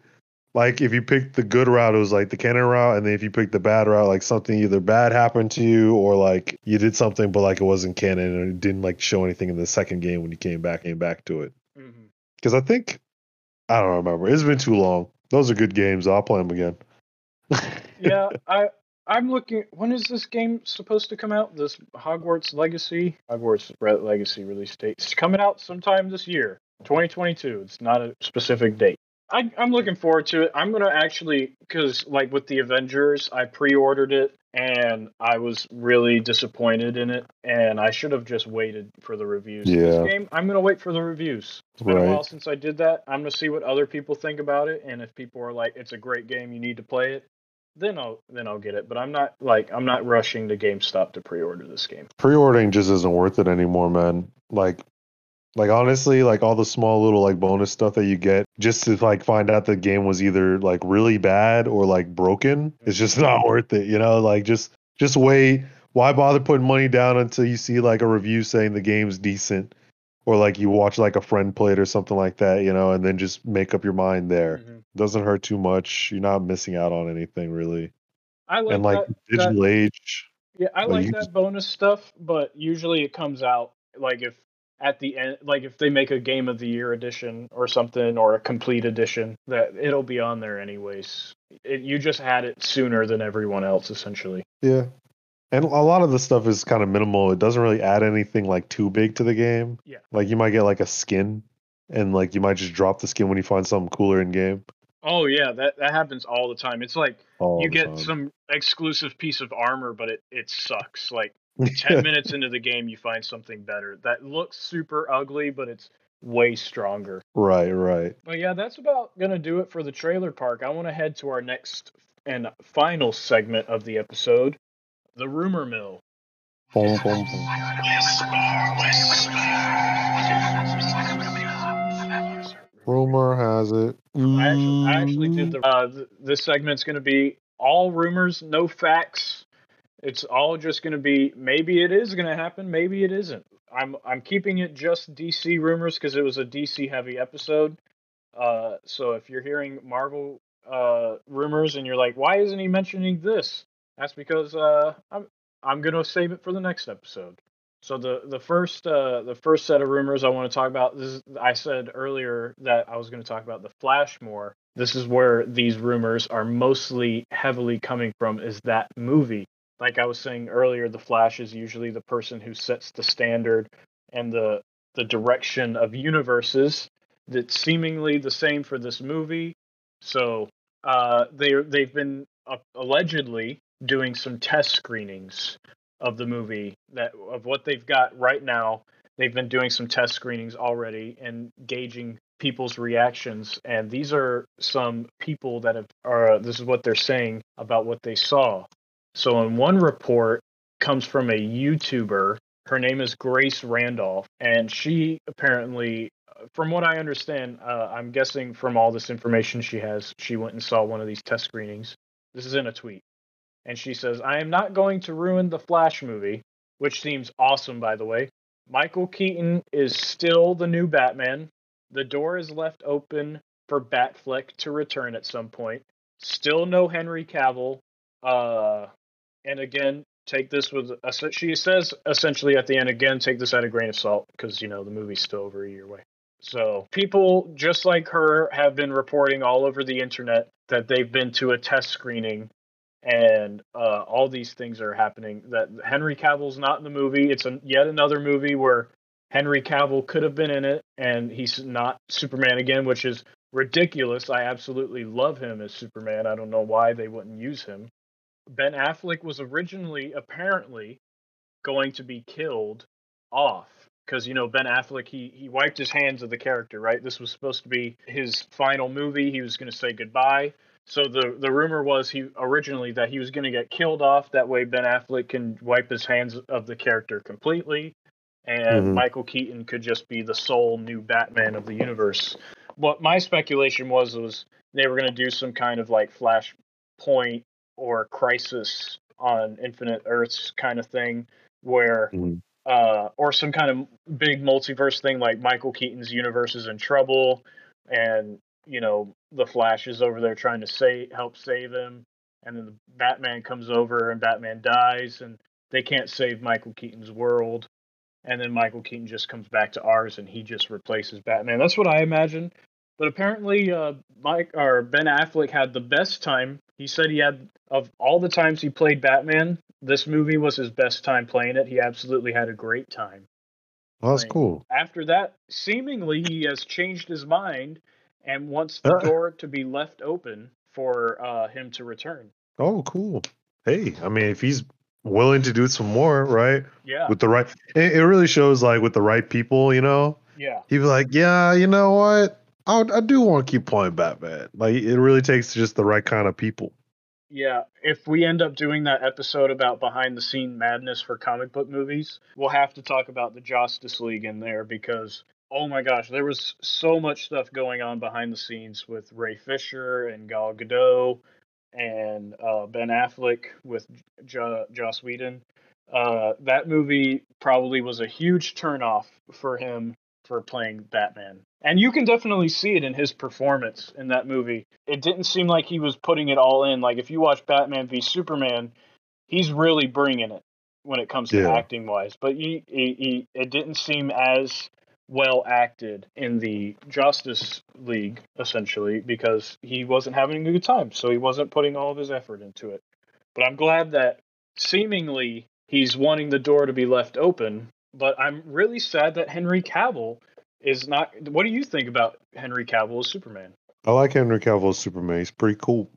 like if you picked the good route, it was like the canon route, and then if you picked the bad route, like something either bad happened to you or like you did something but like it wasn't canon and it didn't like show anything in the second game when you came back came back to it. Mm-hmm. Because I think I don't remember. It's been too long. Those are good games. I'll play them again. yeah, I I'm looking. When is this game supposed to come out? This Hogwarts Legacy, Hogwarts Re- Legacy release date. It's coming out sometime this year, 2022. It's not a specific date. I, I'm looking forward to it. I'm gonna actually, because like with the Avengers, I pre-ordered it and I was really disappointed in it, and I should have just waited for the reviews. Yeah. This game, I'm gonna wait for the reviews. It's been a while since I did that. I'm gonna see what other people think about it, and if people are like, "It's a great game, you need to play it," then I'll then I'll get it. But I'm not like I'm not rushing to GameStop to pre-order this game. Pre-ordering just isn't worth it anymore, man. Like like honestly, like all the small little like bonus stuff that you get just to like find out the game was either like really bad or like broken, it's just not worth it, you know? Like just just wait. Why bother putting money down until you see like a review saying the game's decent? Or like you watch like a friend play it or something like that, you know, and then just make up your mind there. Mhm. Doesn't hurt too much. You're not missing out on anything really. I like and like that. digital age. Yeah, I like, like that just- bonus stuff, but usually it comes out like if at the end, like if they make a game of the year edition or something or a complete edition, that it'll be on there anyways. It, you just had it sooner than everyone else, essentially. Yeah. And a lot of the stuff is kind of minimal. It doesn't really add anything like too big to the game. Yeah. Like you might get like a skin and like you might just drop the skin when you find something cooler in game. Oh yeah, that that happens all the time. It's like All you get time. some exclusive piece of armor, but it it sucks. Like ten minutes into the game, you find something better that looks super ugly, but it's way stronger. Right, right. But yeah, that's about gonna do it for the trailer park. I want to head to our next and final segment of the episode, the rumor mill. Boom, boom, boom. Rumor has it. I actually, I actually did the. Uh, th- this segment's going to be all rumors, no facts. It's all just going to be maybe it is going to happen, maybe it isn't. I'm I'm keeping it just DC rumors because it was a DC heavy episode. Uh, so if you're hearing Marvel uh, rumors and you're like, why isn't he mentioning this? That's because uh, I'm I'm gonna save it for the next episode. So the the first uh, the first set of rumors I want to talk about this is, I said earlier that I was going to talk about the Flash more. This is where these rumors are mostly heavily coming from is that movie. Like I was saying earlier, the Flash is usually the person who sets the standard and the the direction of universes. That's seemingly the same for this movie. So uh, they they've been uh, allegedly doing some test screenings of the movie that of what they've got right now. They've been doing some test screenings already and gauging people's reactions. And these are some people that have are this is what they're saying about what they saw. So in one report comes from a YouTuber. Her name is Grace Randolph, and she apparently, from what I understand, uh, I'm guessing from all this information she has, she went and saw one of these test screenings. This is in a tweet and she says, I am not going to ruin the Flash movie, which seems awesome, by the way. Michael Keaton is still the new Batman. The door is left open for Batfleck to return at some point. Still no Henry Cavill. Uh, and again, take this with a, she says essentially at the end again, take this at a grain of salt because you know the movie's still over a year away. So people just like her have been reporting all over the internet that they've been to a test screening and uh, all these things are happening. That Henry Cavill's not in the movie. It's a, yet another movie where Henry Cavill could have been in it, and he's not Superman again, which is ridiculous. I absolutely love him as Superman. I don't know why they wouldn't use him. Ben Affleck was originally apparently going to be killed off because you know Ben Affleck he he wiped his hands of the character, right? This was supposed to be his final movie. He was going to say goodbye. So the the rumor was he originally that he was going to get killed off. That way Ben Affleck can wipe his hands of the character completely, and mm-hmm. Michael Keaton could just be the sole new Batman of the universe. What my speculation was was they were going to do some kind of like Flashpoint or Crisis on Infinite Earths kind of thing, where mm-hmm. uh, or some kind of big multiverse thing like Michael Keaton's universe is in trouble and you know the Flash is over there trying to save help save him, and then the Batman comes over and Batman dies, and they can't save Michael Keaton's world, and then Michael Keaton just comes back to ours and he just replaces Batman. That's what I imagine. But apparently, uh, Mike or Ben Affleck had the best time. He said he had of all the times he played Batman, this movie was his best time playing it. He absolutely had a great time. Well, that's cool. After that, seemingly he has changed his mind and wants the uh. door to be left open for uh, him to return. Oh, cool. Hey, I mean, if he's willing to do some more, right? Yeah. With the right, it, it really shows like with the right people, you know. Yeah. He'd be like, yeah, you know what? I, I do want to keep playing Batman. Like, it really takes just the right kind of people. Yeah, if we end up doing that episode about behind the scene madness for comic book movies, we'll have to talk about the Justice League in there because oh my gosh, there was so much stuff going on behind the scenes with Ray Fisher and Gal Gadot and uh, Ben Affleck with jo- Joss Whedon. Uh, that movie probably was a huge turnoff for him for playing Batman. And you can definitely see it in his performance in that movie. It didn't seem like he was putting it all in. Like if you watch Batman v Superman, he's really bringing it when it comes to yeah. acting wise. But he, he, he, it didn't seem as well acted in the Justice League, essentially, because he wasn't having a good time. So he wasn't putting all of his effort into it. But I'm glad that seemingly he's wanting the door to be left open. But I'm really sad that Henry Cavill is not. What do you think about Henry Cavill as Superman? I like Henry Cavill as Superman. He's pretty cool.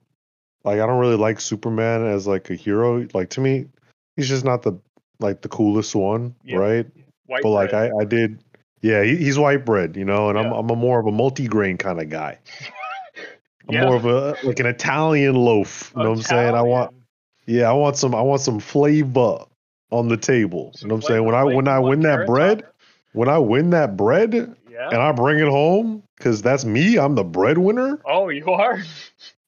Like I don't really like Superman as like a hero. Like to me, he's just not the like the coolest one, Yeah. right? White but like. I, I did, yeah, he, he's white bread, you know, and I'm I'm a more of a multi-grain kind of guy. I'm Yeah. more of a like an Italian loaf. You know what I'm saying? I want, yeah, I want some, I want some flavor on the table. Some you know what I'm saying? When I when I win that bread, top. when I win that bread, and I bring it home, because that's me. I'm the breadwinner. Oh, you are.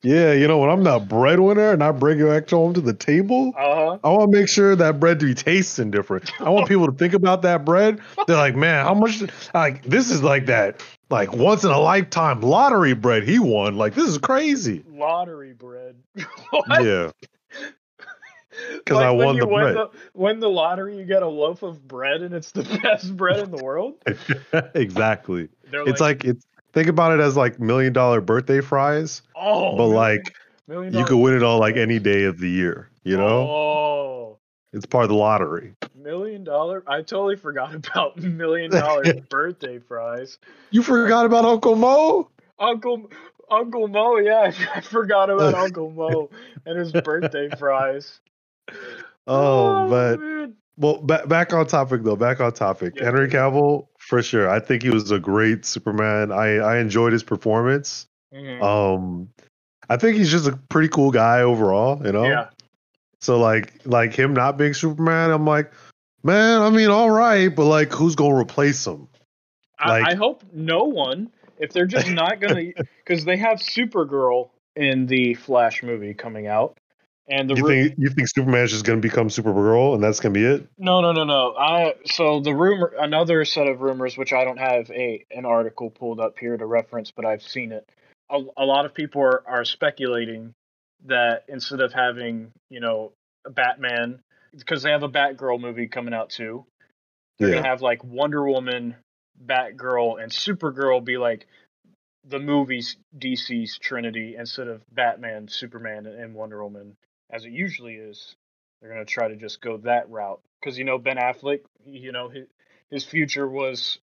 Yeah, you know when I'm the breadwinner and I bring it back home to the table. Uh huh. I want to make sure that bread to be tasting different. I want people to think about that bread. They're like, man, how much? Like, this is like that, like once in a lifetime lottery bread he won. Like, this is crazy. Lottery bread. yeah. Because Like I won the bread. The, win the lottery, you get a loaf of bread, and it's the best bread in the world. exactly. They're It's like it's think about it as like million dollar birthday fries, oh, but million- like million you dollar- could win it all like any day of the year. You know, Oh, it's part of the lottery. million dollar. I totally forgot about million dollar birthday fries. You forgot about Uncle Mo? Uncle Uncle Mo, yeah, I forgot about Uncle Mo and his birthday fries. Oh, oh but man. Well, ba- back on topic though. Back on topic. Yeah, Henry. Cavill, for sure. I think he was a great Superman. I I enjoyed his performance. Mhm. Um, I think he's just a pretty cool guy overall. You know. yeah, So like like him not being Superman, I'm like, man. I mean, all right, but like, who's gonna replace him? I, Like- I hope no one. If they're just not gonna, because they have Supergirl in the Flash movie coming out, and the You think you think Superman's just gonna become Supergirl and that's gonna be it? No, no, no, no. I so the rumor, another set of rumors, which I don't have a an article pulled up here to reference, but I've seen it. A, a lot of people are, are speculating that instead of having you know a Batman, because they have a Batgirl movie coming out too, they're Yeah. gonna have like Wonder Woman, Batgirl, and Supergirl be like the movies DC's Trinity instead of Batman, Superman, and Wonder Woman as it usually is. They're gonna try to just go that route because you know Ben Affleck, you know his his future was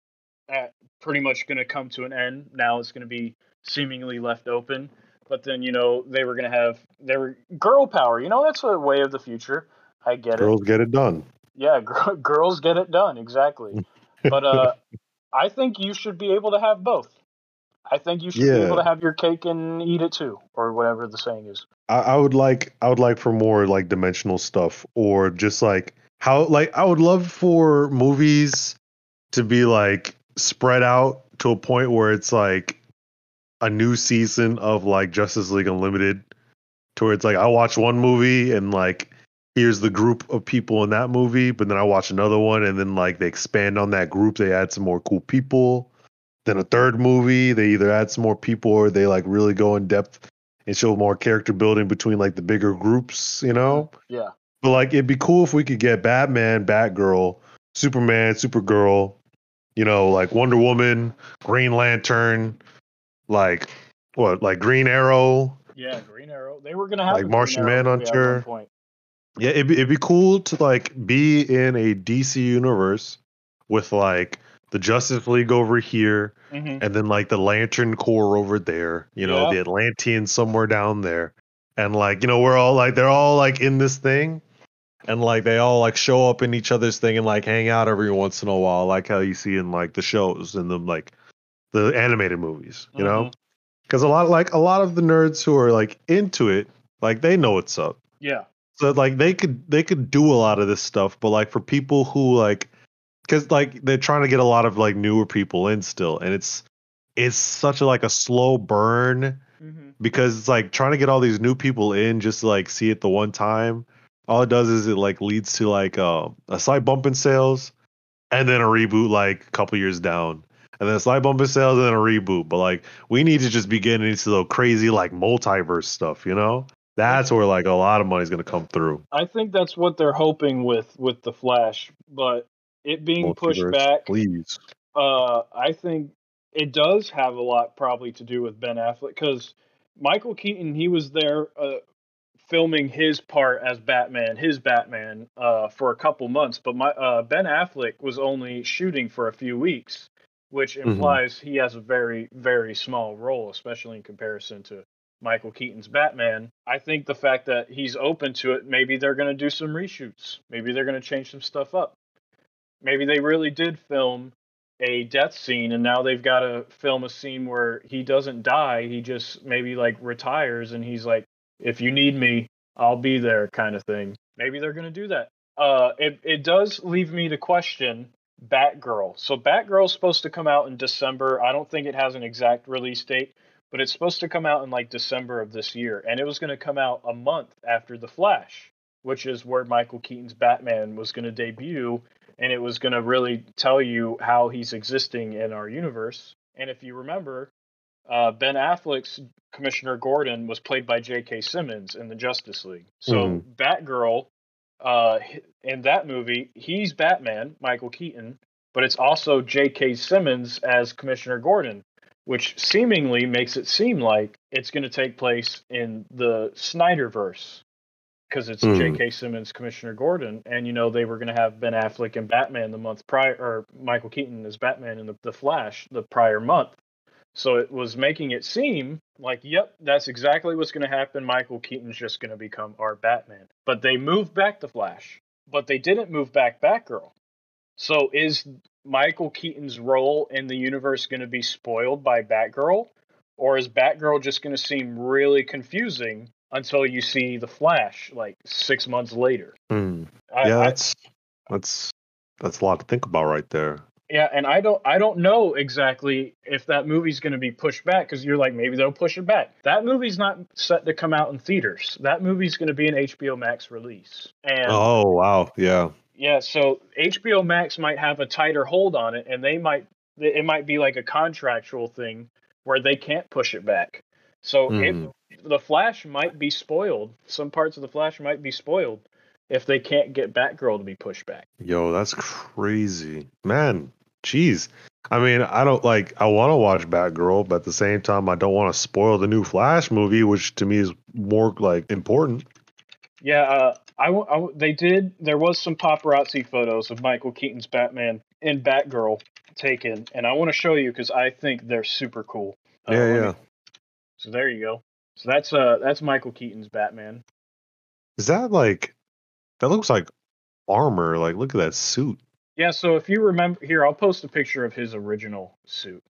at pretty much gonna come to an end. Now it's gonna be seemingly left open. But then you know they were gonna have they were girl power. You know that's a way of the future. I get it Girls get it done. yeah, gr- girls get it done exactly. But uh, I think you should be able to have both. I think you should be able to have your cake and eat it too, or whatever the saying is. I, I would like I would like for more like dimensional stuff or just like how like I would love for movies to be like spread out to a point where it's like a new season of like Justice League Unlimited to where it's like I watch one movie and like here's the group of people in that movie, but then I watch another one and then like they expand on that group, they add some more cool people. Then a third movie, they either add some more people or they like really go in depth and show more character building between like the bigger groups, you know? Yeah, But like it'd be cool if we could get Batman, Batgirl, Superman, Supergirl, you know, like Wonder Woman, Green Lantern, like what, like Green Arrow. yeah. Green Arrow. They were gonna have Like Martian Arrow movie at one Manhunter. Yeah, it'd be, it'd be cool to like be in a DC universe with like the Justice League over here Mhm. and then like the Lantern Corps over there, you know, Yeah. the Atlanteans somewhere down there. And like, you know, we're all like they're all like in this thing and like they all like show up in each other's thing and like hang out every once in a while, like how you see in like the shows and the like the animated movies, you know? Mhm. Because a lot like a lot of the nerds who are like into it, like they know what's up. Yeah, So like they could they could do a lot of this stuff, but like for people who like because like they're trying to get a lot of like newer people in still, and it's it's such a like a slow burn hmm because it's like trying to get all these new people in just to like see it the one time. All it does is it like leads to like uh, a slight bump in sales, and then a reboot like a couple years down, and then a slight bump in sales and then a reboot. But like we need to just be getting into the crazy like multiverse stuff, you know? That's where like a lot of money's gonna come through. I think that's what they're hoping with with the Flash, but it being pushed back. please. Uh, I think it does have a lot probably to do with Ben Affleck because Michael Keaton he was there uh, filming his part as Batman, his Batman, uh, for a couple months, but my uh, Ben Affleck was only shooting for a few weeks, which Mm-hmm. implies he has a very very small role, especially in comparison to Michael Keaton's Batman. I think the fact that he's open to it, maybe they're going to do some reshoots. Maybe they're going to change some stuff up. Maybe they really did film a death scene and now they've got to film a scene where he doesn't die. He just maybe like retires and he's like, if you need me, I'll be there kind of thing. Maybe they're going to do that. Uh, it, it does leave me to question Batgirl. So Batgirl's supposed to come out in December. I don't think it has an exact release date, but it's supposed to come out in like December of this year. And it was going to come out a month after The Flash, which is where Michael Keaton's Batman was going to debut. And it was going to really tell you how he's existing in our universe. And if you remember, uh, Ben Affleck's Commissioner Gordon was played by J.K. Simmons in the Justice League. So Mhm. Batgirl, uh, in that movie, he's Batman, Michael Keaton, but it's also J.K. Simmons as Commissioner Gordon, which seemingly makes it seem like it's going to take place in the Snyderverse because it's Hmm. J.K. Simmons, Commissioner Gordon, and you know they were going to have Ben Affleck and Batman the month prior, or Michael Keaton as Batman in the, the Flash the prior month. So it was making it seem like, yep, that's exactly what's going to happen. Michael Keaton's just going to become our Batman. But they moved back the Flash, but they didn't move back Batgirl. So is Michael Keaton's role in the universe going to be spoiled by Batgirl? Or is Batgirl just going to seem really confusing until you see the Flash like six months later? Hmm. I- yeah, I- that's that's that's a lot to think about right there. Yeah, and I don't I don't know exactly if that movie's going to be pushed back because you're like maybe they'll push it back. That movie's not set to come out in theaters. That movie's going to be an HBO Max release. And Oh wow, yeah. yeah, so HBO Max might have a tighter hold on it, and they might it might be like a contractual thing where they can't push it back. So Mhm. it, the Flash might be spoiled. Some parts of the Flash might be spoiled if they can't get Batgirl to be pushed back. Yo, that's crazy, man. Jeez. I mean, I don't like. I want to watch Batgirl, but at the same time, I don't want to spoil the new Flash movie, which to me is more like important. Yeah, uh, I, I they did. There was some paparazzi photos of Michael Keaton's Batman and Batgirl taken, and I want to show you because I think they're super cool. Uh, yeah, let me- yeah. so there you go. So that's uh that's Michael Keaton's Batman. Is that like? That looks like armor. Like, look at that suit. Yeah. So if you remember, here I'll post a picture of his original suit.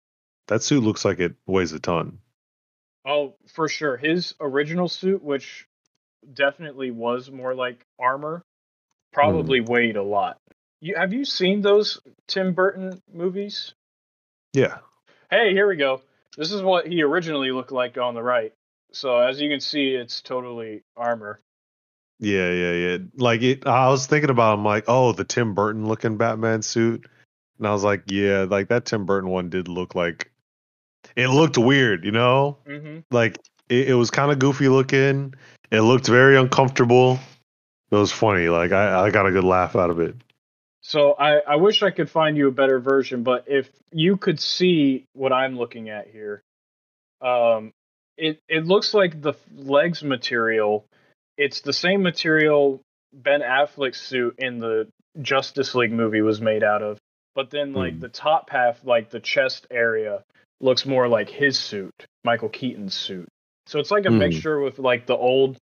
That suit looks like it weighs a ton. Oh, for sure, his original suit, which definitely was more like armor, probably weighed a lot. You have you seen those Tim Burton movies? Yeah. Hey, here we go. This is what he originally looked like on the right. So as you can see, it's totally armor. Yeah, yeah, yeah. Like it I was thinking about I'm like, oh, the Tim Burton looking Batman suit. And I was like, yeah, like that Tim Burton one did look like it looked weird, you know? hmm Like it, it was kind of goofy looking. It looked very uncomfortable. It was funny. Like I, I got a good laugh out of it. So I, I wish I could find you a better version, but if you could see what I'm looking at here, um, it it looks like the legs material. It's the same material Ben Affleck's suit in the Justice League movie was made out of, but then like Hmm. the top half, like the chest area, looks more like his suit, Michael Keaton's suit. So it's like a Hmm. mixture with like the old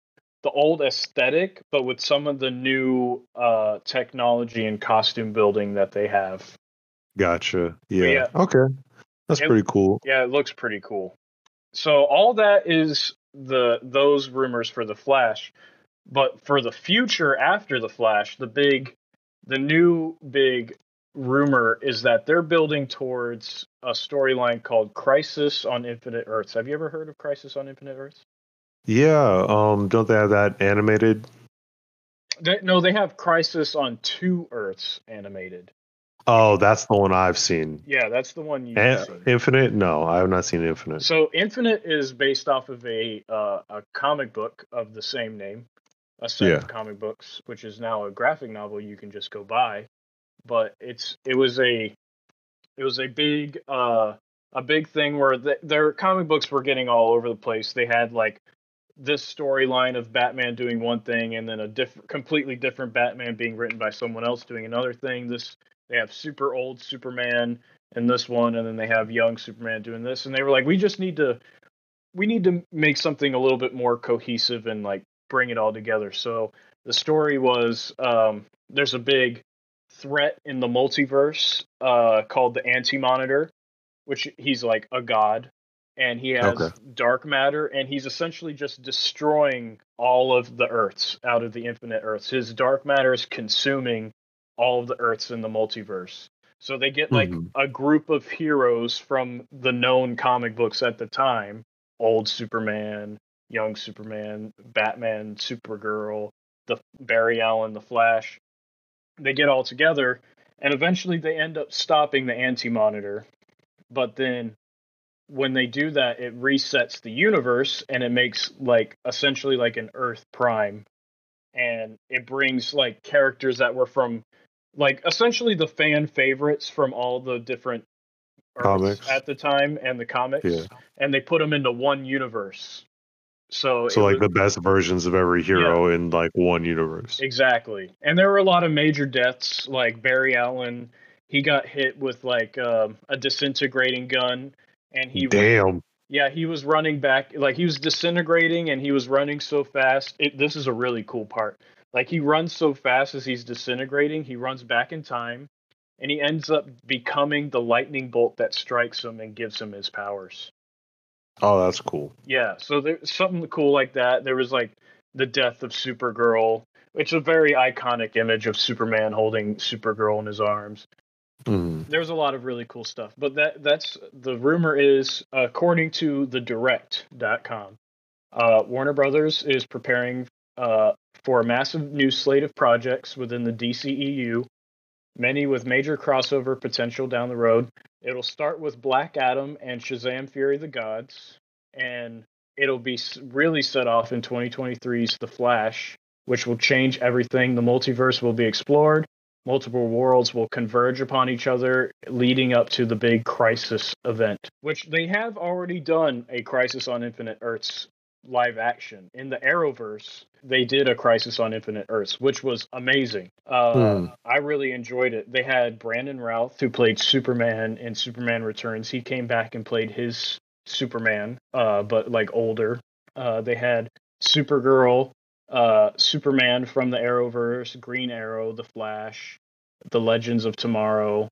the old aesthetic, but with some of the new uh, technology and costume building that they have. Gotcha. Yeah. yeah. Okay. That's It- pretty cool. Yeah, it looks pretty cool. So all that is the those rumors for the Flash, but for the future after the Flash, the big, the new big rumor is that they're building towards a storyline called Crisis on Infinite Earths. Have you ever heard of Crisis on Infinite Earths? Yeah. Um. Don't they have that animated? They, no, they have Crisis on Two Earths animated. Oh, that's the one I've seen. Yeah, that's the one you've A- seen. Infinite? No, I have not seen Infinite. So Infinite is based off of a uh, a comic book of the same name, a set Yeah. of comic books, which is now a graphic novel you can just go buy. But it's it was a it was a big uh a big thing where the, their comic books were getting all over the place. They had like this storyline of Batman doing one thing and then a different completely different Batman being written by someone else doing another thing. This they have super old Superman in this one and then they have young Superman doing this and they were like we just need to we need to make something a little bit more cohesive and like bring it all together. So the story was um, there's a big threat in the multiverse uh, called the Anti Monitor, which he's like a god, and he has Okay. dark matter, and he's essentially just destroying all of the Earths out of the infinite Earths. His dark matter is consuming all of the Earths in the multiverse. So they get like Mhm. a group of heroes from the known comic books at the time old Superman, young Superman, Batman, Supergirl, the Barry Allen, the Flash. They get all together and eventually they end up stopping the anti monitor. But then when they do that, it resets the universe and it makes like essentially like an Earth Prime. And it brings like characters that were from like essentially the fan favorites from all the different Comics. at the time and the comics Yeah. and they put them into one universe. So, So like was- the best versions of every hero in like one universe. exactly, and there were a lot of major deaths, like Barry Allen. He got hit with like um, a disintegrating gun, and he Damn. yeah he was running back like he was disintegrating and he was running so fast. It, this is a really cool part. Like he runs so fast as he's disintegrating, he runs back in time, and he ends up becoming the lightning bolt that strikes him and gives him his powers. Oh, that's cool. Yeah, so there's something cool like that. There was like the death of Supergirl, which is a very iconic image of Superman holding Supergirl in his arms. Mhm. There's a lot of really cool stuff, but that that's the rumor is according to the direct.com. Uh, Warner Brothers is preparing uh, for a massive new slate of projects within the DCEU, many with major crossover potential down the road. It'll start with Black Adam and Shazam Fury of the Gods, and it'll be really set off in 2023's The Flash, which will change everything. The multiverse will be explored, multiple worlds will converge upon each other, leading up to the big Crisis event, which they have already done a Crisis on Infinite Earths live action. In the Arrowverse, they did a Crisis on Infinite Earths, which was amazing. Uh, Hmm. I really enjoyed it. They had Brandon Routh, who played Superman in Superman Returns. He came back and played his Superman, uh, but like older. Uh, they had Supergirl, uh, Superman from the Arrowverse, Green Arrow, The Flash, The Legends of Tomorrow,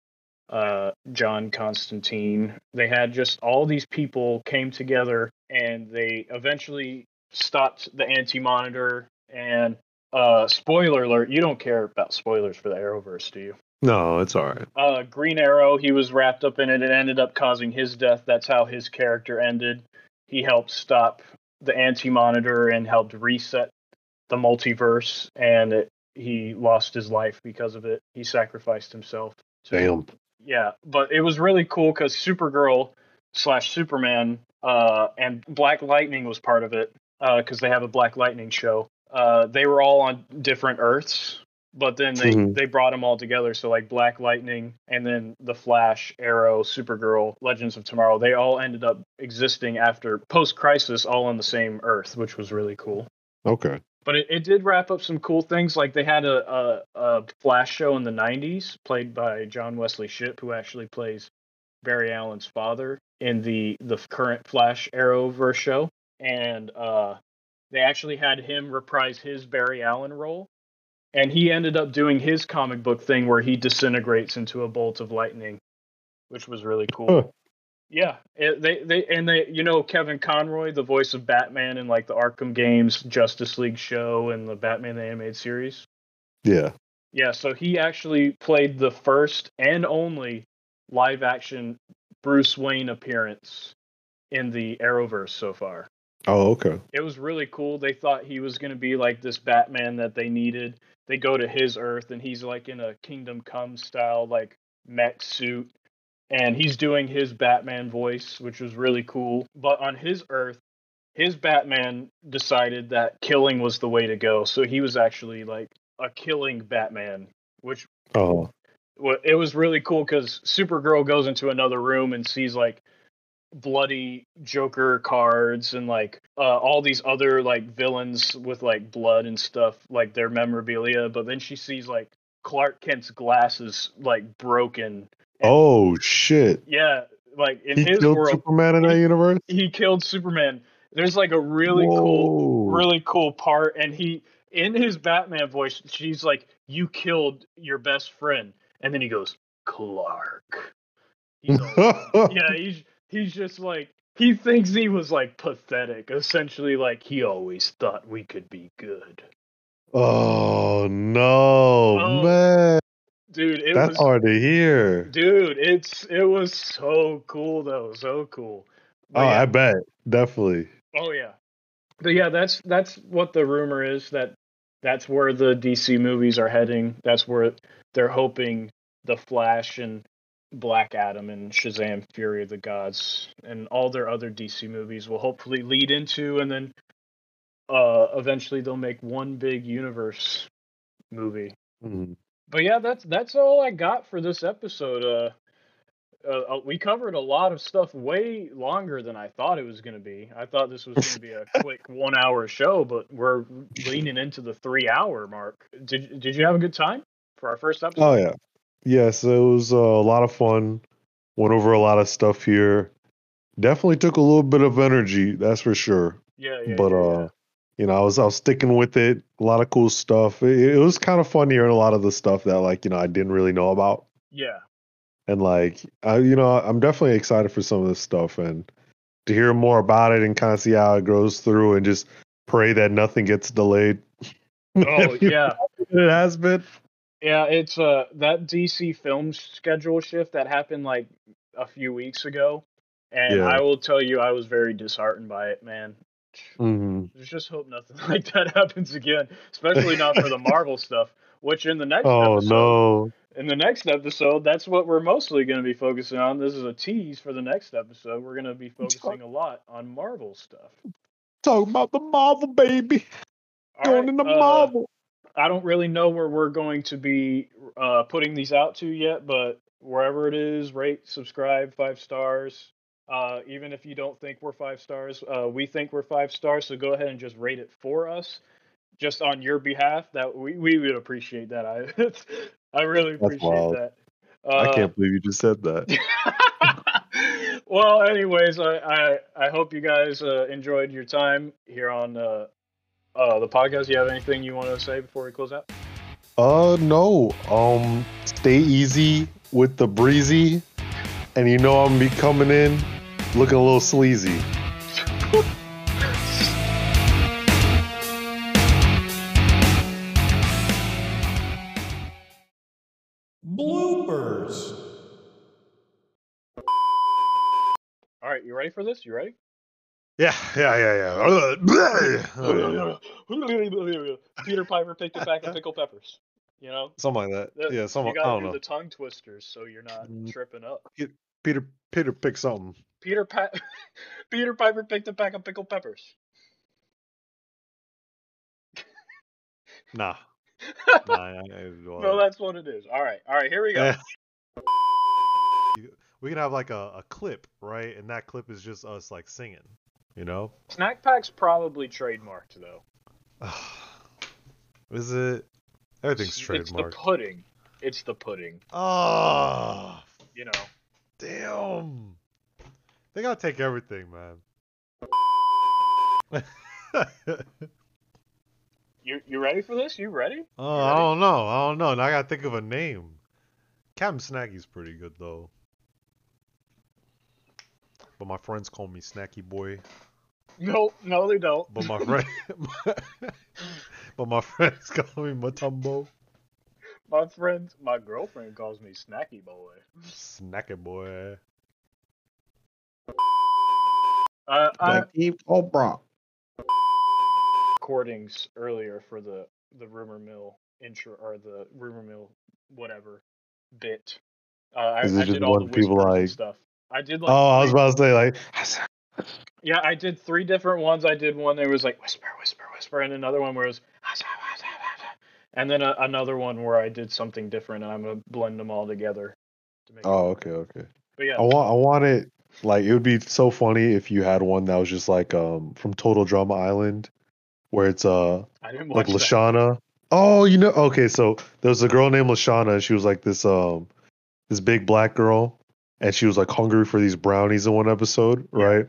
uh, John Constantine. They had just all these people came together and they eventually stopped the anti monitor. And uh, spoiler alert, you don't care about spoilers for the Arrowverse, do you? No, it's all right. uh, Green Arrow, he was wrapped up in it and ended up causing his death. That's how his character ended. He helped stop the Anti Monitor and helped reset the multiverse, and it, he lost his life because of it. He sacrificed himself. to- Damn. Yeah, but it was really cool because Supergirl slash Superman uh, and Black Lightning was part of it because they have a Black Lightning show. Uh, they were all on different Earths, but then they Mhm. they brought them all together. So like Black Lightning and then the Flash, Arrow, Supergirl, Legends of Tomorrow. They all ended up existing after post Crisis, all on the same Earth, which was really cool. Okay. But it, it did wrap up some cool things. Like they had a, a, a Flash show in the 90s played by John Wesley Shipp, who actually plays Barry Allen's father in the, the current Flash Arrowverse show. And uh, they actually had him reprise his Barry Allen role. And he ended up doing his comic book thing where he disintegrates into a bolt of lightning, which was really cool. Yeah, it, they they and they you know Kevin Conroy, the voice of Batman in like the Arkham games, Justice League show, and the Batman the animated series. Yeah. Yeah, so he actually played the first and only live action Bruce Wayne appearance in the Arrowverse so far. Oh, okay. It was really cool. They thought he was going to be like this Batman that they needed. They go to his Earth and he's like in a Kingdom Come style like mech suit and he's doing his Batman voice, which was really cool. But on his Earth, his Batman decided that killing was the way to go. So he was actually like a killing Batman, which Oh. it was really cool because Supergirl goes into another room and sees like bloody Joker cards and like uh, all these other like villains with like blood and stuff, like their memorabilia. But then she sees like Clark Kent's glasses like broken. Oh shit. Yeah, like in He his killed world, Superman in that universe? he killed Superman. There's like a really cool, really cool part, and he in his Batman voice, she's like, "You killed your best friend," and then he goes, "Clark." He's all, yeah, he's he's just like he thinks he was like pathetic, essentially like he always thought we could be good. Oh no, Oh, man. Dude, it That's was hard to hear. dude, it's it was so cool though, so cool. But oh, yeah, I bet. Definitely. oh yeah. But yeah, that's that's what the rumor is that that's where the DC movies are heading. That's where they're hoping the Flash and Black Adam and Shazam Fury of the Gods and all their other DC movies will hopefully lead into and then uh eventually they'll make one big universe movie. Mhm. But yeah, that's that's all I got for this episode. Uh, uh, uh, we covered a lot of stuff way longer than I thought it was going to be. I thought this was going to be a quick one-hour show, but we're leaning into the three-hour mark. Did Did you have a good time for our first episode? Oh yeah. Yes, it was uh, a lot of fun. Went over a lot of stuff here. Definitely took a little bit of energy, that's for sure. yeah, yeah. but yeah, uh you know, I was I was sticking with it. A lot of cool stuff. It, it was kind of fun hearing a lot of the stuff that like, you know, I didn't really know about. yeah, And like I you know, I'm definitely excited for some of this stuff and to hear more about it and kind of see how it goes through and just pray that nothing gets delayed. Oh yeah, it has been. yeah. It's uh that DC film schedule shift that happened like a few weeks ago, and Yeah. I will tell you, I was very disheartened by it, man. Mhm. Just hope nothing like that happens again, especially not for the Marvel stuff. Which in the next Oh episode, no. in the next episode, that's what we're mostly going to be focusing on. This is a tease for the next episode. We're going to be focusing a lot on Marvel stuff. Talking about the Marvel baby. All Going right, into uh, Marvel. I don't really know where we're going to be uh, putting these out to yet, but wherever it is, rate, subscribe, five stars. Uh, even if you don't think we're five stars, uh, we think we're five stars. So go ahead and just rate it for us, just on your behalf. That we, we would appreciate that. I I really That's appreciate wild. that. I Uh, can't believe you just said that. well, anyways, I, I I hope you guys uh, enjoyed your time here on uh, uh, the podcast. You have anything you want to say before we close out? Uh no. Um stay easy with the breezy. And you know I'm be coming in looking a little sleazy. Bloopers. All right, you ready for this? You ready? Yeah, yeah, yeah, yeah. Peter Piper picked a pack of pickled peppers. You know, something like that. The- yeah, something you gotta don't do know. the tongue twisters so you're not Mm. tripping up. Peter Peter pick something. Peter pa- Peter Piper picked a pack of pickled peppers. Nah. nah I, I, well, no, that's what it is. All right, all right, here we go. We can have like a, a clip, right? And that clip is just us like singing, you know? Snack Pack's probably trademarked though. is it? Everything's It's the trademarked. pudding. It's the pudding. Oh, You know. damn. They gotta take everything, man. You you ready for this? You ready? Oh, You I don't know. I don't know. Now I gotta think of a name. Captain Snackie's pretty good though. But my friends call me Snackie Boy. No, no, they don't. But my friend, but my friends call me Matumbo. My friend, my girlfriend calls me Snackie Boy. Snackie Boy. Uh, I Like Eve Cobra. recordings earlier for the the rumor mill intro or the rumor mill whatever bit. Uh, I, I did all the people like- stuff. I did like Oh, I was about to say like. yeah, I did three different ones. I did one that was like whisper, whisper, whisper, and another one where it was and then a, another one where I did something different, and I'm gonna blend them all together. To make Oh, okay, okay. but yeah, I want, I want it. Like, it would be so funny if you had one that was just like um from Total Drama Island, where it's uh like that. Leshawna. Oh, you know, okay, so there was a girl named Leshawna, and she was like this um this big black girl, and she was like hungry for these brownies in one episode, Yeah. right?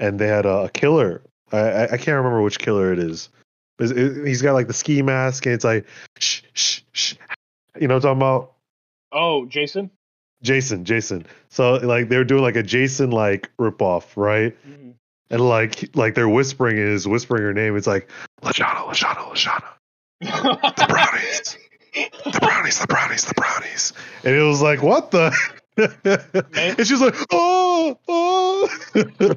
and they had a, a killer. I, I I can't remember which killer it is. It's- it- he's got like the ski mask, and it's like shh shh shh. You know what I'm talking about? Oh, Jason. Jason, Jason. So like they were doing like a Jason like ripoff, right? Mhm. And like like they're whispering is whispering her name. It's like Leshawna, Leshawna, Leshawna. The brownies. The brownies, the brownies, the brownies. And it was like, what the? and she's like, oh, oh.